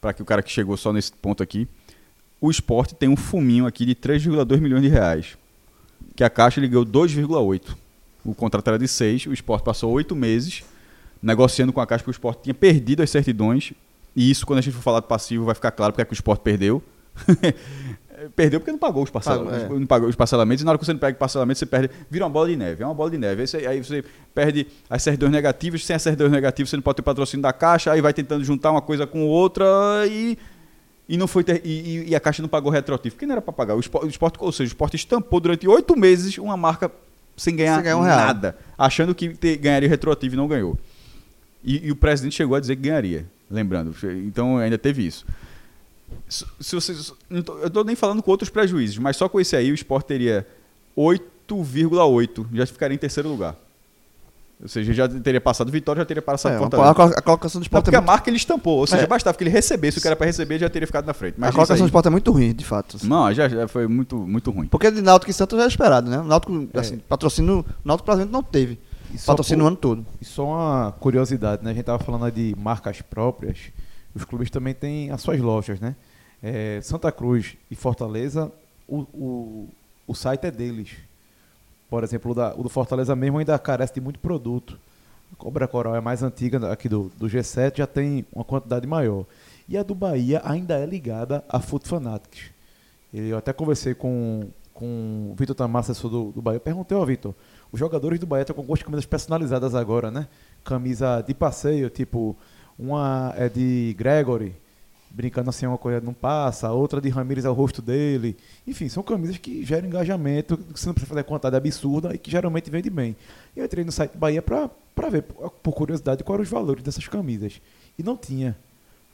para que o cara que chegou só nesse ponto aqui, o esporte tem um fuminho aqui de 3,2 milhões de reais. Que a Caixa ele ganhou 2,8. O contrato era de 6, o esporte passou 8 meses negociando com a Caixa porque o esporte tinha perdido as certidões. E isso, quando a gente for falar do passivo, vai ficar claro porque é que o esporte perdeu. perdeu porque não pagou os, Pagou, é. não pagou os parcelamentos. E na hora que você não pega parcelamento, você perde. Vira uma bola de neve. É uma bola de neve. Aí você, aí você perde as certidões negativas. Sem as certidões negativas, você não pode ter patrocínio da Caixa. Aí vai tentando juntar uma coisa com outra e. E, não foi ter- e, e- e a Caixa não pagou retroativo. Porque não era para pagar. O esporte, o esporte- ou seja, o esporte estampou durante oito meses uma marca sem ganhar, Sem ganhar um real. nada. Achando que te- ganharia retroativo e não ganhou. E, e o presidente chegou a dizer que ganharia. Lembrando. Então ainda teve isso. Se, se vocês, eu estou nem falando com outros prejuízos, mas só com esse aí o esporte teria 8,8. Já ficaria em terceiro lugar. Ou seja, já teria passado Vitória, já teria passado É, Fortaleza. a, colo- a colocação do Não, esporte porque é a muito, marca ele estampou. Ou seja, É. bastava que ele recebesse o que era para receber já teria ficado na frente. Mas a colocação do esporte é muito ruim, de fato. assim. Não, já, já foi muito, muito ruim. Porque de Náutico e Santos já é esperado, né? O Náutico, assim, patrocínio, o Náutico praticamente não teve. Só Patrocínio o ano todo. E só uma curiosidade, né? A gente tava falando de marcas próprias. Os clubes também têm as suas lojas, né? É, Santa Cruz e Fortaleza, o, o, o site é deles. Por exemplo, o, da- o do Fortaleza mesmo ainda carece de muito produto. A Cobra Coral é mais antiga aqui do, do G7, já tem uma quantidade maior. E a do Bahia ainda é ligada à Foot Fanatics. Eu até conversei com, com o Vitor assessor do, do Bahia. Eu perguntei, ó, Vitor, os jogadores do Bahia estão com algumas camisas personalizadas agora, né? Camisa de passeio, tipo, uma é de Gregory, brincando assim, uma coisa não passa, outra de Ramires é o rosto dele. Enfim, são camisas que geram engajamento, que você não precisa fazer quantidade absurda e que geralmente vende bem. Eu entrei no site Bahia pra ver, por curiosidade, quais eram os valores dessas camisas. E não tinha.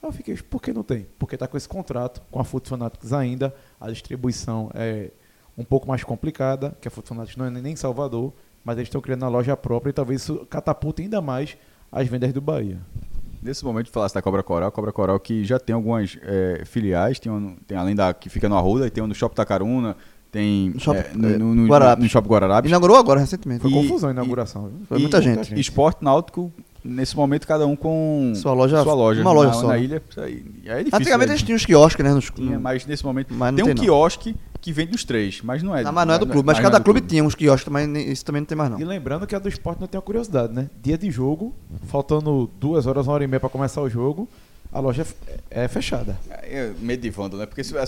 Aí eu fiquei, por que não tem? Porque tá com esse contrato com a Foot Fanatics ainda, a distribuição é um pouco mais complicada, que a Foot Fanatics não é nem em Salvador, mas eles estão criando a loja própria e talvez isso catapulte ainda mais as vendas do Bahia. Nesse momento, falasse da Cobra Coral, Cobra Coral que já tem algumas eh, filiais, tem, um- tem além da que fica no Arruda, tem um no Shopping Tacaruna, tem No Shopping, eh, no, eh, no, no, Guararapes. no Shopping Guararapes. Inaugurou agora, recentemente. Foi E- confusão a e- inauguração. viu? Foi muita gente. Esporte Náutico, nesse momento, cada um com Sua loja- sua loja, uma loja na, só. na ilha. É difícil. Antigamente né? eles tinham os quiosques, né? Nos, Tinha, mas nesse momento. Mas não tem um tem, não. quiosque que vende dos três, mas não é. não, mas não é do clube. Mas não cada é do clube tinha uns quiosques, mas isso também não tem mais não. E lembrando que a do esporte não tem uma curiosidade, né? Dia de jogo, faltando duas horas, uma hora e meia para começar o jogo, a loja é é fechada. É medo de vândalo, né? Porque isso é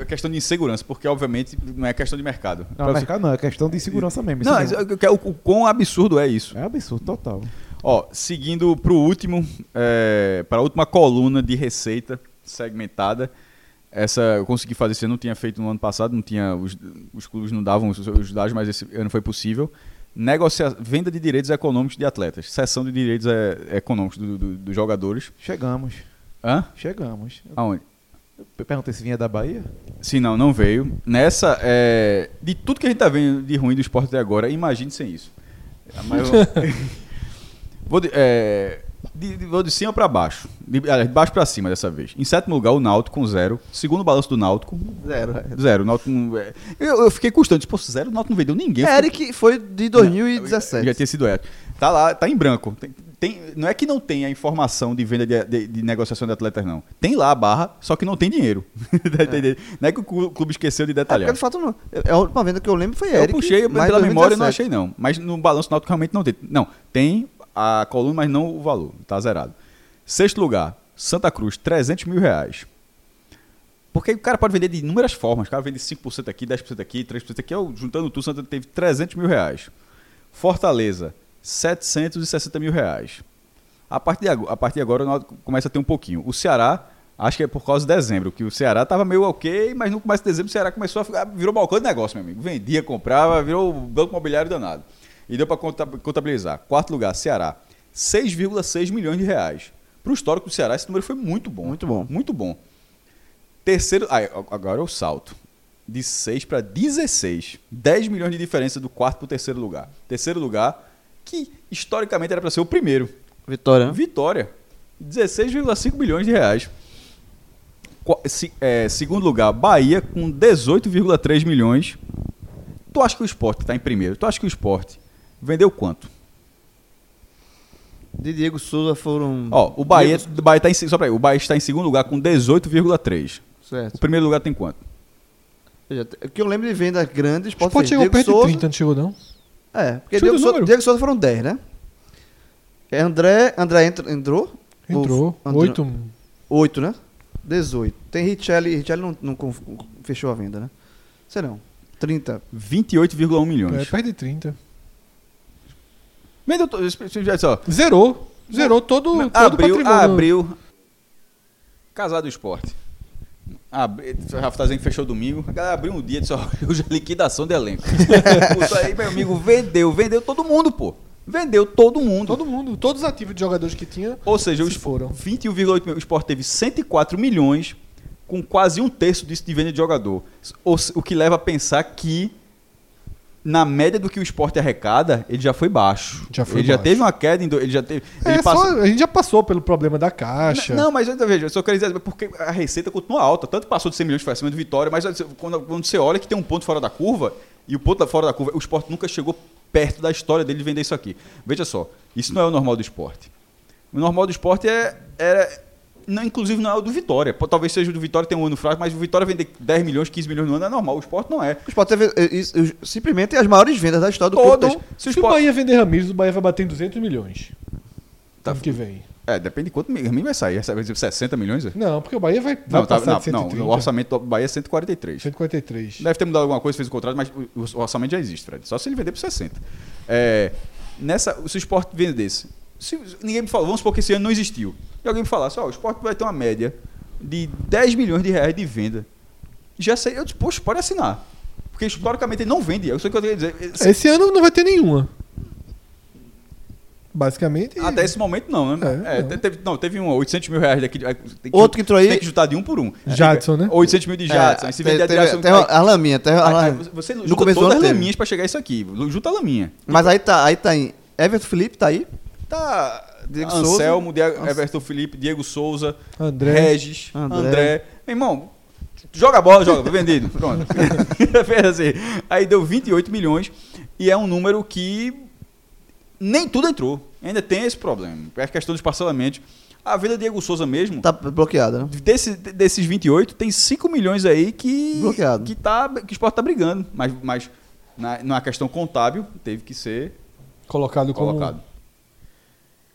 é questão de insegurança, porque obviamente não é questão de mercado. Não, Pra- mercado não, é questão de segurança mesmo. Não, mesmo. mas o, o, o quão absurdo é isso. É absurdo, total. Ó, seguindo pro último, é, para a última coluna de receita segmentada. Essa eu consegui fazer esse ano, não tinha feito no ano passado, não tinha os, os clubes não davam os, os dados, mas esse ano foi possível. Negocia, venda de direitos econômicos de atletas, cessão de direitos é, econômicos do- do- dos jogadores. Chegamos, Hã? chegamos. Aonde? Eu perguntei se vinha da Bahia. Se não, não veio. Nessa, é, de tudo que a gente tá vendo de ruim do esporte até agora, imagine sem isso. Mas eu- vou, de, é, de, de- vou de cima para baixo. De, aliás, de baixo para cima dessa vez. Em sétimo lugar, o Náutico com zero. Segundo balanço do Náutico, Zero. é. zero. O Náutico, é, eu, eu fiquei custando. Tipo, zero, o Náutico não vendeu ninguém. Eu fiquei- Eric foi de 2017. já tinha sido Eric. Tá lá, tá em branco. Tem, tem- não é que não tem a informação de venda de, de- de negociação de atletas, não. Tem lá a barra, só que não tem dinheiro. Tá entendendo? Não é que o clu- clube esqueceu de É detalhar. porque de fato não. É a última venda que eu lembro foi Eu Eric. puxei mas pela memória, eu não 2017. achei não. Mas no balanço náutico realmente não tem. Não, tem a coluna, mas não o valor. Tá zerado. Sexto lugar, Santa Cruz, 300 mil reais. Porque o cara pode vender de inúmeras formas. O cara vende 5% aqui, 10% aqui, 3% aqui. Eu, juntando tudo, Santa teve 300 mil reais. Fortaleza, 760 mil reais. A partir de agora, a partir de agora começa a ter um pouquinho. O Ceará, acho que é por causa de dezembro, que o Ceará tava meio ok, mas no começo de dezembro o Ceará começou a ficar, virou balcão de negócio, meu amigo. Vendia, comprava, virou banco imobiliário danado. E deu para contabilizar. Quarto lugar, Ceará, 6,6 milhões de reais. Para o histórico do Ceará, esse número foi muito bom. Muito bom. Muito bom. Terceiro. Ah, agora é o salto. De 6 para 16. 10 milhões de diferença do quarto para o terceiro lugar. Terceiro lugar, que historicamente era para ser o primeiro. Vitória. né? Vitória. 16,5 milhões de reais. Qua- se- é, segundo lugar, Bahia com 18,3 milhões. Tu acha que o esporte está em primeiro? Tu acha que o esporte vendeu quanto? De Diego Souza foram. Ó, o Bahia, o Bahia tá em, só pra aí, o Bahia está em segundo lugar com 18,3. O Certo. primeiro lugar tem quanto? O que eu lembro de venda grande, O Sport fez chegou Diego perto Souza. de 30, não chegou não? É, porque Diego Souza. Diego Souza foram 10, né? É André, André entra- entrou? Entrou. Ou- André- 8. 8, né? 18. Tem Richelli, Richelli não, não fechou a venda, né? Sei não. 30. 28,1 É, milhões. perto de 30. Vendeu todo. Só. Zerou. Zerou todo, todo o Abriu, patrimônio. abriu. Casado do esporte. Abri, o Rafa tá dizendo que fechou domingo. A galera abriu um dia e disse: ó, hoje é liquidação de elenco. Puta aí, meu amigo, vendeu, vendeu todo mundo, pô. Vendeu todo mundo. Todo mundo. Todos os ativos de jogadores que tinha. Ou seja, Se os foram. 21,8 milhões. O Sport teve 104 milhões, com quase um terço disso de venda de jogador. O que leva a pensar que, na média do que o Sport arrecada, ele já foi baixo. Já foi ele já baixo. teve uma queda, em do- ele já teve. É, ele só- passou- a gente já passou pelo problema da caixa. Não, mas ainda veja, eu só quero dizer, porque a receita continua alta. Tanto passou de 100 milhões foi acima de Vitória, mas quando, quando você olha que tem um ponto fora da curva, e o ponto fora da curva, o esporte nunca chegou perto da história dele de vender isso aqui. Veja só, isso não é o normal do esporte. O normal do esporte é, era. Não, inclusive não é o do Vitória. Pô, Talvez seja o do Vitória tem um ano fraco, mas o Vitória vender 10 milhões, 15 milhões no ano é normal. O esporte não é. O Sport teve eh, simplesmente as maiores vendas da história do clube. Todas. Então, Se o Se o esporte. Bahia vender Ramires, o Bahia vai bater em 200 milhões. Tá. ano que vem. É, depende de quanto mim vai sair. Vai ser 60 milhões? é? Não, porque o Bahia vai, vai Não, tá, passar não, de não, 130. o orçamento do Bahia é 143. 143. Deve ter mudado alguma coisa, fez o contrato, mas o, o orçamento já existe, Fred. Só se ele vender por 60. É, nessa, se o esporte vendesse. Se, ninguém me falou, vamos supor que esse ano não existiu. E alguém me falasse, ó, o esporte vai ter uma média de 10 milhões de reais de venda. Já sei, eu disse, poxa, pode assinar. Porque historicamente ele não vende. É isso que eu queria dizer. Esse ano não vai ter nenhuma. Basicamente. Até esse momento não, né? É, É, não. te- Teve, não, teve um 800 mil reais daqui. Tem que, Outro que entrou aí- Tem que juntar de um por um. Jadson, né? 800 mil de Jadson. aí se vender a de Jadson, tem aí- a laminha, tem a aí- você no junta começo do todas ano as teve. laminhas pra chegar isso aqui. Junta a laminha. Mas aí tá, aí tá aí. Everton Felipe tá aí. Tá. Diego Anselmo, Souza. Diego, Everton Felipe, Diego Souza, André. Regis, André. André. Meu irmão, joga a bola, joga, vendido. Pronto. Assim. Aí deu 28 milhões e é um número que nem tudo entrou. Ainda tem esse problema. É a questão dos parcelamentos. A venda Diego Souza mesmo, Tá bloqueada, né? desse, desses 28, tem 5 milhões aí que. Bloqueado. Que, tá, que o esporte tá brigando. Mas, mas na, na questão contábil, teve que ser Colocado como. colocado.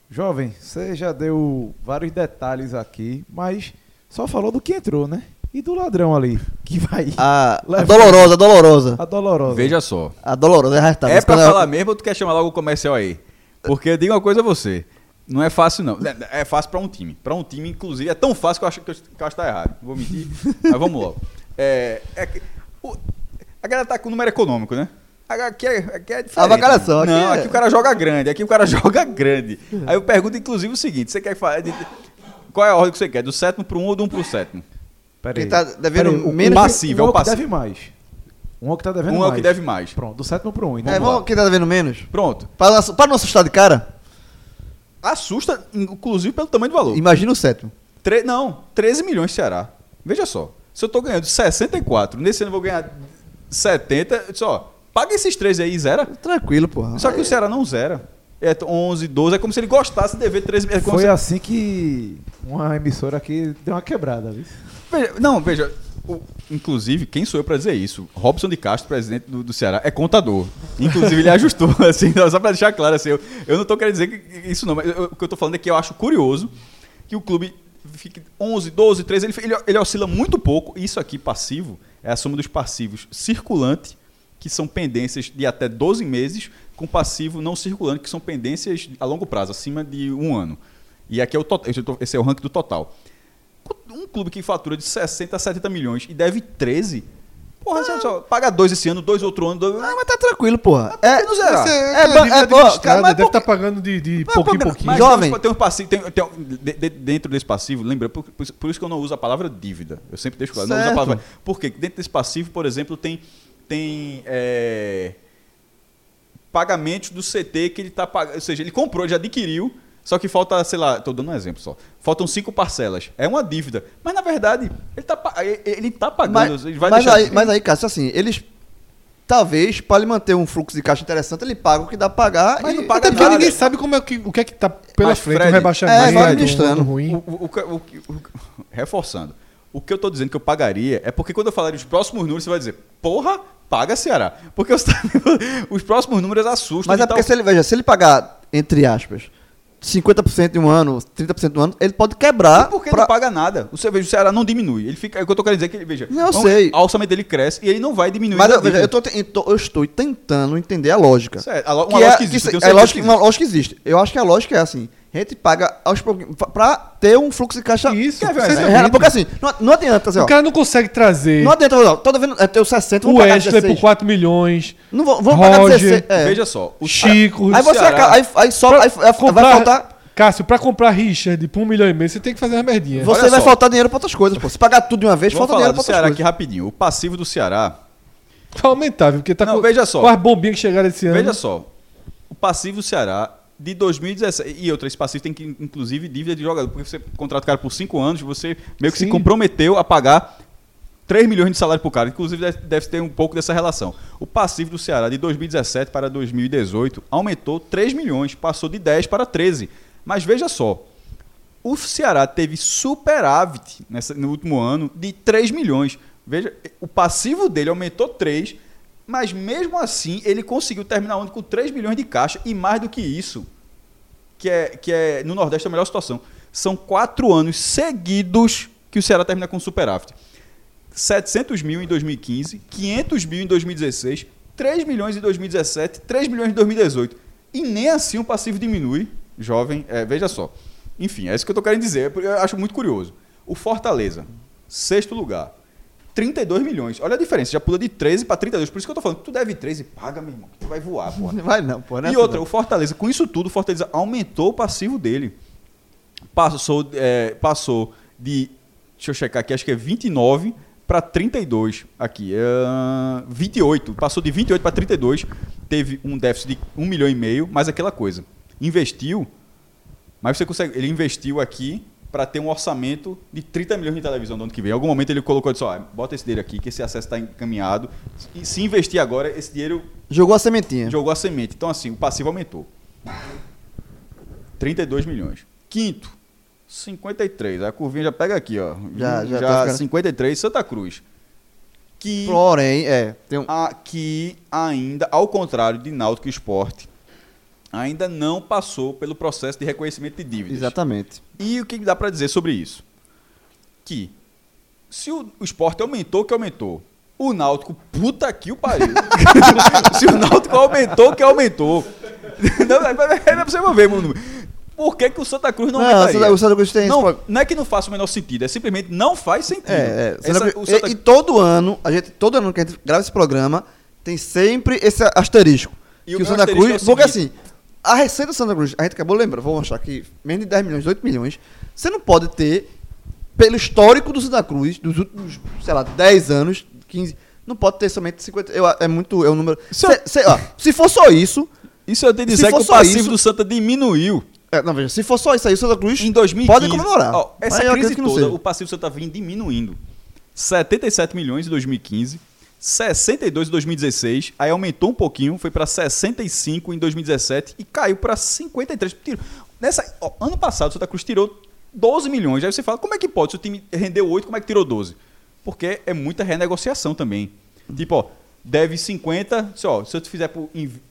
Jovem, você já deu vários detalhes aqui, mas só falou do que entrou, né? E do ladrão ali, que vai. A, a dolorosa, a dolorosa. A dolorosa. Veja só. A dolorosa, é arrastada. É pra canal- falar mesmo ou tu quer chamar logo o comercial aí? Porque eu digo uma coisa a você. Não é fácil, não. É- É fácil pra um time. Pra um time, inclusive, é tão fácil que eu acho que eu, que eu acho que tá errado. Vou mentir. mas vamos logo. É, é o- a galera tá com o número econômico, né? Aqui é, aqui é diferente. Avacalhação, aqui Não, é- aqui o cara joga grande. Aqui o cara joga grande. Aí eu pergunto, inclusive, o seguinte: você quer falar. de- qual é a ordem que você quer? Do sétimo pro um ou do um pro sétimo? Pera Quem aí. tá devendo Pera aí, o- menos o- passivo, um é o que passivo. deve mais. Um é o que tá devendo Um é mais. o que deve mais. Pronto, do sétimo pro um. e É, vamos quem tá devendo menos? Pronto. Para para não assustar de cara, Assusta, inclusive, pelo tamanho do valor. imagina o sétimo. Tre- não, 13 milhões Ceará. Veja só. Se eu tô ganhando 64, nesse ano eu vou ganhar 70, eu disse, ó, paga esses 13 aí e zera. Tranquilo, porra. Só que o Ceará não zera. É 11, 12, é como se ele gostasse de dever 13 é Foi se- assim que uma emissora aqui deu uma quebrada, viu? Veja, não, veja. o- inclusive, quem sou eu pra dizer isso? Robson de Castro, presidente do, do Ceará, é contador. Inclusive, ele ajustou, assim, só pra deixar claro, assim, eu, eu não tô querendo dizer que, isso não, mas eu- o que eu tô falando é que eu acho curioso que o clube fique 11, 12, 13, ele, ele, ele oscila muito pouco. Isso aqui, passivo, é a soma dos passivos circulante, que são pendências de até 12 meses, com passivo não circulante, que são pendências a longo prazo, acima de um ano. E aqui é o total, esse é o ranking do total. Um clube que fatura de 60 a 70 milhões e deve 13, porra, só, só, paga dois esse ano, dois outro ano, dois... Ah, mas tá tranquilo, porra. É, não zerar. É, é, ó, administrada, cara, deve por estar pagando de, de Mas pouquinho em por- pouquinho. Mas Jovem. Tem, um passivo, tem, tem de- de- dentro desse passivo, lembra, por, por- por isso que eu não uso a palavra dívida. Eu sempre deixo claro, não uso a palavra. Porque dentro desse passivo, por exemplo, tem, tem é, pagamentos do CT que ele está pagando. Ou seja, ele comprou, ele já adquiriu, só que falta, sei lá, estou dando um exemplo só. Faltam cinco parcelas. É uma dívida. Mas na verdade, ele está ele tá pagando. Mas, ele vai mas deixar- aí, mas aí, Cássio, assim, eles. Talvez, para ele manter um fluxo de caixa interessante, ele paga o que dá pra pagar. Mas e- não paga Até porque nada. ninguém sabe como é que, o que é que tá pela Mas, frente, Fred, um rebaixamento, é, vai um administrando. O- o- o que- o que- o- reforçando. O que eu tô dizendo que eu pagaria é porque quando eu falar dos próximos números, você vai dizer, porra, paga Ceará. Porque os, os próximos números assustam. Mas é porque tal- se ele, veja, se ele pagar, entre aspas, 50% de um ano, 30% de um ano, ele pode quebrar. E porque pra- não paga nada. O, veja, o Ceará não diminui. Ele fica, é o que eu tô querendo dizer que ele, veja, Não, eu vamos- sei. o orçamento dele cresce e ele não vai diminuir. Mas eu, veja, eu, tô te- eu estou tentando entender a lógica. Certo, a uma Que lógica é, existe, que é lógica, que uma existe. lógica existe. Eu acho que a lógica é assim: a gente paga aos pouquinhos pra- pra ter um fluxo de caixa. Isso? É, porque assim, não, não adianta, assim, ó, O cara não consegue trazer não adianta, ó, tô devendo, é, ter os 60, o Wesley 16. por 4 milhões, Não vou, vamos pagar Roger, 16. é. Veja só. O Chico, Aí você acaba, aí, aí só Pra aí, aí vai comprar- faltar. Cássio, pra comprar Richard por um milhão e meio, você tem que fazer uma merdinha. Você Olha vai só. faltar dinheiro pra outras coisas, pô. Se pagar tudo de uma vez, Vamos falta dinheiro pra outras Ceará coisas. aqui rapidinho. O passivo do Ceará Vai aumentar, viu? Porque tá Não, com, veja só. com as bombinhas que chegaram esse ano. Veja só, o passivo do Ceará de 2017 e outra, esse passivo tem que inclusive dívida de jogador, porque você contrata o cara por 5 anos, você meio que se Sim. comprometeu a pagar 3 milhões de salário pro cara, inclusive deve, deve ter um pouco dessa relação. O passivo do Ceará de 2017 para 2018 aumentou 3 milhões, passou de 10 para 13. Mas veja só, o Ceará teve superávit nessa, no último ano de 3 milhões. Veja, o passivo dele aumentou 3, mas mesmo assim ele conseguiu terminar o ano com 3 milhões de caixa e mais do que isso, que é, que é no Nordeste a melhor situação. São quatro anos seguidos que o Ceará termina com superávit. 700 mil em 2015, 500 mil em 2016, 3 milhões em 2017, 3 milhões em 2018. E nem assim o passivo diminui, jovem. É, veja só. Enfim, é isso que eu tô querendo dizer. porque Eu acho muito curioso. O Fortaleza, sexto lugar, 32 milhões. Olha a diferença, já pula de 13 para 32. Por isso que eu tô falando, tu deve 13, paga, meu irmão, que tu vai voar, porra. Não vai não, pô. Né, E outra, o Fortaleza, com isso tudo, o Fortaleza aumentou o passivo dele. Passou, é, passou de. Deixa eu checar aqui, acho que é 29 para 32 aqui. É, 28. Passou de 28 para 32. Teve um déficit de 1 milhão e meio, mas aquela coisa. Investiu, mas você consegue. Ele investiu aqui para ter um orçamento de 30 milhões de televisão no ano que vem. Em algum momento ele colocou disse, ó, bota esse dinheiro aqui, que esse acesso está encaminhado. E se investir agora, esse dinheiro Jogou a sementinha. jogou a semente. Então, assim, o passivo aumentou. 32 milhões. Quinto, 53. A curvinha já pega aqui, ó. Já- já tá ficando- 53, Santa Cruz. Que Porém, é. Um, aqui ainda, ao contrário de Náutico Esporte, ainda não passou pelo processo de reconhecimento de dívidas. exatamente. E o que dá pra dizer sobre isso? Que se o, o esporte aumentou, que aumentou. O Náutico, puta que o pariu. se o Náutico aumentou, que aumentou. Não, é, é, pra você ver, mano. Por que, que o Santa Cruz não, Não, aumentaria? o Santa- Cruz tem não, esse não é que não faça o menor sentido, é simplesmente não faz sentido. É, é. Essa- Santa e, e todo ano, a gente, todo ano que a gente grava esse programa, tem sempre esse asterisco. E que o o Santa Cruz. é porque assim, a receita do Santa Cruz, a gente acabou lembrando, vou mostrar aqui, menos de 10 milhões, 8 milhões. Você não pode ter, pelo histórico do Santa Cruz, dos últimos, sei lá, 10 anos, 15, não pode ter somente 50. Eu, é muito. É um número. Se Se, se- ó, se for só isso. Isso eu tenho que dizer que o passivo isso- do Santa diminuiu. É, não, veja, se for só isso aí, o Santa Cruz Em 2015, pode comemorar. ó, essa crise toda, o passivo do Santa vinha diminuindo. 77 milhões em 2015, 62 em 2016, aí aumentou um pouquinho, foi para 65 em 2017 e caiu para 53. Tiro- Nessa, ó, ano passado o Santa Cruz tirou 12 milhões. Aí você fala, como é que pode? Se o time rendeu 8, como é que tirou 12? Porque é muita renegociação também. Tipo, ó, deve 50, se, ó, se eu te fizer por.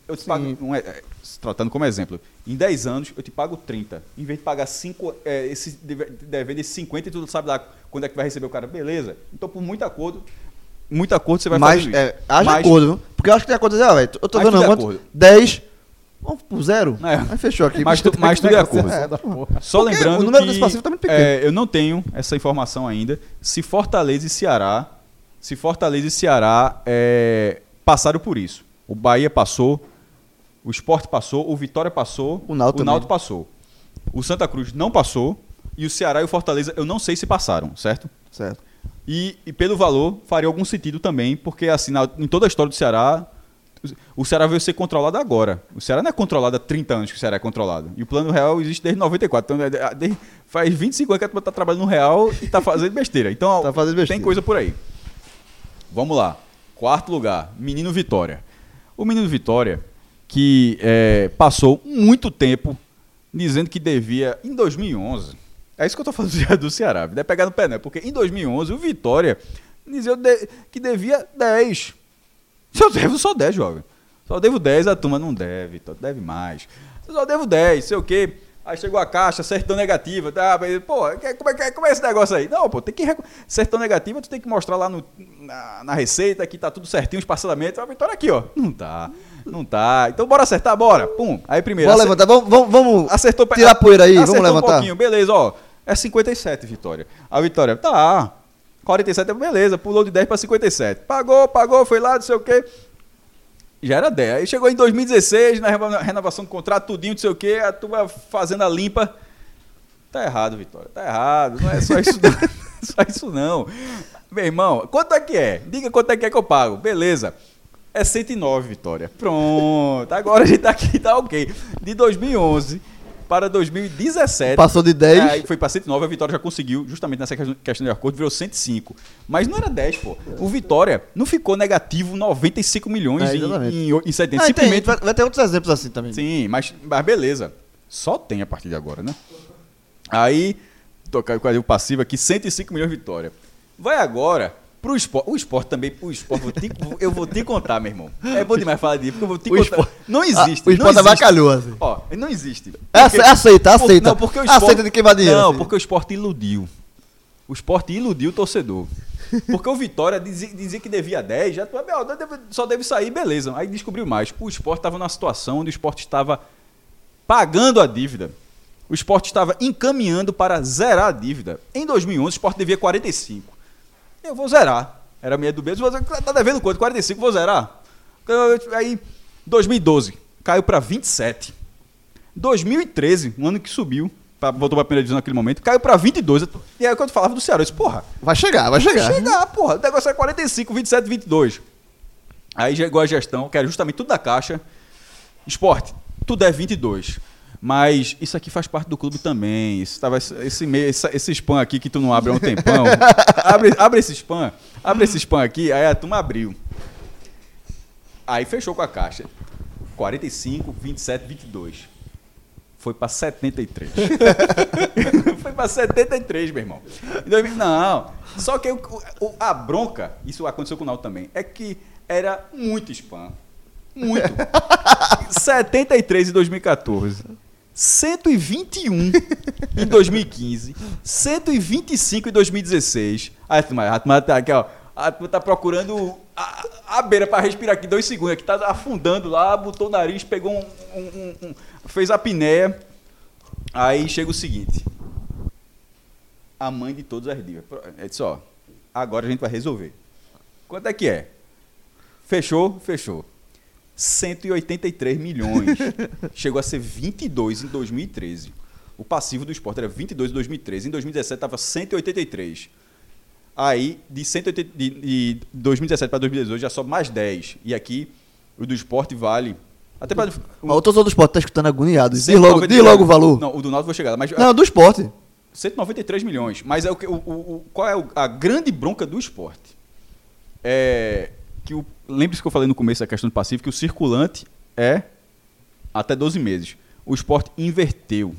Eu te pago, um, é, é, tratando como exemplo, em 10 anos eu te pago 30. Em vez de pagar 5, é, esse, deve- devendo esse 50 e tu sabe lá quando é que vai receber o cara. Beleza. Então, por muito acordo, muito acordo você vai Mas, fazer é, haja Mas- acordo, viu? Porque eu acho que tem acordo ah, velho, eu tô tudo é quanto? acordo. 10. Vamos pro zero. É. Aí fechou aqui. Mas, tu, mas tudo é acordo. É. Só Porque lembrando o número que desse passivo tá muito pequeno. é, eu não tenho essa informação ainda. Se Fortaleza e Ceará, se Fortaleza e Ceará é, passaram por isso. O Bahia passou, o Sport passou, o Vitória passou, O Náutico também. passou. O Santa Cruz não passou e o Ceará e o Fortaleza eu não sei se passaram, certo? Certo. E, e pelo valor faria algum sentido também, porque assim, na- em toda a história do Ceará, o Ceará veio ser controlado agora. O Ceará não é controlado há 30 anos que o Ceará é controlado. E o plano real existe desde 94. Então, é- é- desde- faz 25 anos que a turma tá trabalhando no real e tá fazendo besteira. Então, Tá fazendo besteira. tem coisa por aí. Vamos lá. Quarto lugar, Menino Vitória. O Menino Vitória, que é, passou muito tempo dizendo que devia, em 2011, é isso que eu tô falando do- Ceará, deve pegar no pé, né? Porque em 2011 o Vitória dizia que devia 10. Eu devo só 10, jovem. Só devo 10, a turma não deve, deve mais. Eu só devo 10, sei o quê. Aí chegou a caixa, certão negativa, tá? Pô, como é, que- como é esse negócio aí? Não, pô, tem que. Certão negativa, tu tem que mostrar lá no, na, na receita que tá tudo certinho, os parcelamentos. A vitória aqui, ó. Não tá. Não tá. Então bora acertar, bora. Pum. Aí primeiro. Bora acer- levantar. Vamos, vamos, vamos Acertou tirar a poeira aí. Vamos levantar. um pouquinho, beleza, ó. É 57, Vitória. A Vitória, tá. 47 é beleza, pulou de 10 para 57. Pagou, pagou, foi lá, não sei o quê. Já era 10. Aí chegou em 2016, na renova- renovação do contrato, tudinho, não sei o quê, a turma fazendo a limpa. Tá errado, Vitória. Tá errado. Não é só isso, não. só isso não. Meu irmão, quanto é que é? Diga quanto é que é que eu pago. Beleza. É 109, Vitória. Pronto. Agora a gente tá aqui, tá ok. De 2011 para 2017. Passou de 10. É, aí foi pra 109, a Vitória já conseguiu, justamente nessa questão- de acordo, virou 105. Mas não era 10, pô. O Vitória não ficou negativo 95 milhões É, em, em, em 70. Ah, tem, Simplesmente. vai, vai ter outros exemplos assim também. Sim, mas, mas beleza. Só tem a partir de agora, né? Aí, tocar o passivo aqui, 105 milhões de vitória. Vai agora pro esporte. O esporte também, o esporte, vou te- eu vou te contar, meu irmão. É bom demais falar disso, porque eu vou te O contar. esporte- Não existe. Ah, o não esporte existe. avacalhou, assim. Ó, não existe. É, ace- aceita, Por- aceita. Não, porque o esporte, Aceita de queimar dinheiro, Não, assim. porque o esporte iludiu. O esporte iludiu o torcedor. Porque o Vitória dizia, dizia que devia 10, já só deve sair, beleza. Aí descobriu mais. O esporte estava numa situação onde o esporte estava pagando a dívida. O esporte estava encaminhando para zerar a dívida. Em 2011, o esporte devia 45. Eu vou zerar. Era a minha do mesmo. Tá devendo quanto? 45, vou zerar. Aí, 2012, caiu para 27. 2013, um ano que subiu, pra- voltou para a primeira divisão naquele momento, caiu para 22. E aí, quando falava do Ceará, eu disse, porra, Vai chegar, vai chegar. chegar, porra. O negócio é 45, 27, 22. Aí chegou a gestão, que era justamente tudo da caixa. Esporte, tudo é 22. Mas isso aqui faz parte do clube também. Isso tava, esse, meio, esse, esse spam aqui que tu não abre há um tempão. abre, abre esse spam. Abre esse spam aqui. Aí a turma abriu. Aí fechou com a caixa. 45, 27, 22. Foi pra 73. Foi pra 73, meu irmão. Em 2000 Não. Só que o- o- a bronca, isso aconteceu com o Naldo também, é que era muito spam. Muito. 73 em 2014. 121 em 2015. 125 em 2016. Aí a turma tá aqui, ó. A tá procurando a, a beira pra respirar aqui dois segundos. Aqui tá afundando lá, botou o nariz, pegou um, um- um- um- fez a apneia. Aí chega o seguinte. A mãe de todos as dívidas. É disse, ó, agora a gente vai resolver. Quanto é que é? Fechou? Fechou. 183 milhões. Chegou a ser 22 em 2013. O passivo do esporte era 22 em 2013. Em 2017 estava 183. Aí, de, 180, de, de 2017 para 2018 já sobe mais 10. E aqui, o do esporte vale. Até para. Ó, O torcedor do esporte tá escutando agoniado. Diz logo, diz logo o valor. Não, Não, o do Náutico vou chegar. Mas do esporte. 193 milhões. Mas é o, o, o- o- qual é o- a grande bronca do esporte? É que o. Lembre-se que eu falei no começo da questão do passivo que o circulante é até 12 meses. O esporte inverteu.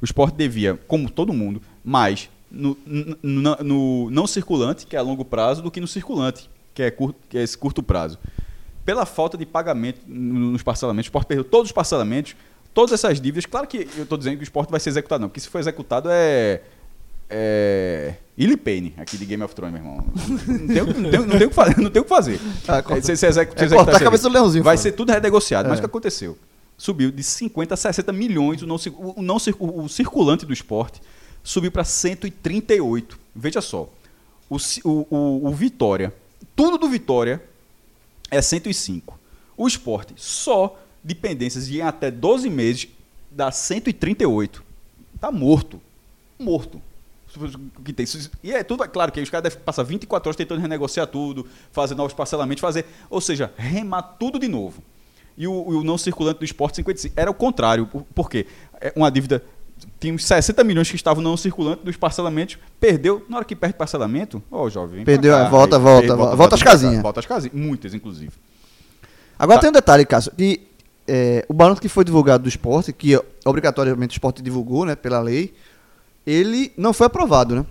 O esporte devia, como todo mundo, mais no, n- n- no não circulante, que é a longo prazo, do que no circulante, que é, curto, que é esse curto prazo. pela falta de pagamento no- nos parcelamentos. O esporte perdeu todos os parcelamentos, todas essas dívidas. Claro que eu estou dizendo que o esporte vai ser executado, não, porque se for executado é. É. Illy Payne, aqui de Game of Thrones, meu irmão. Não tem, o que fazer. Não tem o que fazer. Ah, corta- É, se- se execu- se é cortar a cabeça do leãozinho, Vai ser tudo renegociado. Mas É. o que aconteceu? Subiu de 50 a 60 milhões o, não, o, não, o, circulante do esporte. Subiu para 138. Veja só. O, o, o, Vitória, tudo do Vitória é 105. O esporte, só dependências de em até 12 meses, dá 138. Tá morto. Morto. Que tem. E é tudo, é claro que aí os caras devem passar 24 horas tentando renegociar tudo, fazer novos parcelamentos, fazer. Ou seja, remar tudo de novo. E o, o não circulante do esporte 55. Era o contrário. Por, quê? É uma dívida. Tinha uns 60 milhões que estavam não circulante dos parcelamentos, perdeu. Na hora que perde parcelamento, ó, jovem. vem pra Perdeu, cá. é, volta, Aí- volta, aí volta, volta às casinhas. Volta às casinhas. Muitas, inclusive. Agora Tá. tem um detalhe, Cássio, que é, o balanço que foi divulgado do esporte, que obrigatoriamente o esporte divulgou, né, pela lei, ele não foi aprovado, né?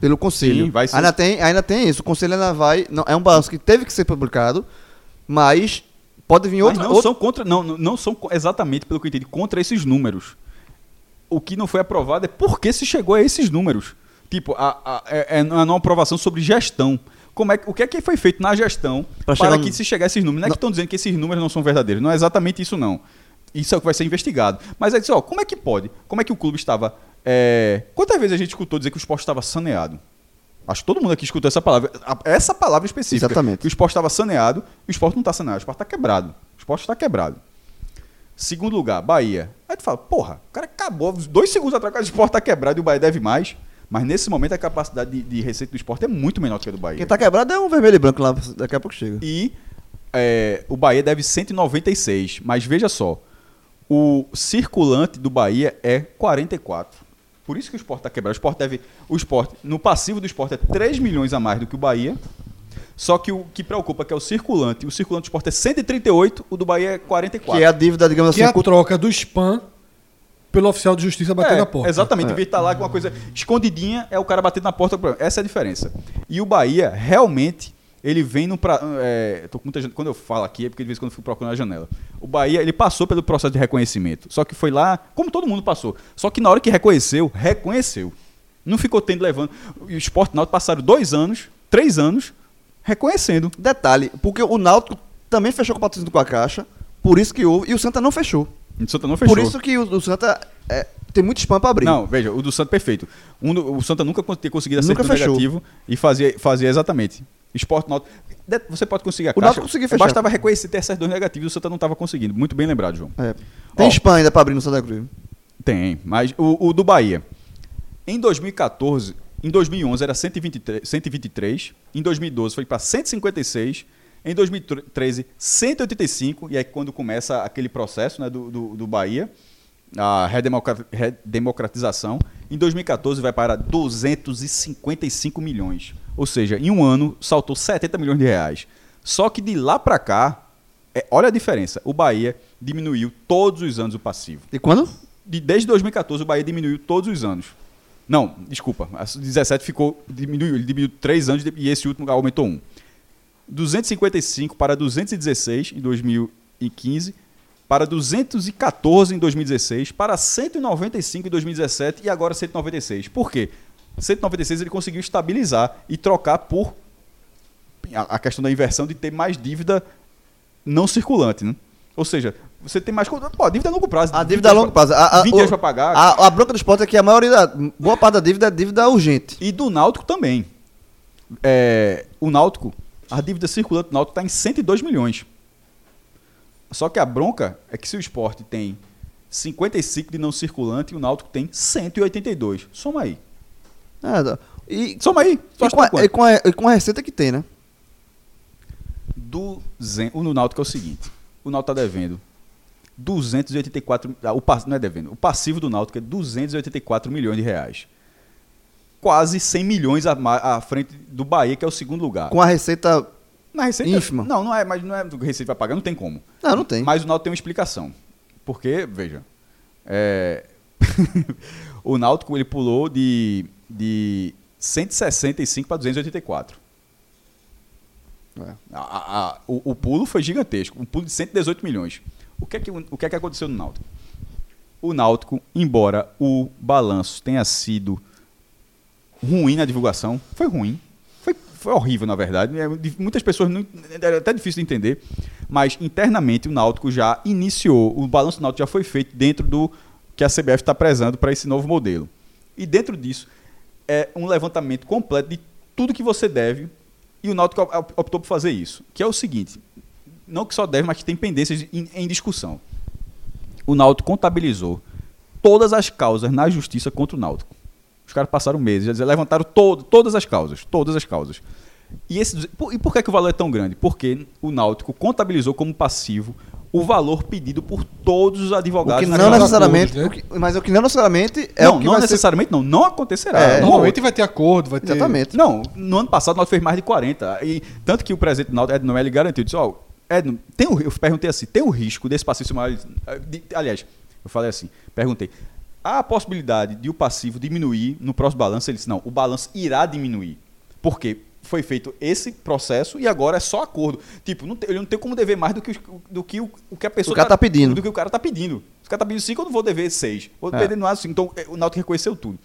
Pelo conselho. Sim, vai ser. Ainda tem, ainda tem isso. O conselho ainda vai. Não, é um balanço que teve que ser publicado, mas pode vir Mas outra. não outra- são contra, não, não- não são exatamente pelo que eu entendi contra esses números. O que não foi aprovado é por que se chegou a esses números. Tipo, a, a, é, é uma aprovação sobre gestão. Como é, que- o que é que foi feito na gestão Pra para que no- se chegar a esses números? Não é que Não. estão dizendo que esses números não são verdadeiros. Não é exatamente isso, não. Isso é o que vai ser investigado. Mas é isso, ó, como é que pode? Como é que o clube estava. É, Quantas vezes a gente escutou dizer que o esporte estava saneado? Acho que todo mundo aqui escutou essa palavra. Essa palavra específica. Exatamente. Que o esporte estava saneado, o esporte não está saneado, o esporte está quebrado. O esporte está quebrado. Segundo lugar, Bahia. Aí tu fala, porra, o cara acabou. Dois segundos atrás o esporte está quebrado e o Bahia deve mais. Mas nesse momento a capacidade de, de receita do esporte é muito menor do que a do Bahia. Quem tá quebrado é um vermelho e branco lá, daqui a pouco chega. E é, o Bahia deve 196. Mas veja só, o circulante do Bahia é 44. Por isso que o esporte está quebrado. O esporte deve. O esporte, no passivo do esporte é 3 milhões a mais do que o Bahia. Só que o que preocupa que é o circulante. O circulante do esporte é 138, o do Bahia é 44. Que é a dívida, digamos Que é assim, a cu- troca do spam pelo oficial de justiça batendo É, na porta. Exatamente, em vez de estar lá com uma coisa escondidinha, é o cara batendo na porta. Essa é a diferença. E o Bahia, realmente, ele vem no. Pra, é, tô com muita gente, quando eu falo aqui, é porque de vez em quando eu fico procurando a janela. O Bahia, ele passou pelo processo de reconhecimento. Só que foi lá, como todo mundo passou. Só que na hora que reconheceu, reconheceu. Não ficou tendo levando. O Esporte Náutico passaram dois anos, três anos, reconhecendo. Detalhe, porque o Náutico também fechou com o patrocínio com a Caixa, por isso que houve, e o Santa não fechou. O Santa não fechou. Por isso que o, o Santa é, tem muito spam pra abrir. Não, veja, o do Santa perfeito. Um o Santa nunca ter conseguido acertar negativo e fazia, fazia exatamente. Esporte Náutico. Você pode conseguir a O. Náutico conseguiu fechar. Bastava reconhecer ter essas duas negativas e o Santa não estava conseguindo. Muito bem lembrado, João. É. Tem Ó. spam ainda pra abrir no Santa Cruz. Tem, mas o, o do Bahia. Em 2014, em 2011 era 123, 123 em 2012 foi para 156, em 2013 185, e aí quando começa aquele processo né, do, do, do Bahia, a redemocra- redemocratização, em 2014 vai para 255 milhões. Ou seja, em um ano saltou 70 milhões de reais. Só que de lá para cá, é, olha a diferença, o Bahia diminuiu todos os anos o passivo E quando? de, desde 2014 o Bahia diminuiu todos os anos. Não, desculpa. A 17 ficou. Diminuiu, ele diminuiu três anos e esse último aumentou um. 255 para 216 em 2015, para 214 em 2016, para 195 em 2017 e agora 196. Por quê? 196 ele conseguiu estabilizar e trocar por a, questão da inversão de ter mais dívida não circulante, né? Ou seja, você tem mais. Pô, a dívida a longo prazo. A 20 dívida a anos longo pra- prazo. A, a, 20 o- anos para pagar. A, a bronca do esporte é que a maioria da. Boa parte da dívida é dívida urgente. E do Náutico também. É, o Náutico, a dívida circulante do Náutico está em 102 milhões. Só que a bronca é que se o esporte tem 55 de não circulante e o Náutico tem 182. Soma aí. É, e, Soma aí. E, com a, e, com a, e com a receita que tem, né? 200 O no Náutico é o seguinte. O Náutico está devendo 284... ah, O, não é devendo. O passivo do Náutico é 284 milhões de reais. Quase 100 milhões à frente do Bahia, que é o segundo lugar. Com a receita. Na receita. ínfima. Não, não é, mas não é do Receita vai pagar, não tem como. Não, não tem. Mas o Náutico tem uma explicação. Porque, veja, é, o Náutico ele pulou de, de 165 para 284. A- a- a- o, o pulo foi gigantesco, um pulo de 118 milhões. O que é que, o que, é que aconteceu no Náutico? O Náutico, embora o balanço tenha sido ruim na divulgação, foi ruim. Foi, horrível, na verdade. É, muitas pessoas não, é até difícil de entender. Mas internamente o Náutico já iniciou, o balanço do Náutico já foi feito dentro do que a CBF está prezando para esse novo modelo. E dentro disso é um levantamento completo de tudo que você deve. E o Náutico op- optou por fazer isso. Que é o seguinte: não que só deve, mas que tem pendências em, em discussão. O Náutico contabilizou todas as causas na justiça contra o Náutico. Os caras passaram meses, já dizer, levantaram todo, todas as causas, todas as causas. E, esse, por, e por que, que o valor é tão grande? Porque o Náutico contabilizou como passivo o valor pedido por todos os O advogados. que na não necessariamente. acordos, né? o que- mas o que não necessariamente é não, o que não vai ser. necessariamente não, não acontecerá. É, Não, Normalmente vai ter acordo, vai ter. Exatamente. Não, no ano passado nós fez mais de 40. E, tanto que o presidente do Náutico, Edno Noel, garantiu, disse, ó, Edno, tem o, eu perguntei assim, tem o risco desse passivo ser maior? Aliás, eu falei assim, perguntei, há a possibilidade de o passivo diminuir no próximo balanço? Ele disse, não, o balanço irá diminuir. Por quê? Foi feito esse processo e agora é só acordo. Tipo, não tem, ele não tem como dever mais do que, do que o, o que a pessoa O cara tá pedindo. Do que o cara tá pedindo. Se o cara tá pedindo 5, eu não vou dever 6. Vou É. dever no máximo 5. Então, eh, o Náutico reconheceu tudo.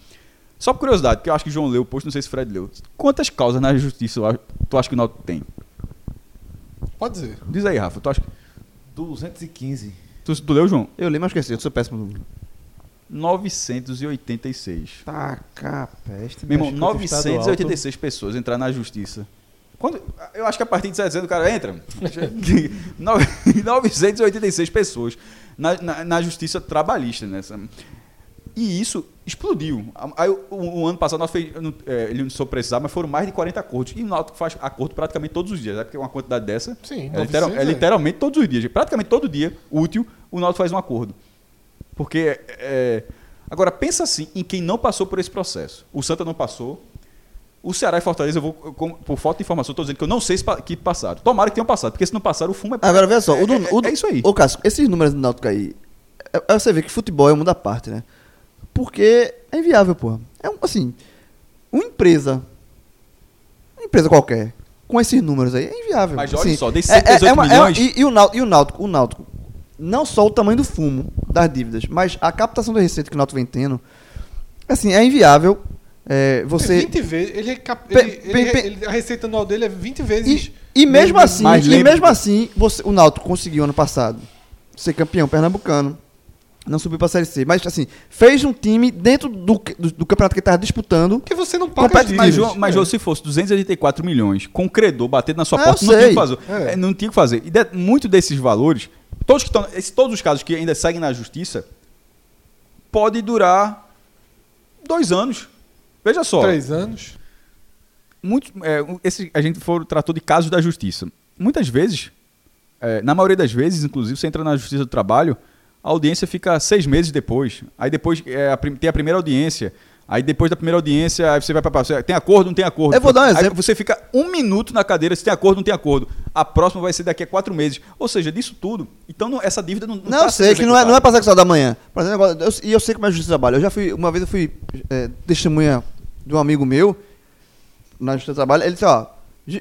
Só por curiosidade, porque eu acho que o João leu o post, não sei se o Fred leu. Quantas causas na justiça tu acha que o Náutico tem? Pode dizer. Diz aí, Rafa. Tu, acha, que- 215. tu, tu leu, João? Eu li, mas esqueci, eu sou péssimo. No número. 986. Taca, peste. Meu irmão, Acho que eu tenho 986 pessoas entraram na justiça. Quando, eu acho que a partir de 7 anos o cara entra. Nove- 986 pessoas na, na, na justiça trabalhista. Nessa. E isso explodiu. Aí, o, o- ano passado, nós fez, não- é, ele não soube precisar, mas foram mais de 40 acordos. E o Náutico faz acordo praticamente todos os dias. É porque uma quantidade dessa Sim, é, literal- 900 é. literalmente todos os dias. Praticamente todo dia, útil, o Náutico faz um acordo. Porque. é, agora, pensa assim em quem não passou por esse processo. O Santa não passou. O Ceará e Fortaleza, eu vou, com- por falta de informação, estou dizendo que eu não sei se que passaram. Tomara que tenham passado, porque se não passaram, o fumo é. Agora, veja só, o do, é, o é isso aí. Ô, Cássio, esses números do Náutico aí, é, é você vê que futebol é um mundo à parte, né? Porque é inviável, porra. É um, assim, uma empresa, uma empresa qualquer, com esses números aí, é inviável. Mas olha Assim, só, desses é- é- 118 é uma- é uma- milhões- e, e o Náutico, e o Náutico, o Náutico, não só o tamanho do fumo das dívidas, mas a captação da receita que o Náutico vem tendo, assim, é inviável é, você... É 20 vezes. Ele, é cap- Pe- ele- pe- ele- pe- ele- a receita anual dele é 20 vezes. E, e mesmo assim, mais e mesmo assim, você, o Náutico conseguiu ano passado ser campeão pernambucano. Não subiu pra Série C, mas assim, fez um time dentro do, que- do, do campeonato que ele tava disputando. Porque você não paga Compete- Mas. João, mas João, se fosse 284 milhões com credor batendo na sua Ah, porta, não tinha o que fazer. É. É, Não tinha o que fazer. E de, muito desses valores, todos, que esse- todos os casos que ainda seguem na justiça, pode durar dois anos. Veja só. Três anos. Muito, é, esse, a gente for, tratou de casos da justiça. Muitas vezes, é, na maioria das vezes, inclusive, você entra na justiça do trabalho, a audiência fica seis meses depois. Aí depois é, a tem a primeira audiência. Aí depois da primeira audiência, aí você vai para você tem acordo, não tem acordo. Eu vou dar um Aí exemplo. você fica um minuto na cadeira, se tem acordo, não tem acordo. A próxima vai ser daqui a quatro meses. Ou seja, disso tudo. Então não- essa dívida não. Não, tá eu sei sendo que não é, não é pra execução da manhã. Por exemplo, agora, eu- e eu sei como é a justiça do trabalho. Eu já fui, uma vez eu fui é, testemunha de um amigo meu na justiça do trabalho. Ele disse, ó,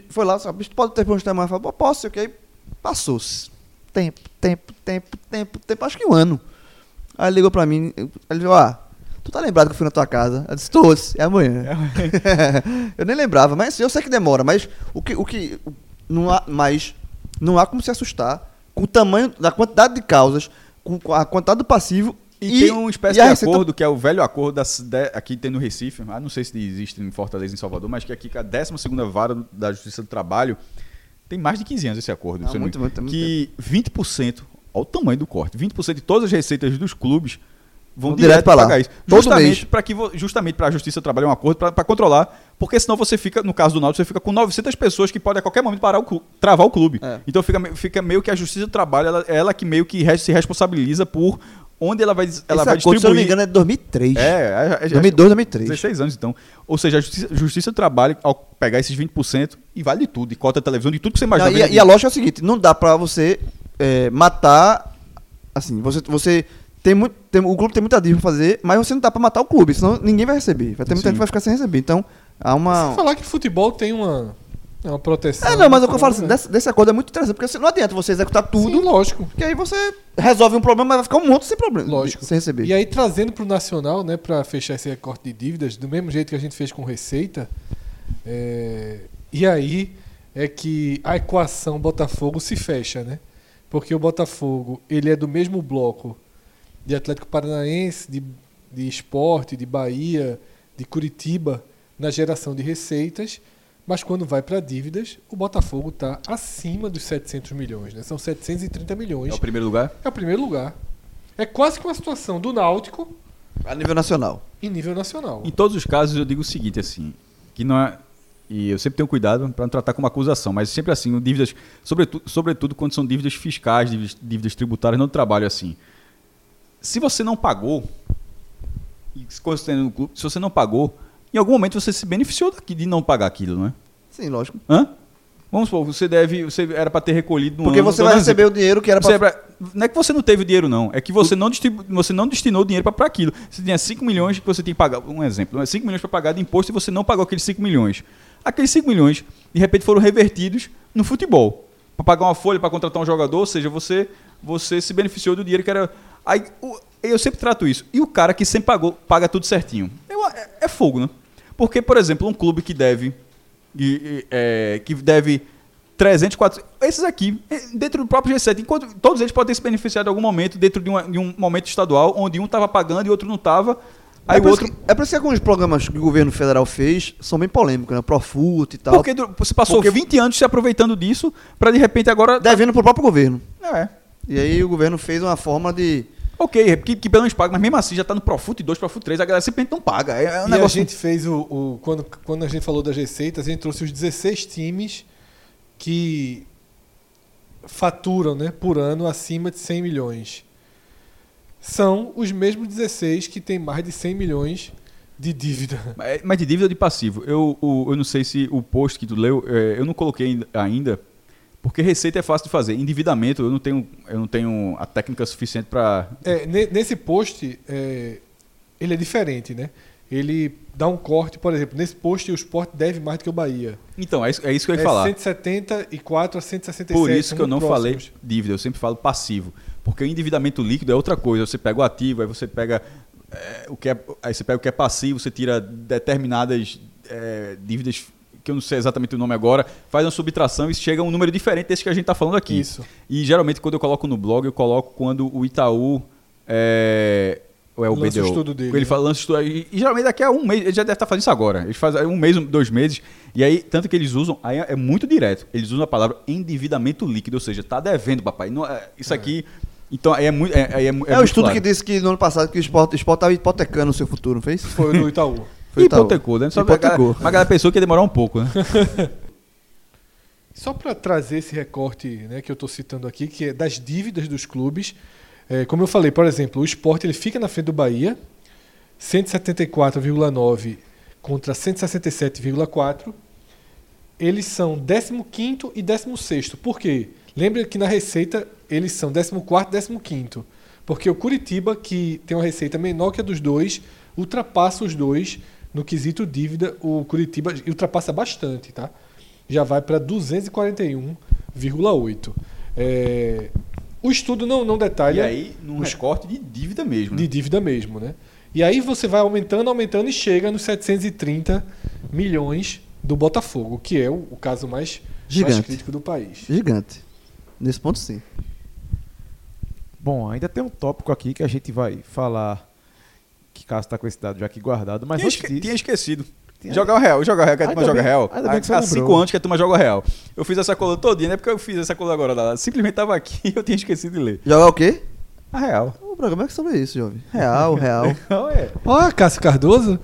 foi lá, só, bicho, pode ter da manhã? Eu falei, "Pô, posso, sei o que. Aí Passou-se. Tempo, tempo, tempo, tempo, tempo, acho que um ano. Aí ele ligou pra mim, ele falou, ah, tu tá lembrado que eu fui na tua casa? Eu disse, tô, é amanhã. eu nem lembrava, mas eu sei que demora, mas o que. O que não há, mas não há como se assustar com o tamanho da quantidade de causas, com a quantidade do passivo E, tem uma espécie e de receita- acordo, que é o velho acordo da, de- aqui tem no Recife, ah, não sei se existe em Fortaleza, em Salvador, mas que aqui que a 12ª vara da Justiça do Trabalho tem mais de 15 anos esse acordo. Não muito, muito, muito que 20%, olha o tamanho do corte, 20% de todas as receitas dos clubes vão direto, direto pra lá. pagar isso. Todo Justamente para que justamente para a Justiça trabalhar um acordo para controlar, porque senão você fica, no caso do Náutico, você fica com 900 pessoas que podem a qualquer momento parar o travar o clube. É. Então fica, fica meio que a Justiça do Trabalho, ela, ela que meio que se responsabiliza por onde ela vai, ela Esse vai acordo, distribuir. se eu não me engano, é de 2003. É, é, é, 2002, 2003. 16 anos, então. Ou seja, a justiça, justiça do trabalho, ao pegar esses 20%, e vale de tudo, de cota televisão, de tudo que você Não, imagina. e, a- e a lógica é o seguinte, não dá pra você é, matar. Assim, você, você tem muito. Tem, o clube tem muita dívida pra fazer, mas você não dá pra matar o clube, senão ninguém vai receber. Vai ter muita gente que vai ficar sem receber. Então, há uma. Sem falar que futebol tem uma. É uma proteção. É, não, mas o que eu falo assim, né? desse, desse acordo é muito interessante, porque assim, não adianta você executar tudo, Sim, lógico. porque aí você resolve um problema, mas vai ficar um monte sem problema. Lógico. Sem receber. E aí, trazendo para o Nacional, né, para fechar esse recorte de dívidas, do mesmo jeito que a gente fez com Receita, é, e aí é que a equação Botafogo se fecha, né? Porque o Botafogo, ele é do mesmo bloco de Atlético Paranaense, de, de Esporte, de Bahia, de Curitiba, na geração de receitas, mas quando vai para dívidas, o Botafogo está acima dos 700 milhões, né? São 730 milhões. É o primeiro lugar? É o primeiro lugar. É quase que uma situação do Náutico A nível nacional. em nível nacional. Em todos os casos, eu digo o seguinte, assim, que não é. E eu sempre tenho cuidado para não tratar como acusação, mas sempre assim, dívidas, sobretudo, sobretudo quando são dívidas fiscais, dívidas, dívidas tributárias, não trabalho assim. Se você não pagou, no clube, se você não pagou, em algum momento você se beneficiou daqui de não pagar aquilo, não é? Sim, lógico. Hã? Vamos supor, você deve, você era para ter recolhido no Porque ano, você vai receber o dinheiro que era você pra... pra- não é que você não teve o dinheiro, não. É que você não, distribu- você não destinou o dinheiro para aquilo. Você tinha 5 milhões que você tem que pagar. Um exemplo, 5 milhões para pagar de imposto e você não pagou aqueles 5 milhões. Aqueles 5 milhões, de repente, foram revertidos no futebol. Para pagar uma folha, para contratar um jogador, ou seja, você, você se beneficiou do dinheiro que era. Aí, o- eu sempre trato isso. E o cara que sempre pagou, paga tudo certinho. Eu- é, é fogo, né? Porque, por exemplo, um clube que deve. e- e, é, que deve 300, 400. Esses aqui, eh, dentro do próprio G7, enquanto todos eles podem se beneficiado em algum momento, dentro de, uma- de um momento estadual, onde um estava pagando e outro não estava. Aí é, por outro. isso que, é por isso que alguns programas que o governo federal fez são bem polêmicos, né? Profut e tal. Porque você passou Porque- 20 anos se aproveitando disso, para de repente agora. Devendo pro próprio governo. É. E aí o governo fez uma forma de... Ok, que, que pelo menos paga, mas mesmo assim já tá no Profut 2, Profut 3, a galera simplesmente não paga. É, é um e negócio. a gente fez o, o- quando, quando a gente falou das receitas, a gente trouxe os 16 times que faturam né, por ano acima de 100 milhões. São os mesmos 16 que têm mais de 100 milhões de dívida. É, Mas de dívida ou de passivo. Eu, o- eu não sei se o post que tu leu, é, eu não coloquei ainda, porque receita é fácil de fazer. Endividamento, eu não tenho, eu não tenho a técnica suficiente para. É, ne- nesse post, é, ele é diferente, né? Ele dá um corte, por exemplo, nesse post o Sport deve mais do que o Bahia. Então, é isso, é isso que eu ia é falar. 174 a 167. Por isso que eu não falei próximos. dívida, eu sempre falo passivo. Porque o endividamento líquido é outra coisa. Você pega o ativo, aí você pega é, o que é, aí você pega o que é passivo, você tira determinadas é, dívidas que eu não sei exatamente o nome agora, faz uma subtração e chega a um número diferente desse que a gente está falando aqui. Isso. E geralmente quando eu coloco no blog, eu coloco quando o Itaú é, ou é o Lança o BDO. estudo dele, Ele né? fala, lança o estudo. E, e geralmente daqui a um mês, ele já deve estar fazendo isso agora. Eles fazem um mês, dois meses. E aí, tanto que eles usam, aí é muito direto. Eles usam a palavra endividamento líquido, ou seja, tá devendo, papai. Não, é- isso aqui. Então, aí é muito. É, aí é, mu- É, o estudo claro. que disse que no ano passado que o esporte estava hipotecando o seu futuro, não fez? Foi o do Itaú. Foi E Itaú. hipotecou, né? Só Hipotecou. Mas a galera pensou que ia demorar um pouco, né? Só para trazer esse recorte né, que eu estou citando aqui, que é das dívidas dos clubes. É, como eu falei, por exemplo, o esporte ele fica na frente do Bahia, 174,9 contra 167,4. Eles são 15 e 16. Por quê? Lembra que na receita eles são 14 e 15. Porque o Curitiba, que tem uma receita menor que a dos dois, ultrapassa os dois no quesito dívida. O Curitiba ultrapassa bastante, tá? Já vai para 241,8. É, o estudo não, não detalha E aí, num recorte de dívida mesmo. de Né? dívida mesmo, né? E aí você vai aumentando, aumentando e chega nos 730 milhões do Botafogo, que é o, o caso mais, mais Gigante. crítico do país. Gigante. Nesse ponto, sim. Bom, ainda tem um tópico aqui que a gente vai falar que Cássio está com esse dado já aqui guardado, mas tinha, esque- tinha esquecido. Tinha- Jogar o real, jogar o real, que a turma joga real. ainda bem que você Há cinco anos que a turma joga real. Eu fiz essa coluna todinha, não é porque eu fiz essa coluna agora. Simplesmente tava aqui e eu tinha esquecido de ler. Jogar o quê? A real. O programa é que sobre isso, jovem. Real, real. É. Ó, Cássio Cardoso.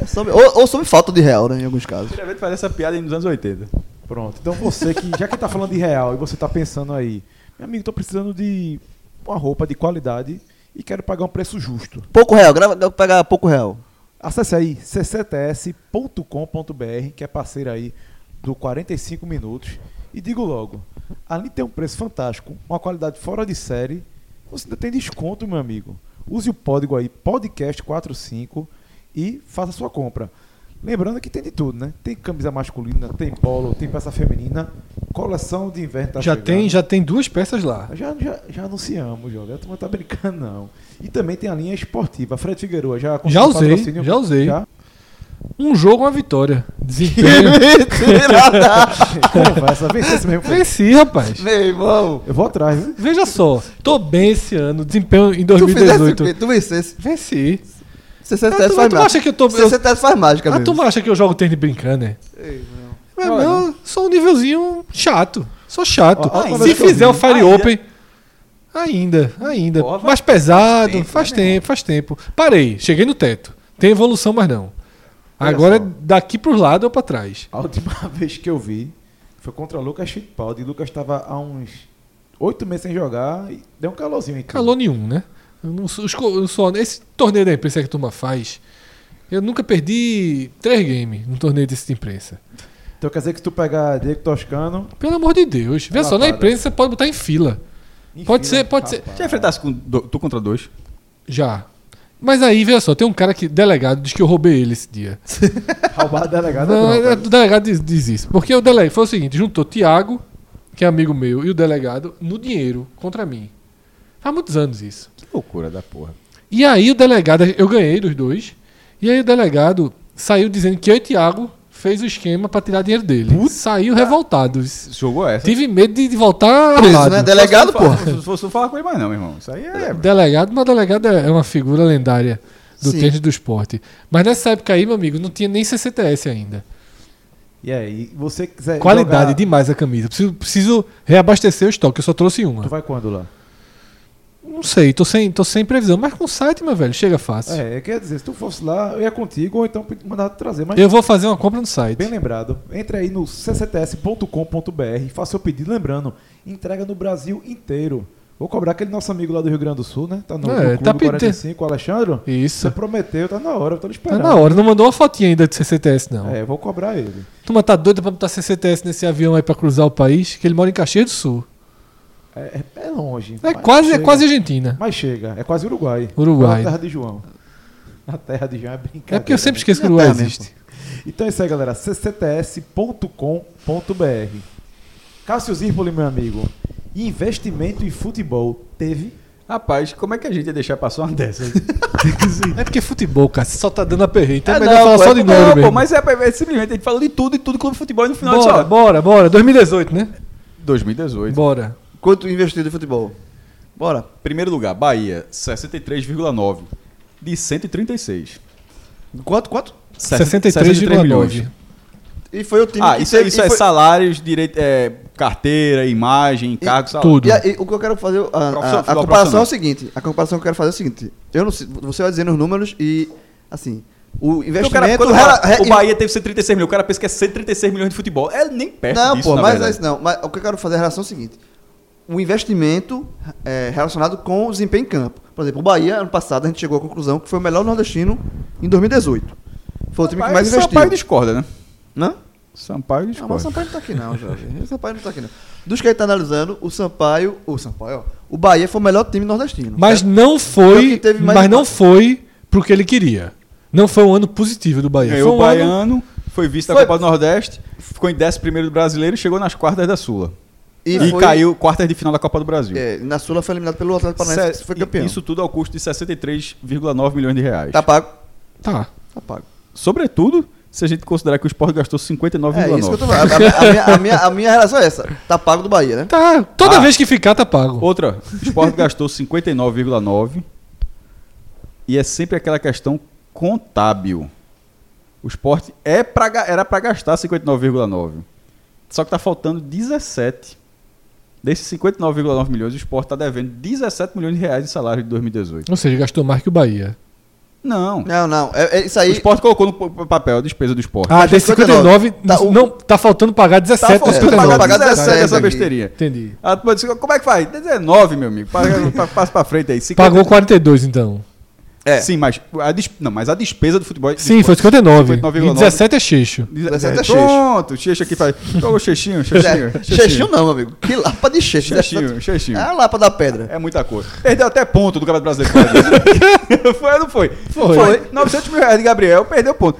É sobre- ou, ou sobre falta de real, né, em alguns casos. Primeira vez que faz essa piada nos anos 80. Pronto. Então você que, já que tá falando de real e você tá pensando aí, meu amigo, tô precisando de uma roupa de qualidade e quero pagar um preço justo. Pouco real, grava, pegar pouco real. Acesse aí ccts.com.br, que é parceiro aí do 45 minutos. E digo logo, de ter um preço fantástico, uma qualidade fora de série, você ainda tem desconto, meu amigo. Use o código aí, podcast45 e faça sua compra. Lembrando que tem de tudo, né? Tem camisa masculina, tem polo, tem peça feminina. Coleção de inverno tá já, chegando. tem, já tem duas peças lá. Já, já, já anunciamos, Jovem. A turma tá brincando, não. E também tem a linha esportiva. Fred Figueroa já Já conseguiu usei, patrocínio? já usei. Já? Um jogo, uma vitória. Desempenho. Conversa, vence esse mesmo. Fred. Venci, rapaz. Meu irmão. Eu vou atrás, viu? Veja só, tô bem esse ano, desempenho em Tu fizesse o 2018. quê? Tu vencesse. Venci. CCTS Ah, tu- faz tu mágica. acha que eu tô- eu- CCTS faz mágica mesmo. turma acha que eu jogo tênis brincando, né? Mas, não, sou um nívelzinho chato. Sou chato. Ó, ó, Se eu fizer o Fire Ainda? Open. Ainda, ainda. Porra, mais pesado, tempo, faz né, tempo, faz tempo. Parei, cheguei no teto. Tem evolução, mas não. Agora é só. daqui pro lado ou pra trás. A última vez que eu vi foi contra Lucas Fittipaldi. Lucas estava há uns oito meses sem jogar e deu um calorzinho tudo. Calor nenhum, né? Eu não sou, eu esse torneio da imprensa que a turma faz, eu nunca perdi três games no torneio desse de imprensa. Então quer dizer que se tu pegar Diego Toscano. Pelo amor de Deus. Vê só, na imprensa você pode botar em fila. Pode ser, pode ser. Já enfrentasse com do- tu contra dois? Já. Mas aí, veja só, tem um cara que, delegado, diz que eu roubei ele esse dia. Roubar delegado Não, é é, bronca. o delegado diz, diz isso. Porque o delegado foi o seguinte: juntou Tiago, que é amigo meu, e o delegado no dinheiro contra mim. Faz muitos anos isso. Que loucura da porra. E aí o delegado, eu ganhei dos dois. E aí o delegado saiu dizendo que eu e Tiago fez o esquema pra tirar dinheiro dele. Saiu revoltado. Jogou essa? Tive medo de, de voltar Preso, armado. né? Delegado, Só pô. se não fosse falar com ele mais não, meu irmão. Isso aí é... Delegado, mas delegado é uma figura lendária do Sim. tênis do esporte. Mas nessa época aí, meu amigo, não tinha nem CCTS ainda. E aí, você quiser. Qualidade jogar- demais a camisa. Preciso, preciso reabastecer o estoque, eu só trouxe uma. Tu vai quando lá? Não sei, tô sem, tô sem previsão. Mas com o site, meu velho, chega fácil. É, quer dizer, se tu fosse lá, eu ia contigo, ou então mandar trazer. Mas Eu vou fazer uma compra no site. bem lembrado, entre aí no ccts.com.br faça seu pedido. Lembrando, entrega no Brasil inteiro. Vou cobrar aquele nosso amigo lá do Rio Grande do Sul, né? Tá no, É, no Clube tá pedindo- 45, o Alexandre. Você Isso. prometeu, tá na hora, eu tô Tá esperando. na hora, não mandou uma fotinha ainda de CCTS, não. É, vou cobrar ele. Tu tá doida pra botar CCTS nesse avião aí pra cruzar o país, que ele mora em Caxias do Sul. É, é- é longe. É quase, é quase Argentina. Mas chega, é quase Uruguai. Uruguai. Na terra de João. Na terra de João é brincadeira. É porque eu sempre né? esqueço que o É Uruguai existe. Então é isso aí, galera. ccts.com.br Cássio Zirpoli, meu amigo. Investimento em futebol teve? Rapaz, como é que a gente ia deixar passar uma dessas? É porque futebol, cara, você só tá dando a perreira. Então é Ah, melhor não, falar pô, só é de número não, pô, mas é, é simplesmente a gente falou de tudo e tudo clube de futebol e no final Bora, só. bora, bora. 2018, né? 2018. Bora. Quanto investido em futebol? Bora. Primeiro lugar, Bahia, 63,9 de 136. Quanto? Quanto? 63 milhões. 63,9. E foi o time Ah, que isso, é- teve- isso é foi- salários, direito, é, carteira, imagem, encargo, salário. tudo. E, aí, o que eu quero fazer. A, a- a comparação é o seguinte: a comparação que eu quero fazer é o seguinte. Eu não sei, você vai dizendo os números e. Assim. O Porque o, investimento. cara, re- o Bahia teve 136 milhões, o cara pensa que é 136 milhões de futebol. É nem perto Não, disso, pô, na mas verdade. é isso não. Mas o que eu quero fazer é a relação é o seguinte: o investimento é, relacionado com o desempenho em campo. Por exemplo, o Bahia, ano passado, a gente chegou à conclusão que foi o melhor nordestino em 2018. Foi o time que mais investiu. Sampaio discorda, né? Não? Sampaio Não, discorda. mas o Sampaio não tá aqui não, jovem. O Sampaio não tá aqui não. Dos que a gente tá analisando, o Sampaio. O Sampaio, ó. O Bahia foi o melhor time nordestino. Mas certo? não o foi, que teve mais mas não impacto. foi pro que ele queria. Não foi um ano positivo do Bahia. Ganhou foi o um ano... Baiano, foi vice da Foi- Copa do Nordeste, ficou em 11 do Brasileiro e chegou nas quartas da Sula. E, E, foi- caiu quartas de final da Copa do Brasil. É, na Sula foi eliminado pelo Atlético Paranaense, Se- que foi campeão. Isso tudo ao custo de 63,9 milhões de reais. Tá pago. Tá. Tá pago. Sobretudo, se a gente considerar que o Sport gastou 59,9. É isso que eu tô falando. A, a- a minha, a, minha, a minha relação é essa. Tá pago do Bahia, né? Tá. Toda Ah. vez que ficar, tá pago. Outra, o Sport gastou 59,9 e é sempre aquela questão contábil. O Sport é pra, era para gastar 59,9. Só que tá faltando 17. Desses 59,9 milhões, o Sport tá devendo 17 milhões de reais de salário de 2018. Ou seja, gastou mais que o Bahia. Não. Não, não. É, é isso O aí. Sport colocou no papel a despesa do Sport. Ah, Mas desse 59, 59, tá, o- não, tá faltando pagar 17 tá dos faltando 59. pagar pagar 17 essa aqui. besteirinha. Entendi. Ah, tu pode dizer, como é que faz? 19, meu amigo. Passa pra frente aí. 50 Pagou 42, então. É. Sim, mas a, des- não, mas a despesa do futebol. Sim, foi 59. 59,9. E 17 é cheixo. 17 é Pronto, o Cheixo aqui faz. Olha o Cheixinho, Cheixinho. É, Cheixinho não, meu amigo. Que lapa de Cheixo. Cheixinho, Cheixinho. É a lapa da pedra. É muita coisa. Perdeu até ponto do Campeonato Brasileiro. foi ou não foi? Foi. 900 mil reais de Gabriel, perdeu ponto.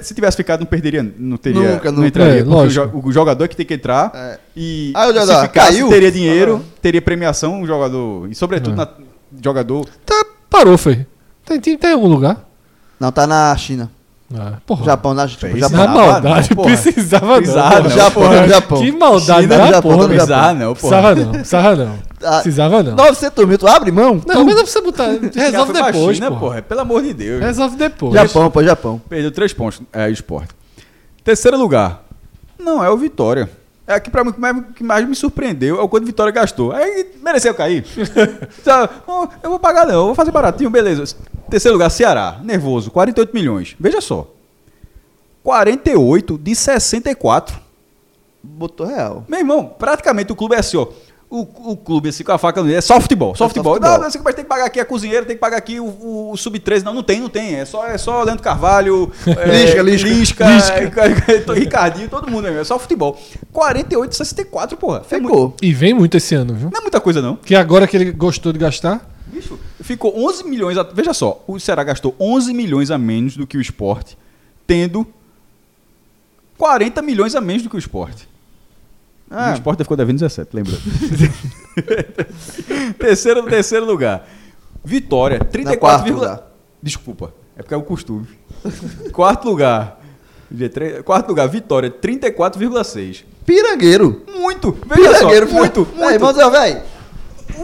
Se tivesse ficado, não perderia. Não teria. Nunca, não nunca. entraria. É, porque o, lógico. jo- o jogador é que tem que entrar. É. E Ah, o se jogador ficasse, caiu? teria dinheiro, Ah. teria premiação o jogador. E sobretudo É. na jogador. Tá, parou, foi. Tem, tem, tem algum lugar? Não, tá na China. Ah, porra. Japão, na tipo. Japão. Na Precisava maldade, não, porra. precisava não. Japão, porra. Japão. Que maldade, China, da Japão, porra. Precisava não, porra. Precisava não, precisava não. Ah, Precisava não. 900 mil, tu abre mão? Não, Tu- mas não precisa botar. Resolve depois, China, porra. porra. Pelo amor de Deus. Resolve depois. Japão, pô, Japão. Perdeu três pontos. É, esporte. Terceiro lugar. Não, é o Vitória. É que pra mim o que mais, o que mais me surpreendeu é o quanto Vitória gastou. Aí mereceu cair. Eu vou pagar não, eu vou fazer baratinho, beleza. Terceiro lugar, Ceará. Nervoso, 48 milhões. Veja só. 48 de 64. Botou real. Meu irmão, praticamente o clube é assim, ó. O, o clube, assim, com a faca no é só futebol, só É só futebol. futebol. Não, você vai ter que pagar aqui a cozinheira, tem que pagar aqui o, o, o sub-13. Não, não tem, não tem. É só, é só Leandro Carvalho, é, Lisca, Lisca. Lisca, Lisca. é, Ricardinho, todo mundo, é só futebol. 48, 64, porra. É Ficou. E vem muito esse ano, viu? não é muita coisa, não. Que agora que ele gostou de gastar. Bicho, ficou 11 milhões. A, veja só, o Ceará gastou 11 milhões a menos do que o esporte, tendo 40 milhões a menos do que o esporte. Ah, o Sport ficou devendo 17, lembra? terceiro, terceiro lugar. Vitória, 34, quarto vírgula- lugar. Desculpa, é porque é o costume. Quarto lugar. G3 Quarto lugar, Vitória, 34,6. pirangueiro. Muito, veja só, Pirangueiro, muito, filho. Aí, muito. vamos ver, velho.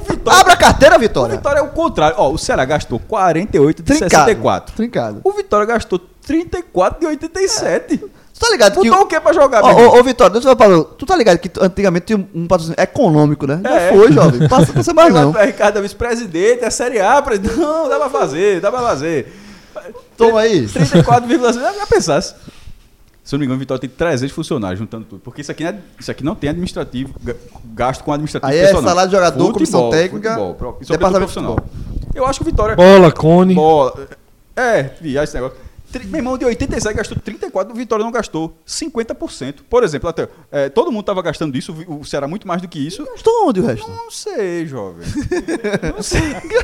Vitória, Abra a carteira, o Vitória. Vitória é o contrário. Ó, o Ceará gastou 48 de Trincado. 64. Trincado. O Vitória gastou 34 de 87. Tu tá ligado que... Botou o que pra jogar, Ô, ô, ô, Vitória, deixa eu falar. Tu tá ligado que tu- antigamente tinha um, patrocínio econômico, né? Já É. foi, jovem. Passa, passa mais não. O Ricardo é vice-presidente, é Série A, presidente. Não, dá pra fazer, dá pra fazer. Toma aí. 34,6. Já pensasse. Se eu não me engano, o Vitória tem 300 funcionários juntando tudo. Porque isso aqui não, é- isso aqui não tem administrativo, ga- gasto com administrativo Aí é pessoal, não. salário de jogador, comissão técnica, futebol, pro- sobretudo departamento de profissional. Eu acho que o Vitória... Bola, Cone. Bola. É, viagem esse negócio. Meu irmão de 87 gastou 34, o Vitória não gastou 50%. Por exemplo, até, é, todo mundo estava gastando isso, o Ceará muito mais do que isso. Gastou onde o resto? Não sei, jovem. Não sei.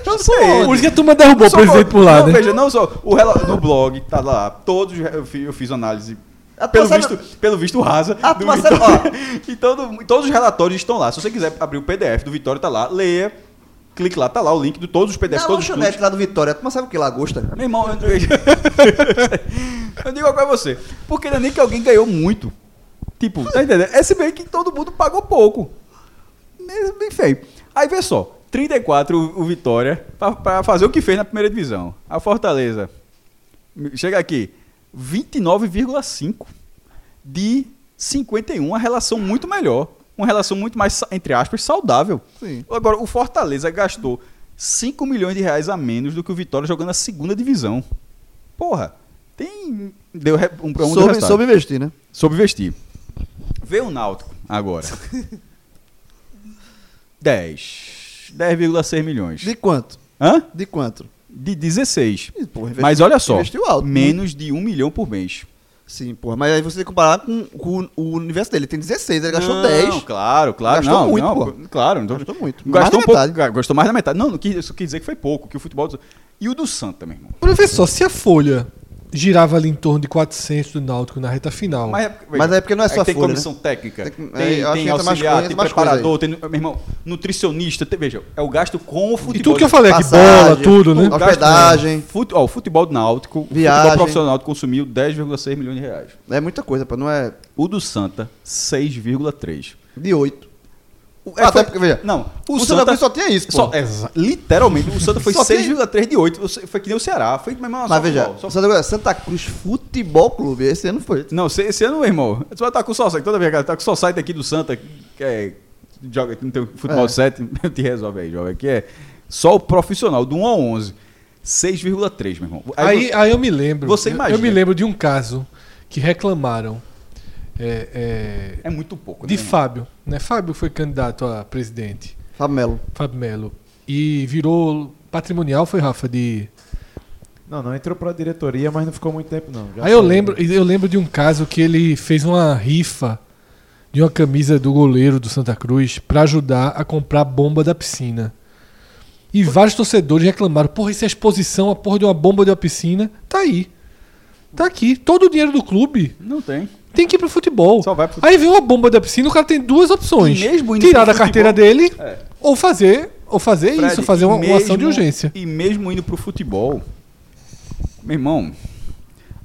Não sei. Por isso que a turma derrubou o Só presidente vou- por lá, não, né? Veja, não só. O rela- no blog, tá lá. Todos eu fiz, eu fiz análise. A Pelo visto, pelo visto rasa. A do Vitória. e todo- todos os relatórios estão lá. Se você quiser abrir o PDF do Vitória, tá lá. Leia. Clique lá, tá lá o link de todos os PDFs, Na lanchonete lá do Vitória, tu sabe o que lagosta? Meu irmão, eu, eu digo agora você. Porque não é nem que alguém ganhou muito. Tipo, tá entendendo? É se bem que todo mundo pagou pouco. É bem feio. Aí vê só, 34 o, Vitória pra, pra fazer o que fez na primeira divisão. A Fortaleza chega aqui, 29,5 de 51, uma relação muito melhor. Uma relação muito mais, entre aspas, saudável. Sim. Agora, o Fortaleza gastou 5 milhões de reais a menos do que o Vitória jogando a segunda divisão. Porra, tem. Deu um, um deu Soube, soube investir, né? Soube vestir. Vê o Náutico agora. 10. 10,6 milhões. De quanto? Hã? De quanto? De 16. Ih, porra, investi- Mas olha só, alto. menos de 1 milhão por mês. Sim, porra. Mas aí você tem que comparar com, com o universo dele. Ele tem 16, ele gastou Não, 10. Claro, claro. Gastou não, muito, não, pô. Claro. Então, Gastou muito. Gastou Mais da um pouco. metade. Gastou mais da metade. Não, não quis- isso quer dizer que foi pouco, que o futebol. E o do Santa, meu irmão. Professor, se a folha girava ali em torno de 400 do Náutico na reta final. Mas, Mas é porque não é só tem folha, comissão técnica, Tem tem, é, tem auxiliar, coisa, tem preparador, tem, meu irmão, nutricionista, tem- veja, é o gasto com o futebol. e tudo que eu falei aqui, bola, tudo, né? O gasto- Hospedagem. Fute- ó, o futebol do Náutico, o Viagem. futebol profissional do Náutico consumiu 10,6 milhões de reais. É muita coisa, pô. Não é O do Santa, 6,3. de 8. O- Até foi- porque, veja, não, o, o Santa Santa Cruz só tinha isso, pô. só- exa- literalmente, o Santa foi Só tem- 6,3 de 8. Você- Foi que nem o Ceará. Foi mesmo Mas veja, Santa, Cruz- Santa Cruz Futebol Clube, esse ano foi. Não, esse, esse ano, meu irmão, você vai estar com o Society, toda vez que tá com o Society aqui do Santa, que é, joga, que não tem futebol É. 7, te resolve aí, jovem, que é só o profissional, do 1 ao 11, 6,3, meu irmão. Aí, aí eu me lembro. Você eu- imagina. Eu me lembro de um caso que reclamaram é, é, é muito pouco, de né? Fábio. Né? Fábio foi candidato a presidente. Fábio Melo. Fábio Melo. E virou patrimonial, foi, Rafa, de. Não, não entrou pra diretoria, mas não ficou muito tempo, não. Já Aí eu lembro, eu lembro de um caso que ele fez uma rifa de uma camisa do goleiro do Santa Cruz pra ajudar a comprar a bomba da piscina. E vários torcedores reclamaram: porra, isso é exposição, a porra de uma bomba de uma piscina. Tá aí. Tá aqui. Todo o dinheiro do clube Não tem. Tem que ir pro futebol. Só vai pro Aí vem uma bomba da piscina, o cara tem duas opções. E mesmo indo Tirar da carteira futebol- dele É. ou fazer, ou fazer Fred, isso, fazer uma, uma ação de mesmo- urgência. E mesmo indo pro futebol, meu irmão,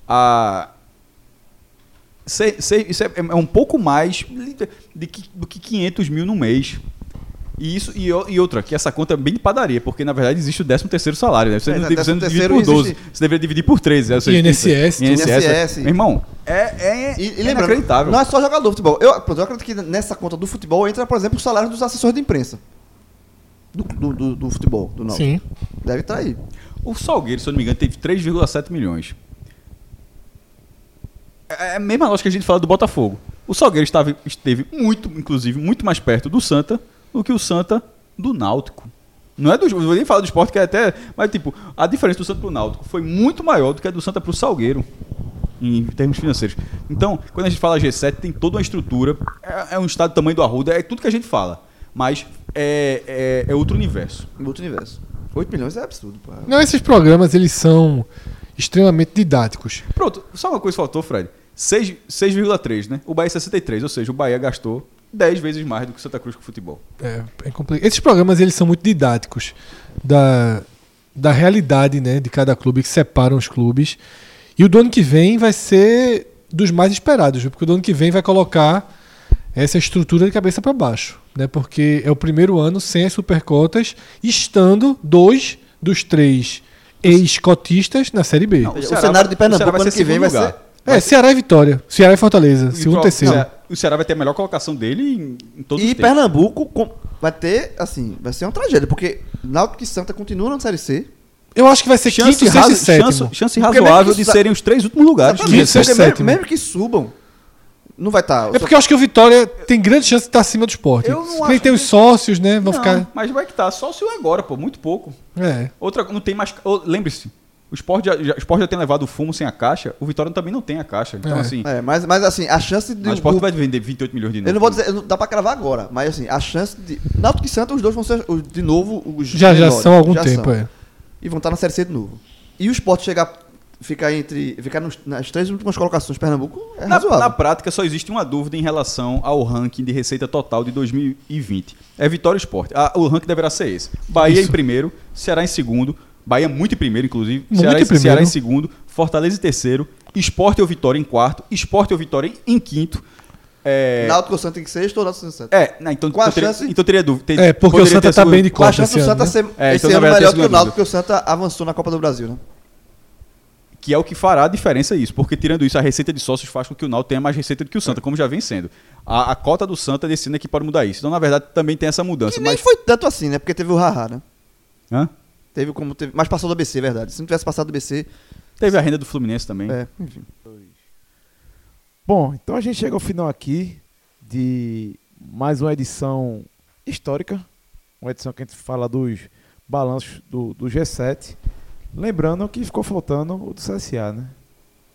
a. se- se- isso é, é um pouco mais de que- do que 500 mil no mês. E isso e, e outra, que essa conta é bem de padaria, porque na verdade existe o 13 terceiro salário, né? Você É, não, né, divide- você não divide 13º por 12, existe- você deveria dividir por 13. Ou seja, INSS, INSS, INSS. Meu irmão, é, é, E, e é lembrando, inacreditável. não é só jogador de futebol. Eu, eu acredito que nessa conta do futebol entra, por exemplo, o salário dos assessores de imprensa. Do, do, do- do futebol, do Náutico. Sim. Deve estar aí. O Salgueiro, se eu não me engano, teve 3,7 milhões. É a mesma lógica que a gente fala do Botafogo. O Salgueiro estava, esteve muito, inclusive, muito mais perto do Santa do que o Santa do Náutico. Não é do. Vou nem falar do esporte, que é até. Mas, tipo, a diferença do Santa pro Náutico foi muito maior do que a do Santa pro Salgueiro. Em termos financeiros. Então, quando a gente fala G7, tem toda uma estrutura. É, é um estado do tamanho do Arruda, é tudo que a gente fala. Mas é, é, é outro universo. Outro universo. 8 milhões é absurdo, pô. Não, esses programas, eles são extremamente didáticos. Pronto, só uma coisa faltou, Fred. 6 6,3, né? O Bahia é 63, ou seja, o Bahia gastou 10 vezes mais do que o Santa Cruz com futebol. É, é complicado. Esses programas, eles são muito didáticos da, da realidade, né, de cada clube, que separam os clubes. E o do ano que vem vai ser dos mais esperados, porque o do ano que vem vai colocar essa estrutura de cabeça para baixo, né? Porque é o primeiro ano sem as supercotas, estando dois dos três ex-cotistas na Série B. Não, O Ceará cenário de vai- o Ceará Pernambuco ano que vem vai ser. É, Ceará e Vitória. Ceará e Fortaleza, segundo e terceiro. Não, O Ceará vai ter a melhor colocação dele em, em todos E. Pernambuco com- vai ter, assim, vai ser uma tragédia, porque Náutico e Santa continuam na Série C. Eu acho que vai ser Chance, quinto, sexto e sétimo. chance, chance razoável de serem os três últimos lugares. Quinto, sexto, mesmo, sétimo. mesmo que subam, não vai tá, estar. É porque eu acho que o Vitória tem grande chance de estar acima do esporte. Nem tem os sócios, né? Vão Não, ficar. mas vai que tá. Só se o agora, pô, muito pouco. É. Outra, não tem mais. Lembre-se, o Sport já, já, o Sport já tem levado o fumo sem a caixa, o Vitória também não tem a caixa. Então, É. assim, É, mas, mas assim, a chance de. mas o Sport do- vai vender 28 milhões de novo. eu não vou dizer, não dá pra cravar agora, mas assim, a chance de. Náutico e Santa, os dois vão ser os- de novo os. Já, já são há algum já tempo, são. é. E vão estar na Série C de novo. E o Sport chegar. Ficar entre. Ficar nos- nas três últimas colocações de Pernambuco é Na, razoável. na prática, só existe uma dúvida em relação ao ranking de receita total de 2020. É Vitória e Sport. Ah, o ranking deverá ser esse. Bahia Isso. em primeiro, Ceará em segundo, Bahia muito em primeiro, inclusive. Muito Ceará, em primeiro. Ceará em segundo, Fortaleza em terceiro, Sport ou Vitória em quarto, Sport ou Vitória em quinto. É, Náutico ou Santa em sexto ou Náutico em Santa? é não, então, Qual a então, teria, chance? então teria dúvida. Ter- É, porque o Santa tá sido- bem de Qual a conta chance do Santa né? ser É, esse então, melhor que o Náutico, porque o Santa avançou na Copa do Brasil, né? Que é o que fará a diferença isso, porque tirando isso, a receita de sócios faz com que o Náutico tenha mais receita do que o Santa, como já vem sendo. A, a cota do Santa desse ano é que pode mudar isso. Então, na verdade, também tem essa mudança. Que nem mas... foi tanto assim, né? Porque teve o Haha, né? Hã? Teve como teve. Mas passou do ABC, é verdade. Se não tivesse passado do ABC. Teve a renda do Fluminense também. É, enfim. Bom, então a gente chega ao final aqui de mais uma edição histórica. Uma edição que a gente fala dos balanços do, do G7. Lembrando que ficou faltando o do CSA, né?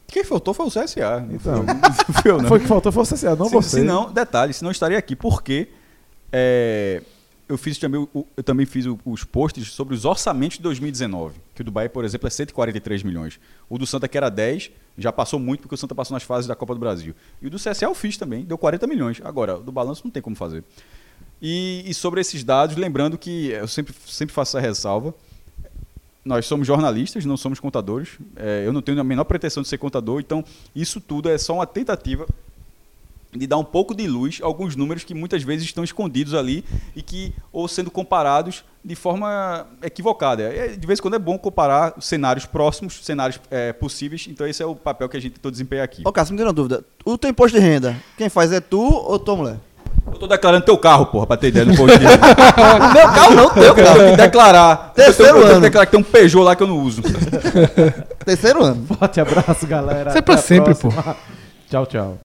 Quem faltou foi o CSA. Não Então. foi, não foi não. Que faltou, foi o CSA, não se, você. se não, detalhe, se não estaria aqui, porque é, eu fiz também, eu também fiz os posts sobre os orçamentos de 2019, que o do Bahia, por exemplo, é 143 milhões. O do Santa, que era 10, já passou muito, porque o Santa passou nas fases da Copa do Brasil. E o do CSA eu fiz também, deu 40 milhões. Agora, do balanço não tem como fazer. E, e sobre esses dados, lembrando que eu sempre, sempre faço essa ressalva, nós somos jornalistas, não somos contadores. É, eu não tenho a menor pretensão de ser contador, então isso tudo é só uma tentativa de dar um pouco de luz a alguns números que muitas vezes estão escondidos ali e que ou sendo comparados de forma equivocada. É, De vez em quando é bom comparar cenários próximos, cenários é, possíveis. Então esse é o papel que a gente tentou desempenhar aqui. Ô, Cássio, me deu uma dúvida. O teu imposto de renda, quem faz é tu ou tua mulher? Eu tô declarando teu carro, porra, pra ter ideia do posto de renda. meu carro não, teu Eu tenho carro. que declarar. Terceiro eu tenho, eu tenho ano. que declarar que tem um Peugeot lá que eu não uso. Terceiro ano. Forte abraço, galera. Isso é pra Até sempre, próxima. Tchau, tchau.